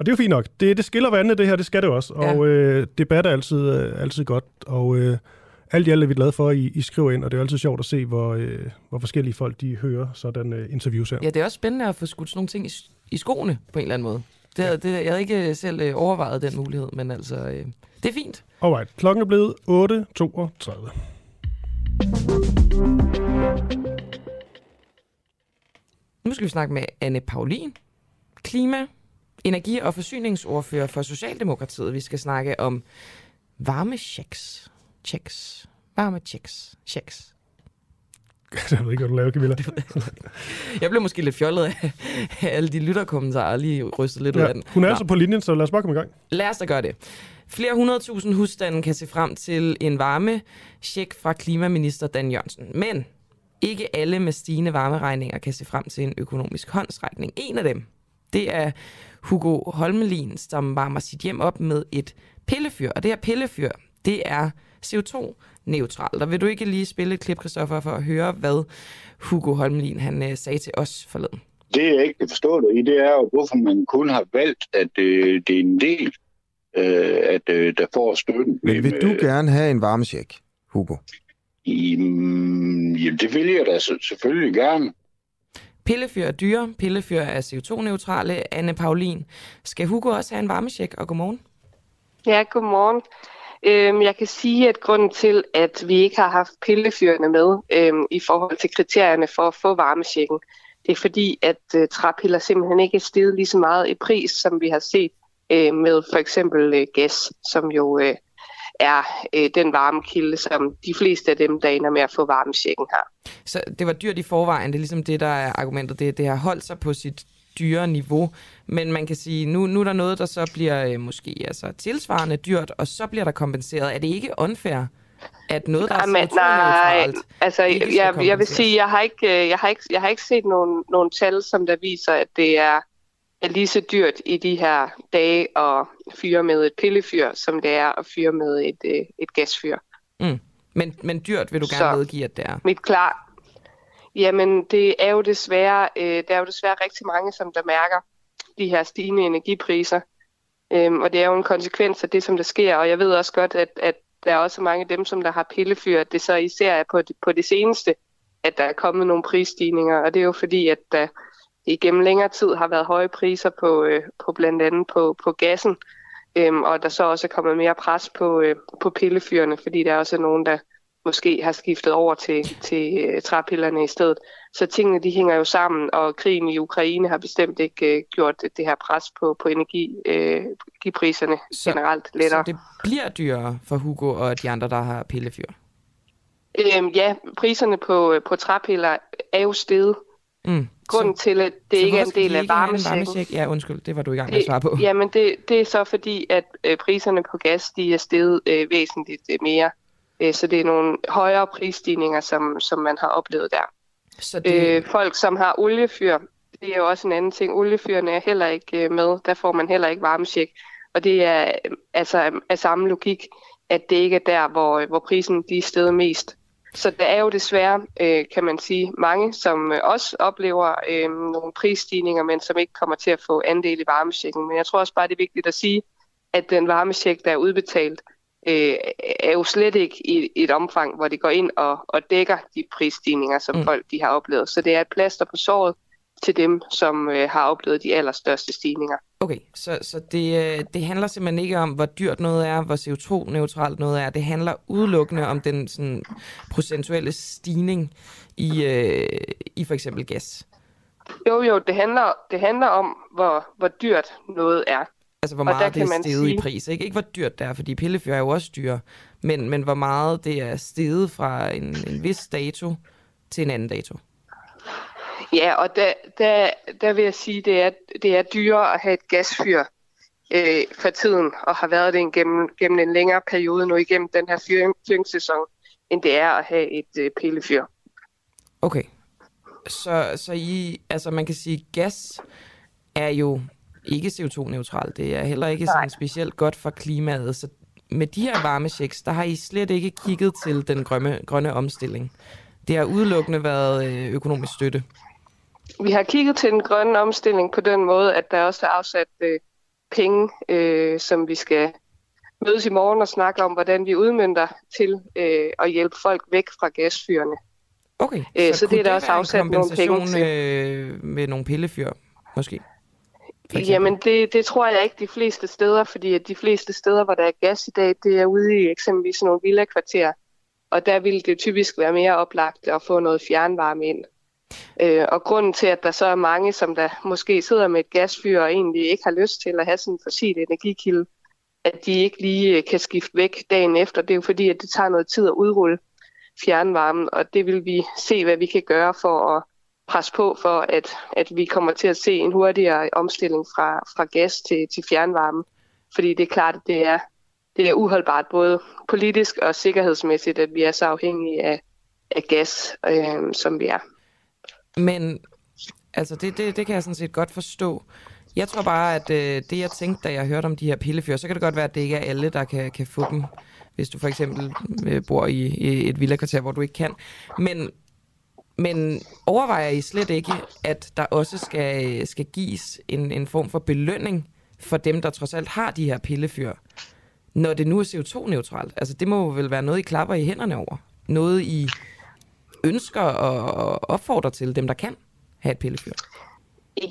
Og det er jo fint nok. Det, det skiller vandet, det her, det skal det også. Ja. Og øh, debat er altid, øh, altid godt. Og øh, alt i alt er vi glade for, at I, I skriver ind, og det er altid sjovt at se, hvor, øh, hvor forskellige folk de hører sådan øh, interviews her. Ja, det er også spændende at få skudt sådan nogle ting i, i skoene på en eller anden måde. Det, ja. det, jeg havde ikke selv øh, overvejet den mulighed, men altså, øh, det er fint. Alright, klokken er blevet 8.32. Nu skal vi snakke med Anne Paulin, klima, energi- og forsyningsordfører for Socialdemokratiet. Vi skal snakke om varmechecks. Checks. Varmechecks. Checks. Jeg ved ikke, hvad du laver, Camilla. Jeg blev måske lidt fjollet af alle de lytterkommentarer, lige rystet lidt ja, ud af den. Hun er Nå. altså på linjen, så lad os bare komme i gang. Lad os da gøre det. Flere hundredtusind husstande kan se frem til en varme check fra klimaminister Dan Jørgensen. Men ikke alle med stigende varmeregninger kan se frem til en økonomisk håndsrækning. En af dem, det er Hugo Holmelin, som varmer sit hjem op med et pillefyr. Og det her pillefyr, det er CO2-neutralt. Og vil du ikke lige spille et klip, Christoffer, for at høre, hvad Hugo Holmelin han øh, sagde til os forleden? Det, jeg ikke kan forstå det i, det er jo, hvorfor man kun har valgt, at øh, det er en del, øh, at øh, der får støtten. Men vil du gerne have en varmesjek, Hugo? Jamen, jamen, det vil jeg da selvfølgelig gerne. Pillefyr er dyre, pillefyr er CO2-neutrale. Anne Paulin, skal Hugo også have en varmesjek, og godmorgen? Ja, godmorgen. Øhm, jeg kan sige, at grunden til, at vi ikke har haft pillefyrene med øhm, i forhold til kriterierne for at få varmesjekken, det er fordi, at øh, træpiller simpelthen ikke er steget lige så meget i pris, som vi har set øh, med for eksempel øh, gas, som jo øh, er øh, den varmekilde, som de fleste af dem, der ender med at få varmesjekken har. Så det var dyrt i forvejen, det er ligesom det, der er argumentet. Det, det har holdt sig på sit dyre niveau, men man kan sige, nu, nu er der noget, der så bliver øh, måske altså, tilsvarende dyrt, og så bliver der kompenseret. Er det ikke unfair, at noget, der nej, er nej, altså, jeg, jeg vil sige, jeg har ikke, øh, jeg har ikke, jeg har ikke set nogen, nogen tal, som der viser, at det er, er lige så dyrt i de her dage at fyre med et pillefyr, som det er at fyre med et, øh, et gasfyr. Mm. Men, men dyrt vil du gerne så, medgive, at det er? Mit klar, Jamen, det er jo desværre, øh, der er jo desværre rigtig mange, som der mærker de her stigende energipriser. Øhm, og det er jo en konsekvens af det, som der sker. Og jeg ved også godt, at, at der er også mange af dem, som der har pillefyr, det så især er på det, på det seneste, at der er kommet nogle prisstigninger. Og det er jo fordi, at der igennem længere tid har været høje priser på, øh, på blandt andet på, på gassen. Øhm, og der så også er kommet mere pres på, øh, på pillefyrene, fordi der er også nogen, der måske har skiftet over til, til uh, træpillerne i stedet. Så tingene de hænger jo sammen, og krigen i Ukraine har bestemt ikke uh, gjort det her pres på, på energi, uh, energipriserne så, generelt lettere. Så det bliver dyrere for Hugo og de andre, der har pillefyr? Øhm, ja, priserne på, på træpiller er jo steget. Mm. Grunden så, til, at det ikke er en del af varmesjekken. Ja, undskyld, det var du i gang med at svare på. Jamen, det, det er så fordi, at øh, priserne på gas de er steget øh, væsentligt øh, mere Øh, så det er nogle højere prisstigninger, som, som man har oplevet der. Så det... øh, folk, som har oliefyr, det er jo også en anden ting. Oliefyrene er heller ikke øh, med. Der får man heller ikke varmesjek. Og det er altså af samme logik, at det ikke er der, hvor, hvor prisen de er stedet mest. Så der er jo desværre, øh, kan man sige, mange, som øh, også oplever øh, nogle prisstigninger, men som ikke kommer til at få andel i varmesjekken. Men jeg tror også bare, det er vigtigt at sige, at den varmesjek, der er udbetalt, øh, er jo slet ikke i, i et omfang, hvor det går ind og, og dækker de prisstigninger, som mm. folk de har oplevet. Så det er et plaster på såret til dem, som øh, har oplevet de allerstørste stigninger. Okay, så, så det, øh, det handler simpelthen ikke om, hvor dyrt noget er, hvor CO2-neutralt noget er. Det handler udelukkende om den sådan, procentuelle stigning i, øh, i for eksempel gas. Jo, jo, det handler, det handler om, hvor, hvor dyrt noget er. Altså, hvor meget det er steget sige... i pris. Ikke? ikke hvor dyrt det er, fordi pillefyr er jo også dyre, men, men hvor meget det er steget fra en, en vis dato til en anden dato. Ja, og der, der, der vil jeg sige, det er, det er dyrere at have et gasfyr øh, for tiden, og har været det gennem, gennem en længere periode nu igennem den her fyring, fyringssæson, end det er at have et øh, pillefyr. Okay. Så, så I, altså man kan sige, gas er jo ikke CO2-neutral. Det er heller ikke sådan specielt godt for klimaet. Så med de her varmechecks, der har I slet ikke kigget til den grønne, grønne omstilling. Det har udelukkende været øh, økonomisk støtte. Vi har kigget til den grønne omstilling på den måde, at der også er afsat øh, penge, øh, som vi skal mødes i morgen og snakke om, hvordan vi udmyndter til øh, at hjælpe folk væk fra gasfyrene. Okay, Øh, så det er der også afsat nogle penge til. Øh, med nogle pillefyr, måske? Jamen, det, det tror jeg ikke de fleste steder, fordi at de fleste steder, hvor der er gas i dag, det er ude i eksempelvis nogle villa-kvarterer. Og der vil det typisk være mere oplagt at få noget fjernvarme ind. Øh, og grunden til, at der så er mange, som der måske sidder med et gasfyr og egentlig ikke har lyst til at have sådan en fossil energikilde, at de ikke lige øh, kan skifte væk dagen efter, det er jo fordi, at det tager noget tid at udrulle fjernvarmen, og det vil vi se, hvad vi kan gøre for at presse på for, at, at vi kommer til at se en hurtigere omstilling fra, fra gas til, til fjernvarme. Fordi det er klart, at det er, det er uholdbart både politisk og sikkerhedsmæssigt, at vi er så afhængige af, af gas, øh, som vi er. Men altså, det, det, det kan jeg sådan set godt forstå. Jeg tror bare, at øh, det jeg tænkte, da jeg hørte om de her pillefyr, så kan det godt være, at det ikke er alle, der kan, kan få dem, hvis du for eksempel øh, bor i, i et villakvarter, hvor du ikke kan. Men, men overvejer I slet ikke, at der også skal, skal gives en, en form for belønning for dem, der trods alt har de her pillefyr, når det nu er CO2-neutralt? Altså, det må vel være noget, I klapper i hænderne over. Noget, I ønsker og opfordrer til dem, der kan have et pillefyr.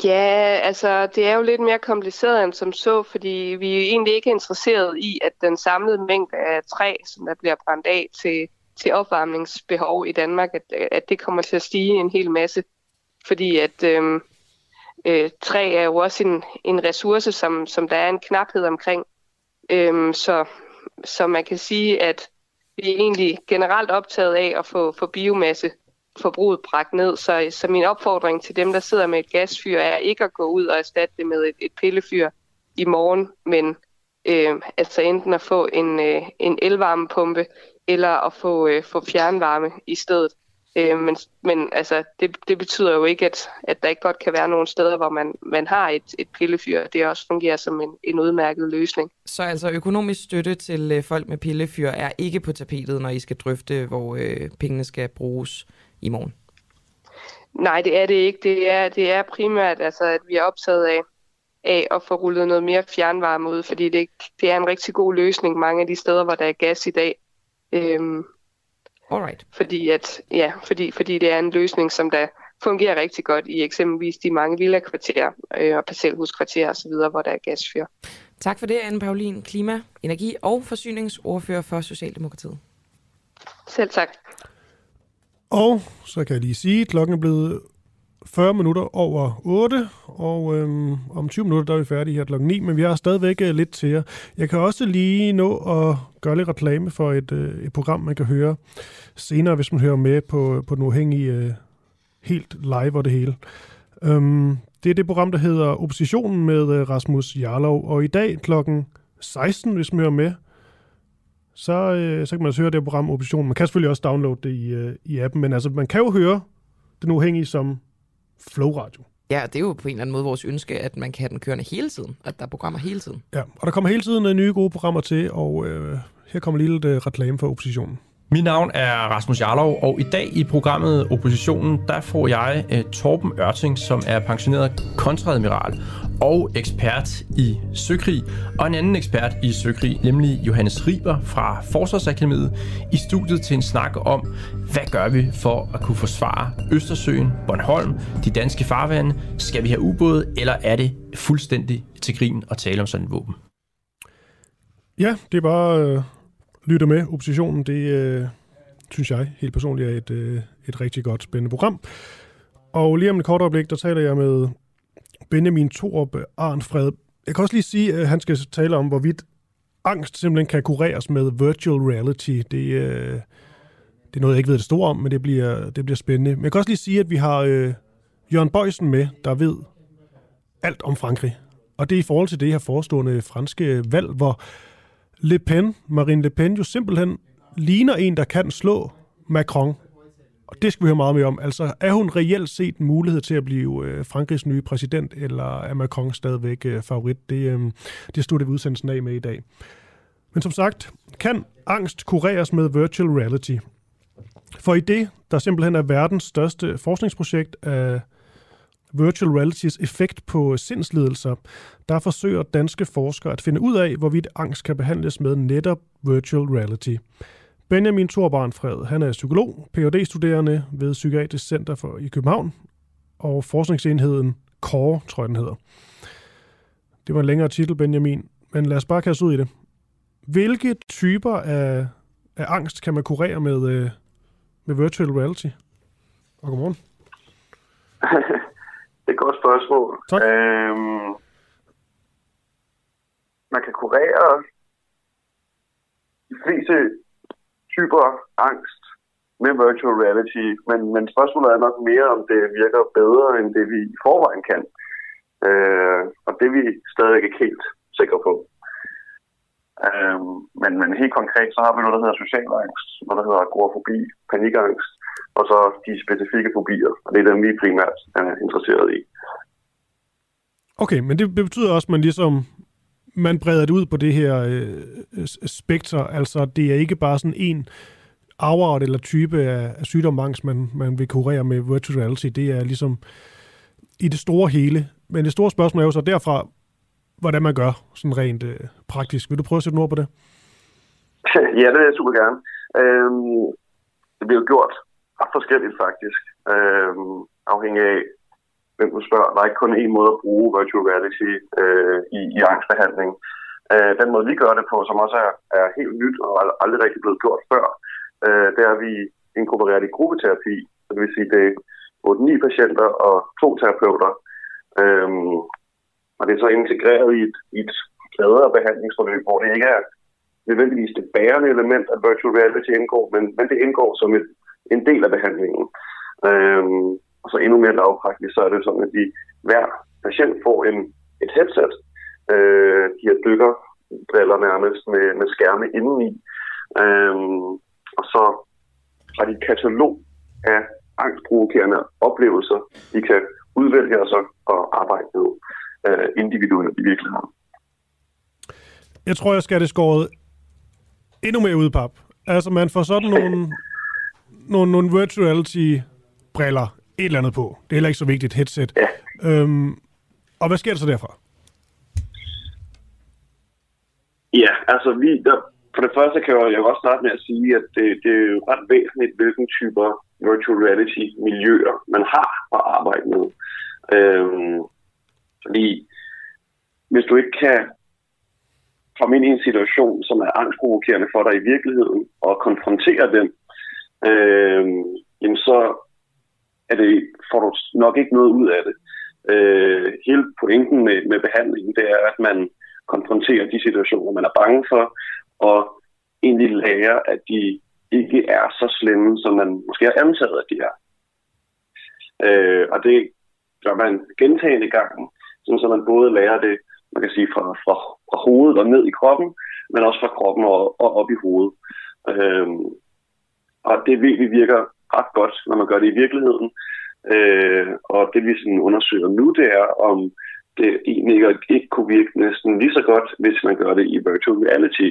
Ja, altså det er jo lidt mere kompliceret end som så, fordi vi er egentlig ikke interesseret i, at den samlede mængde af træ, som der bliver brændt af til, til opvarmningsbehov i Danmark, at, at det kommer til at stige en hel masse. Fordi at øh, øh, træ er jo også en, en ressource, som, som der er en knaphed omkring. Øh, så, så man kan sige, at vi er egentlig generelt optaget af at få, få biomasse forbruget bragt ned. Så, så min opfordring til dem, der sidder med et gasfyr, er ikke at gå ud og erstatte det med et, et pillefyr i morgen, men øh, altså enten at få en, øh, en elvarmepumpe, eller at få, øh, få fjernvarme i stedet. Øh, men men altså, det, det betyder jo ikke, at, at der ikke godt kan være nogle steder, hvor man, man har et, et pillefyr. Det også fungerer som en, en udmærket løsning. Så altså økonomisk støtte til øh, folk med pillefyr er ikke på tapetet, når I skal drøfte, hvor øh, pengene skal bruges i morgen? Nej, det er det ikke. Det er, det er primært, altså, at vi er optaget af, af at få rullet noget mere fjernvarme ud, fordi det, det er en rigtig god løsning mange af de steder, hvor der er gas i dag. Øhm, Alright. Fordi, at, ja, fordi, fordi det er en løsning, som der fungerer rigtig godt i eksempelvis de mange villakvarterer øh, og parcelhuskvarterer osv., hvor der er gasfyr. Tak for det, Anne Paulin, klima, energi og forsyningsordfører for Socialdemokratiet. Selv tak. Og så kan jeg lige sige, at klokken er blevet 40 minutter over 8, og øhm, om 20 minutter der er vi færdige her klokken 9, men vi har stadigvæk øh, lidt til jer. Jeg kan også lige nå at gøre lidt reklame for et, øh, et program, man kan høre senere, hvis man hører med på, på den uafhængige øh, helt live og det hele. Øhm, det er det program, der hedder Oppositionen med øh, Rasmus Jarlov, og i dag klokken 16, hvis man hører med, så, øh, så kan man også høre det program Oppositionen. Man kan selvfølgelig også downloade det i, øh, i appen, men altså, man kan jo høre den uafhængige som Flow Radio. Ja, det er jo på en eller anden måde vores ønske, at man kan have den kørende hele tiden, at der er programmer hele tiden. Ja, og der kommer hele tiden øh, nye gode programmer til, og øh, her kommer lige lidt øh, reklame for oppositionen. Mit navn er Rasmus Jarlov, og i dag i programmet Oppositionen, der får jeg uh, Torben Ørting, som er pensioneret kontradmiral og ekspert i søkrig, og en anden ekspert i søkrig, nemlig Johannes Riber fra Forsvarsakademiet, i studiet til en snak om, hvad gør vi for at kunne forsvare Østersøen, Bornholm, de danske farvande? Skal vi have ubåde, eller er det fuldstændig til grin at tale om sådan et våben? Ja, det er bare øh, lytter med. Oppositionen, det øh, synes jeg helt personligt er et, øh, et rigtig godt spændende program. Og lige om et kort øjeblik, der taler jeg med Benjamin Thorup øh, Arnfred. Jeg kan også lige sige, at han skal tale om, hvorvidt angst simpelthen kan kureres med virtual reality. Det, øh, det er noget, jeg ikke ved det store om, men det bliver, det bliver spændende. Men jeg kan også lige sige, at vi har øh, Jørgen Bøjsen med, der ved alt om Frankrig. Og det er i forhold til det her forestående franske valg, hvor Le Pen, Marine Le Pen, jo simpelthen ligner en, der kan slå Macron. Og det skal vi høre meget mere om. Altså, er hun reelt set en mulighed til at blive øh, Frankrigs nye præsident, eller er Macron stadigvæk øh, favorit? Det, øh, det slutter vi udsendelsen af med i dag. Men som sagt, kan angst kureres med virtual reality? For i det, der simpelthen er verdens største forskningsprojekt af virtual realities effekt på sindslidelser, der forsøger danske forskere at finde ud af, hvorvidt angst kan behandles med netop virtual reality. Benjamin Thorbarnfred, han er psykolog, phd studerende ved Psykiatrisk Center for i København, og forskningsenheden CORE, tror jeg den hedder. Det var en længere titel, Benjamin, men lad os bare kaste ud i det. Hvilke typer af, af angst kan man kurere med, øh, med virtual reality? Og godmorgen. det er et godt spørgsmål. Tak. Øhm, man kan kurere de fleste typer angst med virtual reality, men, men spørgsmålet er nok mere, om det virker bedre, end det vi i forvejen kan. Øh, og det er vi stadig ikke helt sikre på. Øh, men, men helt konkret, så har vi noget, der hedder social angst, noget, der hedder agorafobi, panikangst, og så de specifikke fobier, og det er dem, vi primært er interesseret i. Okay, men det, betyder også, at man ligesom man breder det ud på det her øh, spekter. Altså, det er ikke bare sådan en afart eller type af, af sygdomsangst, man, man vil kurere med virtual reality. Det er ligesom i det store hele. Men det store spørgsmål er jo så derfra, hvordan man gør sådan rent øh, praktisk. Vil du prøve at sætte nogle ord på det? Ja, det vil jeg super gerne. Øhm, det bliver jo gjort ret forskelligt faktisk, øh, afhængig af, hvem du spørger. Der er ikke kun én måde at bruge virtual reality øh, i, i angstbehandling. Øh, den måde, vi gør det på, som også er, er helt nyt og aldrig rigtig blevet gjort før, øh, det er, at vi inkorporerer det i gruppeterapi. Så det vil sige, det er 8-9 patienter og to terapeuter. Øh, og det er så integreret i et, i et bredere behandlingsforløb, hvor det ikke er nødvendigvis det bærende element, at virtual reality indgår, men, men det indgår som et, en del af behandlingen. Øhm, og så endnu mere lavpraktisk, så er det sådan, at de, hver patient får en, et headset. Øh, de her dykkerbriller nærmest med, med skærme indeni. Øhm, og så har de et katalog af angstprovokerende oplevelser, de kan udvælge og så og arbejde med øh, individuelt i virkeligheden. Jeg tror, jeg skal det skåret endnu mere ud, pap. Altså, man får sådan nogle, nogle, nogle virtual reality-briller, et eller andet på. Det er heller ikke så vigtigt, headset. Ja. Øhm, og hvad sker der så derfra? Ja, altså vi, der, for det første kan jeg, jeg også starte med at sige, at det, det er jo ret væsentligt, hvilken typer virtual reality miljøer man har at arbejde med. Øhm, fordi hvis du ikke kan komme ind i en situation, som er angstprovokerende for dig i virkeligheden, og konfrontere den, øh, jamen så er det, får du nok ikke noget ud af det. Øh, hele pointen med, med behandlingen, det er, at man konfronterer de situationer, man er bange for, og egentlig lærer, at de ikke er så slemme, som man måske har antaget, at de er. Øh, og det gør man gentagende gange, så man både lærer det, man kan sige, fra, fra, fra hovedet og ned i kroppen, men også fra kroppen og, og op i hovedet. Øh, og det ved vi virker ret godt, når man gør det i virkeligheden. Øh, og det vi sådan undersøger nu, det er, om det egentlig ikke, ikke kunne virke næsten lige så godt, hvis man gør det i virtual reality.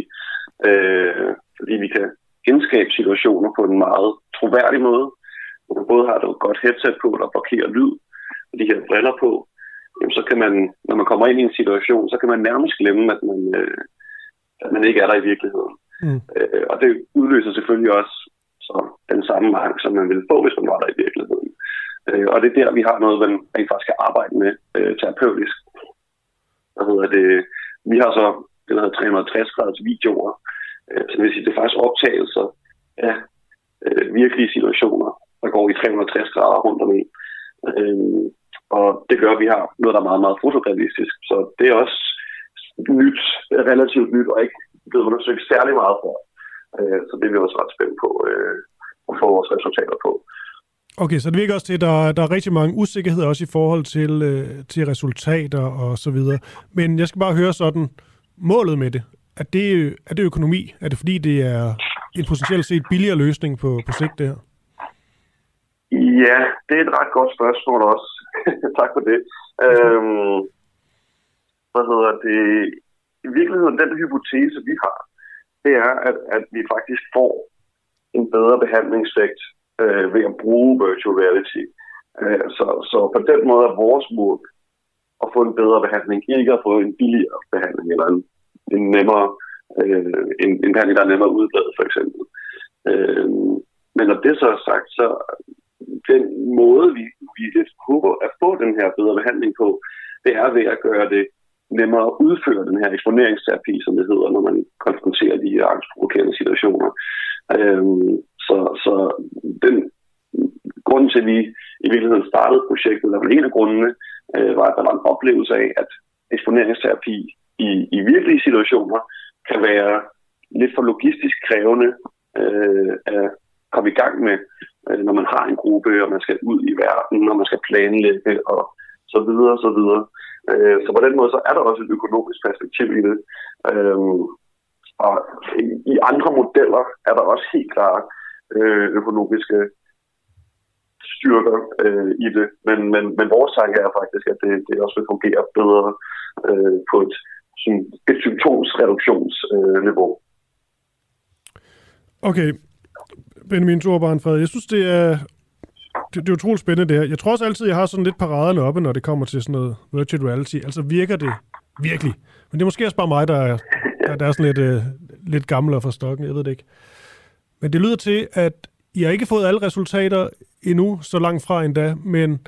Øh, fordi vi kan genskabe situationer på en meget troværdig måde. Man både har et godt headset på, der blokerer lyd, og de her briller på, jamen så kan man, når man kommer ind i en situation, så kan man nærmest glemme, at man, øh, at man ikke er der i virkeligheden. Mm. Øh, og det udløser selvfølgelig også så den samme mark, som man ville få, hvis man var der i virkeligheden. Øh, og det er der, vi har noget, man rent faktisk kan arbejde med øh, terapeutisk. Hvad hedder det? Vi har så det, der hedder 360 graders videoer, øh, så det vil sige, det er faktisk optagelser af øh, virkelige situationer, der går i 360 grader rundt om en. Øh, og det gør, at vi har noget, der er meget, meget fotorealistisk. Så det er også nyt, relativt nyt, og ikke blevet undersøgt særlig meget for. Øh, så det er vi også ret spændt på øh, at få vores resultater på. Okay, så det virker også til, at der, der er rigtig mange usikkerheder også i forhold til, øh, til resultater og så videre. Men jeg skal bare høre sådan, målet med det, er det, er det økonomi? Er det fordi, det er en potentielt set billigere løsning på, på sigt, det her? Ja, det er et ret godt spørgsmål også. tak for det. Øhm, hvad hedder det? I virkeligheden, den hypotese, vi har, det er, at, at vi faktisk får en bedre behandlingseffekt øh, ved at bruge virtual reality. Øh, så, så på den måde er vores mål at få en bedre behandling, ikke at få en billigere behandling, eller en, en nemmere øh, en, en behandling, der er nemmere udbredt, for eksempel. Øh, men når det så er sagt, så den måde, vi, vi håber at få den her bedre behandling på, det er ved at gøre det nemmere at udføre den her eksponeringsterapi, som det hedder, når man konfronterer de her angstprovokerende situationer. Øhm, så, så den grund til, at vi i virkeligheden startede projektet, der var en af grundene, øh, var, at der var en oplevelse af, at eksponeringsterapi i, i virkelige situationer kan være lidt for logistisk krævende øh, at komme i gang med, øh, når man har en gruppe, og man skal ud i verden, og man skal planlægge, og så videre, og så videre. Øh, så på den måde, så er der også et økonomisk perspektiv i det. Øh, og i, i andre modeller er der også helt klare øh, økonomiske styrker øh, i det. Men, men, men vores tanke er faktisk, at det, det også vil fungere bedre øh, på et, sådan, et symptomsreduktionsniveau. Øh, okay. Benjamin Thorbarn Fred, jeg synes, det er det, det er utroligt spændende det her. Jeg tror også altid, jeg har sådan lidt paraderne oppe, når det kommer til sådan noget virtual reality. Altså virker det virkelig? Men det er måske også bare mig, der er, der, der er sådan lidt, øh, lidt gammel og fra stokken, jeg ved det ikke. Men det lyder til, at I har ikke fået alle resultater endnu, så langt fra endda, men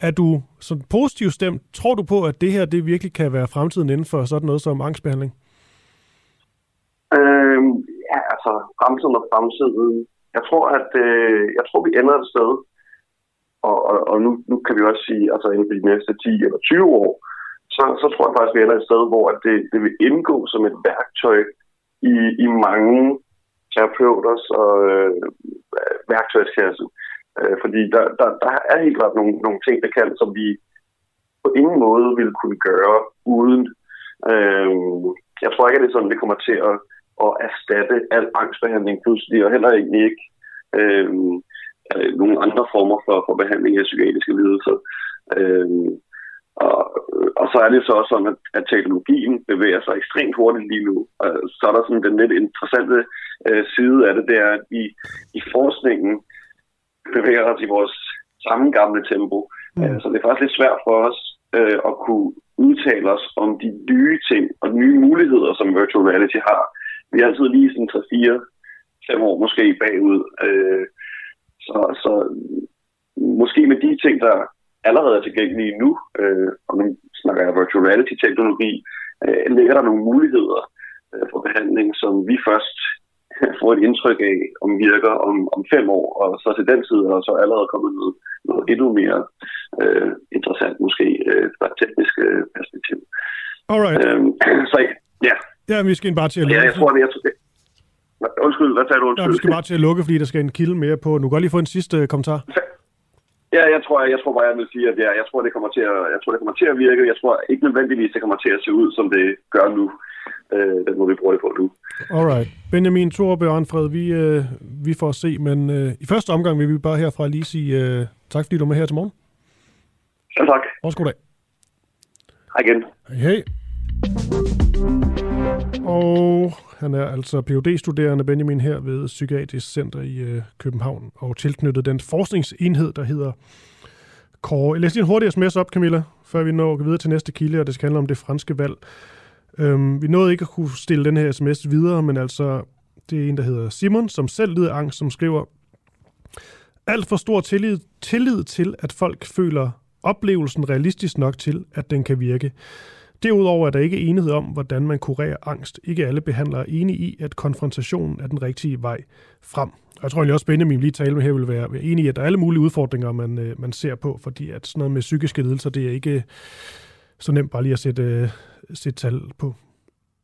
er du sådan positivt stemt? Tror du på, at det her det virkelig kan være fremtiden inden for sådan noget som angstbehandling? Øhm, ja, altså fremtiden og fremtiden jeg tror, at øh, jeg tror, vi ender et sted, og, og, og nu, nu kan vi også sige, altså inden for de næste 10 eller 20 år, så, så tror jeg faktisk, vi ender et sted, hvor at det, det vil indgå som et værktøj i, i mange terapeuters og øh, værktøjskasse. Øh, fordi der, der, der er helt klart nogle, nogle ting, der kan, som vi på ingen måde ville kunne gøre uden. Øh, jeg tror ikke, at det er sådan, det kommer til at at erstatte al angstbehandling pludselig, og heller egentlig ikke øh, nogle andre former for, for behandling af psykiatriske lidelser. Øh, og, og så er det så også sådan, at, at teknologien bevæger sig ekstremt hurtigt lige nu. Og så er der sådan den lidt interessante øh, side af det, det er, at vi i forskningen bevæger os i vores samme gamle tempo. Mm. Øh, så det er faktisk lidt svært for os øh, at kunne udtale os om de nye ting og nye muligheder, som virtual reality har vi er altid lige sådan 3-4-5 år måske bagud. Øh, så, så måske med de ting, der allerede er tilgængelige nu, øh, og nu snakker jeg virtual reality-teknologi, øh, ligger der nogle muligheder øh, for behandling, som vi først får et indtryk af, om virker om, om fem år, og så til den side er der så allerede kommet noget, noget endnu mere øh, interessant måske øh, fra et teknisk øh, perspektiv. Alright. Øh, så ja, Ja, vi skal bare til at lukke. Ja, jeg tror, det er... Undskyld, hvad sagde du? Undskyld. Ja, vi skal bare til at lukke, fordi der skal en kilde mere på. Nu kan lige få en sidste øh, kommentar. Ja, jeg tror, jeg, jeg tror bare, jeg vil sige, at ja, jeg tror, det kommer til at, jeg tror, det kommer til at virke. Jeg tror ikke nødvendigvis, det kommer til at se ud, som det gør nu. Øh, den måde, vi bruger det på nu. Alright. Benjamin Thor og Fred, vi, øh, vi får se, men øh, i første omgang vil vi bare herfra lige sige øh, tak, fordi du er med her til morgen. Ja, tak. Også god dag. Hej igen. Hej, hej. Og han er altså phd studerende Benjamin her ved Psykiatrisk Center i øh, København og tilknyttet den forskningsenhed, der hedder Kåre. Jeg læser lige en hurtig sms op, Camilla, før vi når videre til næste kilde, og det skal handle om det franske valg. Øhm, vi nåede ikke at kunne stille den her sms videre, men altså, det er en, der hedder Simon, som selv lider angst, som skriver, alt for stor tillid, tillid til, at folk føler oplevelsen realistisk nok til, at den kan virke. Derudover er der ikke enighed om, hvordan man kurerer angst. Ikke alle behandlere er enige i, at konfrontationen er den rigtige vej frem. Og jeg tror egentlig også, Benjamin lige tale med her vil være, enig i, at der er alle mulige udfordringer, man, øh, man ser på, fordi at sådan noget med psykiske lidelser, det er ikke så nemt bare lige at sætte, øh, sætte tal på.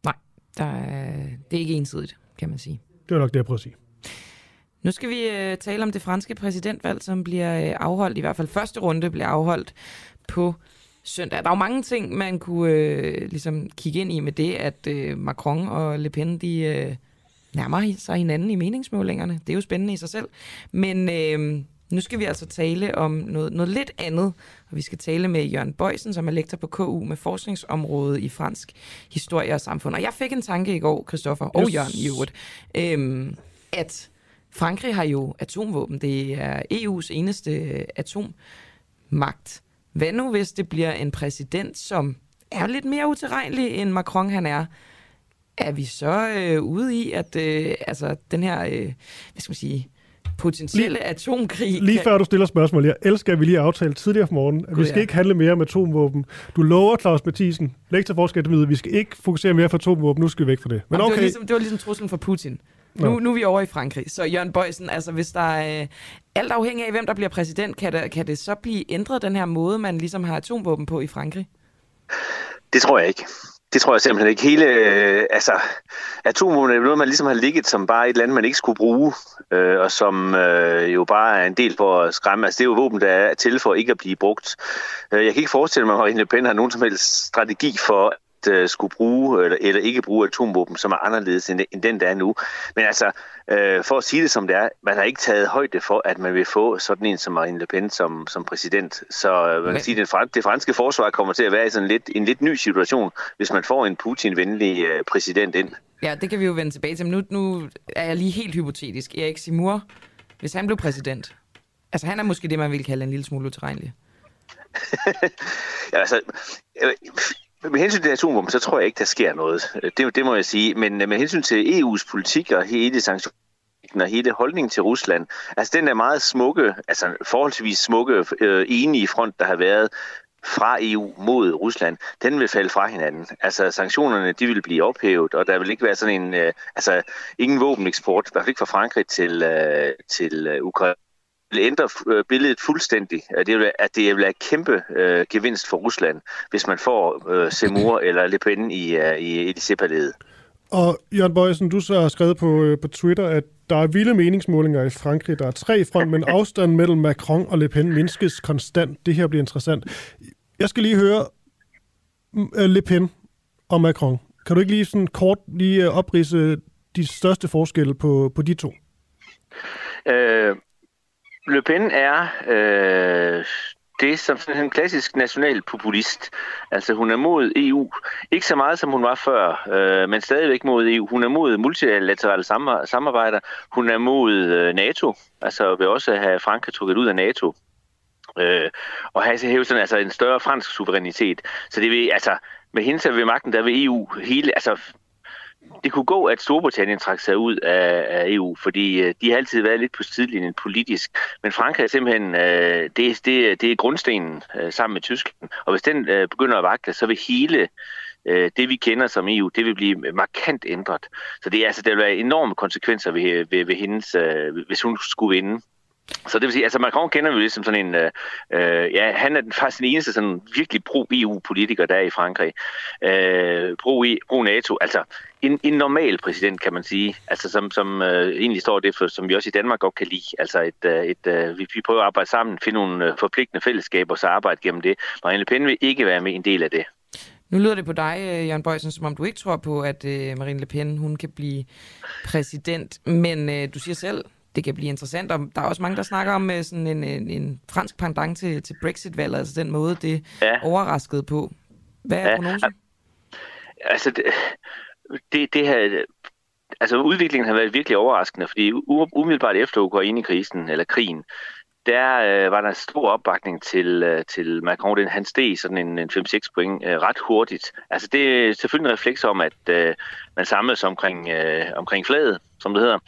Nej, der er, det er ikke ensidigt, kan man sige. Det er nok det, jeg prøver at sige. Nu skal vi øh, tale om det franske præsidentvalg, som bliver øh, afholdt, i hvert fald første runde bliver afholdt på søndag. Der er jo mange ting, man kunne øh, ligesom kigge ind i med det, at øh, Macron og Le Pen, de, øh, nærmer sig hinanden i meningsmålingerne. Det er jo spændende i sig selv. Men øh, nu skal vi altså tale om noget, noget lidt andet, og vi skal tale med Jørgen Bøjsen, som er lektor på KU med forskningsområdet i fransk historie og samfund. Og jeg fik en tanke i går, Christoffer og yes. Jørgen i øvrigt, øhm, at Frankrig har jo atomvåben. Det er EU's eneste atommagt. Hvad nu, hvis det bliver en præsident, som er lidt mere utilregnelig, end Macron han er? Er vi så øh, ude i, at øh, altså, den her, øh, hvad skal man sige, potentielle lige, atomkrig... Lige før du stiller spørgsmål, jeg elsker, at vi lige aftalt tidligere på morgen, at God, vi skal ja. ikke handle mere om atomvåben. Du lover, Claus Mathisen, lektor for vi skal ikke fokusere mere på atomvåben, nu skal vi væk fra det. Men okay. det, var ligesom, det var ligesom truslen for Putin. Nu, nu er vi over i Frankrig. Så Jørgen Bøjsen, altså hvis der er øh, alt afhængig af, hvem der bliver præsident, kan det, kan det så blive ændret den her måde, man ligesom har atomvåben på i Frankrig? Det tror jeg ikke. Det tror jeg simpelthen ikke. Hele, øh, altså, atomvåben er noget, man ligesom har ligget som bare et eller andet, man ikke skulle bruge, øh, og som øh, jo bare er en del for at skræmme. Altså, det er jo våben, der er til for ikke at blive brugt. Øh, jeg kan ikke forestille mig, at Marine Le Pen har nogen som helst strategi for øh, skulle bruge eller, eller ikke bruge atomvåben, som er anderledes end, end den, der er nu. Men altså, øh, for at sige det som det er, man har ikke taget højde for, at man vil få sådan en som Marine Le Pen som, som præsident. Så øh, man kan sige, at det, franske forsvar kommer til at være i sådan lidt, en lidt ny situation, hvis man får en Putin-venlig øh, præsident ind. Ja, det kan vi jo vende tilbage til. Men nu, nu er jeg lige helt hypotetisk. Erik Simur, hvis han blev præsident, altså han er måske det, man vil kalde en lille smule utilregnelig. ja, altså, med hensyn til atomvåben, så tror jeg ikke, der sker noget. Øh, det, det må jeg sige. Men øh, med hensyn til EU's politik og hele sanktioner, og hele holdningen til Rusland, altså den er meget smukke, altså forholdsvis smukke, øh, enige front, der har været fra EU mod Rusland, den vil falde fra hinanden. Altså sanktionerne, de vil blive ophævet, og der vil ikke være sådan en, øh, altså ingen våbeneksport, i hvert fald ikke fra Frankrig til, øh, til øh, Ukraine vil ændre øh, billedet fuldstændig. At det vil, at det vil være kæmpe øh, gevinst for Rusland, hvis man får øh, Semur eller Le Pen i, uh, i Elysée-palæet. Og Jørgen Bøjsen, du så har skrevet på, øh, på Twitter, at der er vilde meningsmålinger i Frankrig. Der er tre front, men afstanden mellem Macron og Le Pen mindskes konstant. Det her bliver interessant. Jeg skal lige høre Le Pen og Macron. Kan du ikke lige sådan kort lige oprise de største forskelle på, på de to? Øh, Le Pen er øh, det som sådan en klassisk national populist. Altså hun er mod EU. Ikke så meget som hun var før, øh, men stadigvæk mod EU. Hun er mod multilaterale samarbejder. Hun er mod øh, NATO. Altså vil også have Frankrig trukket ud af NATO. Øh, og have sådan, altså en større fransk suverænitet. Så det vil, altså, med hende ved magten, der vil EU hele, altså det kunne gå, at Storbritannien trak sig ud af, af EU, fordi øh, de har altid været lidt på sidelinjen politisk. Men Frankrig er simpelthen, øh, det, det, det er grundstenen øh, sammen med Tyskland. Og hvis den øh, begynder at vakle, så vil hele øh, det, vi kender som EU, det vil blive markant ændret. Så det, er, altså, det vil være enorme konsekvenser ved, ved, ved hendes, øh, hvis hun skulle vinde. Så det vil sige, altså Macron kender vi ligesom sådan en, øh, øh ja, han er faktisk den eneste sådan virkelig pro-EU-politiker, der er i Frankrig. Øh, pro-NATO, altså en, en normal præsident, kan man sige, altså som, som øh, egentlig står det for, som vi også i Danmark godt kan lide. Altså et, øh, et, øh, vi, vi prøver at arbejde sammen, finde nogle øh, forpligtende fællesskaber, og så arbejde gennem det. Marine Le Pen vil ikke være med en del af det. Nu lyder det på dig, øh, Jørgen Bøjsen, som om du ikke tror på, at øh, Marine Le Pen hun kan blive præsident. Men øh, du siger selv, det kan blive interessant. Og der er også mange, der snakker om øh, sådan en, en, en fransk pendant til, til Brexit-valget, altså den måde, det ja. overraskede på. Hvad er ja. prognosen? Altså, det, det, det her, altså udviklingen har været virkelig overraskende, fordi umiddelbart efter Ukraine-krisen, eller krigen, der øh, var der stor opbakning til, øh, til Macron. Den, han steg sådan en, en 5-6 point øh, ret hurtigt. Altså det er selvfølgelig en refleks om, at øh, man samles omkring, øh, omkring flaget, som det hedder.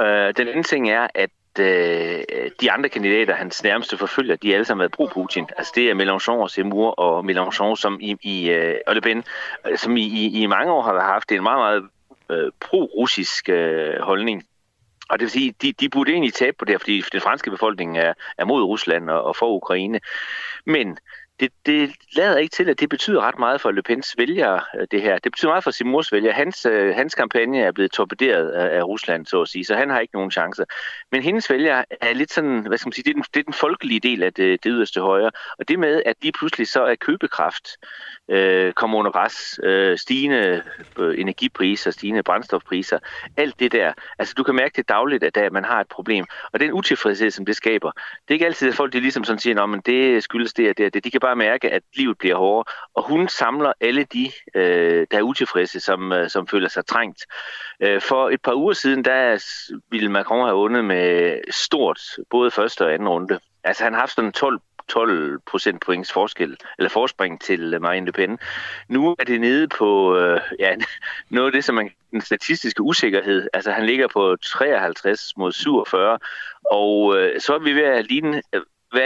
Øh, den anden ting er, at øh, de andre kandidater, hans nærmeste forfølger, de er alle sammen været pro-Putin. Altså det er Mélenchon og Zemmour og Mélenchon, som i, i øh, og Le Pen, øh, som i, i, i mange år har haft en meget, meget øh, pro-russisk øh, holdning. Og det vil sige, de, de burde egentlig tabe på det, fordi den franske befolkning er, er mod Rusland og, og for Ukraine. Men det, det lader ikke til, at det betyder ret meget for Le Pens vælgere, øh, det her. Det betyder meget for Simurs vælgere. Hans, øh, hans kampagne er blevet torpederet af, af Rusland, så at sige, så han har ikke nogen chance. Men hendes vælgere er lidt sådan, hvad skal man sige, det er den, det er den folkelige del af det, det yderste højre. Og det med, at lige pludselig så er købekraft øh, kommer under pres, øh, stigende øh, energipriser, stigende brændstofpriser, alt det der. Altså du kan mærke det dagligt, at man har et problem. Og den utilfredshed, som det skaber, det er ikke altid, at folk de ligesom sådan siger, at det skyldes det og det og det. De kan bare mærke, at livet bliver hårdere. Og hun samler alle de, øh, der er utilfredse, som, øh, som føler sig trængt. Øh, for et par uger siden, der ville Macron have vundet med stort, både første og anden runde. Altså han har haft sådan 12 12 procentpoints forskel, eller forspring til øh, Marine Le Pen. Nu er det nede på øh, ja, noget af det, som man den statistiske usikkerhed. Altså han ligger på 53 mod 47, og øh, så er vi ved at ligne øh, hvad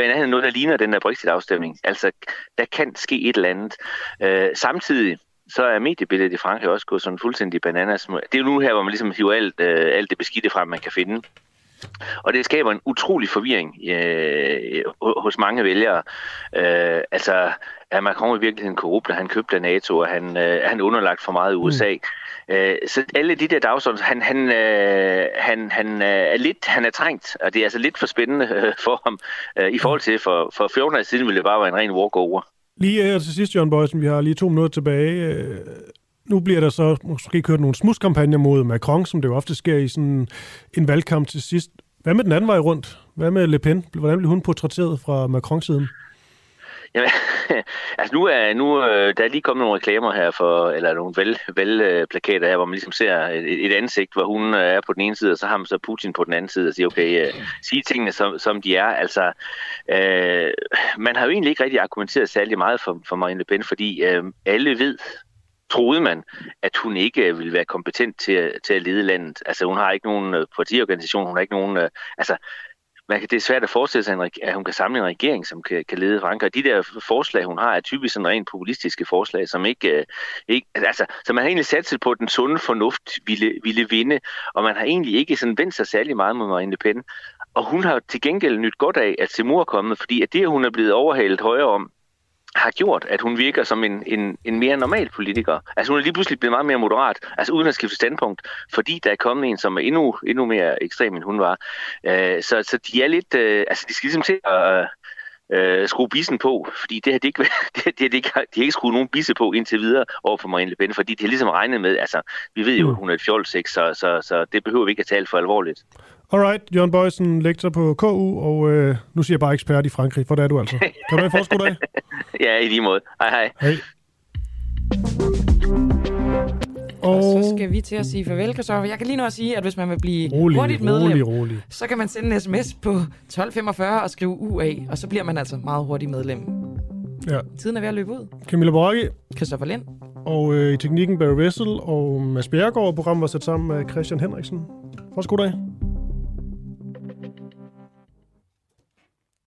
er noget, der ligner den der Brexit-afstemning. Altså, der kan ske et eller andet. Øh, samtidig så er mediebilledet i Frankrig også gået sådan fuldstændig bananas. Det er jo nu her, hvor man ligesom hiver alt, øh, alt det beskidte frem, man kan finde. Og det skaber en utrolig forvirring øh, hos mange vælgere. Øh, altså, er Macron i virkeligheden korrupt, han købte NATO, og han, øh, han underlagt for meget i USA? Mm. Øh, så alle de der dagsordner, han, han, øh, han, han, øh, er lidt, han er trængt, og det er altså lidt for spændende øh, for ham, øh, i forhold til for, for 14 år siden ville det bare være en ren walkover. Lige her til sidst, John Boysen, vi har lige to minutter tilbage. Øh, nu bliver der så måske kørt nogle smuskampagner mod Macron, som det jo ofte sker i sådan en valgkamp til sidst. Hvad med den anden vej rundt? Hvad med Le Pen? Hvordan blev hun portrætteret fra Macron-siden? Jamen, altså nu er, nu, øh, der er lige kommet nogle reklamer her for, eller nogle vel, vel øh, plakater her, hvor man ligesom ser et, et ansigt, hvor hun øh, er på den ene side, og så har man så Putin på den anden side, og siger, okay, uh, sige tingene som, som de er. Altså, uh, man har jo egentlig ikke rigtig argumenteret særlig meget for, for Marine Le Pen, fordi uh, alle ved, troede man, at hun ikke ville være kompetent til, til at lede landet. Altså hun har ikke nogen partiorganisation, hun har ikke nogen... Altså man kan, det er svært at forestille sig, at hun kan samle en regering, som kan, kan lede Frankrig. De der forslag, hun har, er typisk sådan rent populistiske forslag, som ikke, øh, ikke altså, så man har egentlig sat på, at den sunde fornuft ville, ville vinde, og man har egentlig ikke sådan vendt sig særlig meget mod Marine Le Pen. Og hun har til gengæld nyt godt af, at Seymour er kommet, fordi at det, hun er blevet overhalet højere om, har gjort, at hun virker som en, en, en mere normal politiker. Altså hun er lige pludselig blevet meget mere moderat, altså uden at skifte standpunkt, fordi der er kommet en, som er endnu, endnu mere ekstrem, end hun var. Uh, så, så de er lidt, uh, altså de skal ligesom til at uh, skrue bissen på, fordi det har de ikke, det, det, det, de har ikke skruet nogen bisse på indtil videre over for Marine Le Pen, fordi de har ligesom regnet med, altså vi ved jo, at hun er et fjolsik, så, så, så det behøver vi ikke at tale for alvorligt. Alright, Jørgen Bøjsen, lektor på KU, og øh, nu siger jeg bare ekspert i Frankrig, for det er du altså. Kan du have en forskud dag? ja, i lige måde. Hej hej. Hej. Og... og så skal vi til at sige farvel, Kristoffer. Jeg kan lige nu at sige, at hvis man vil blive rolig, hurtigt medlem, rolig, rolig. så kan man sende en sms på 1245 og skrive UA, og så bliver man altså meget hurtigt medlem. Ja. Tiden er ved at løbe ud. Camilla Borghi. Christoffer Lind. Og øh, i teknikken Barry Wessel og Mads Bjergård. Programmet var sat sammen med Christian Henriksen. God dag.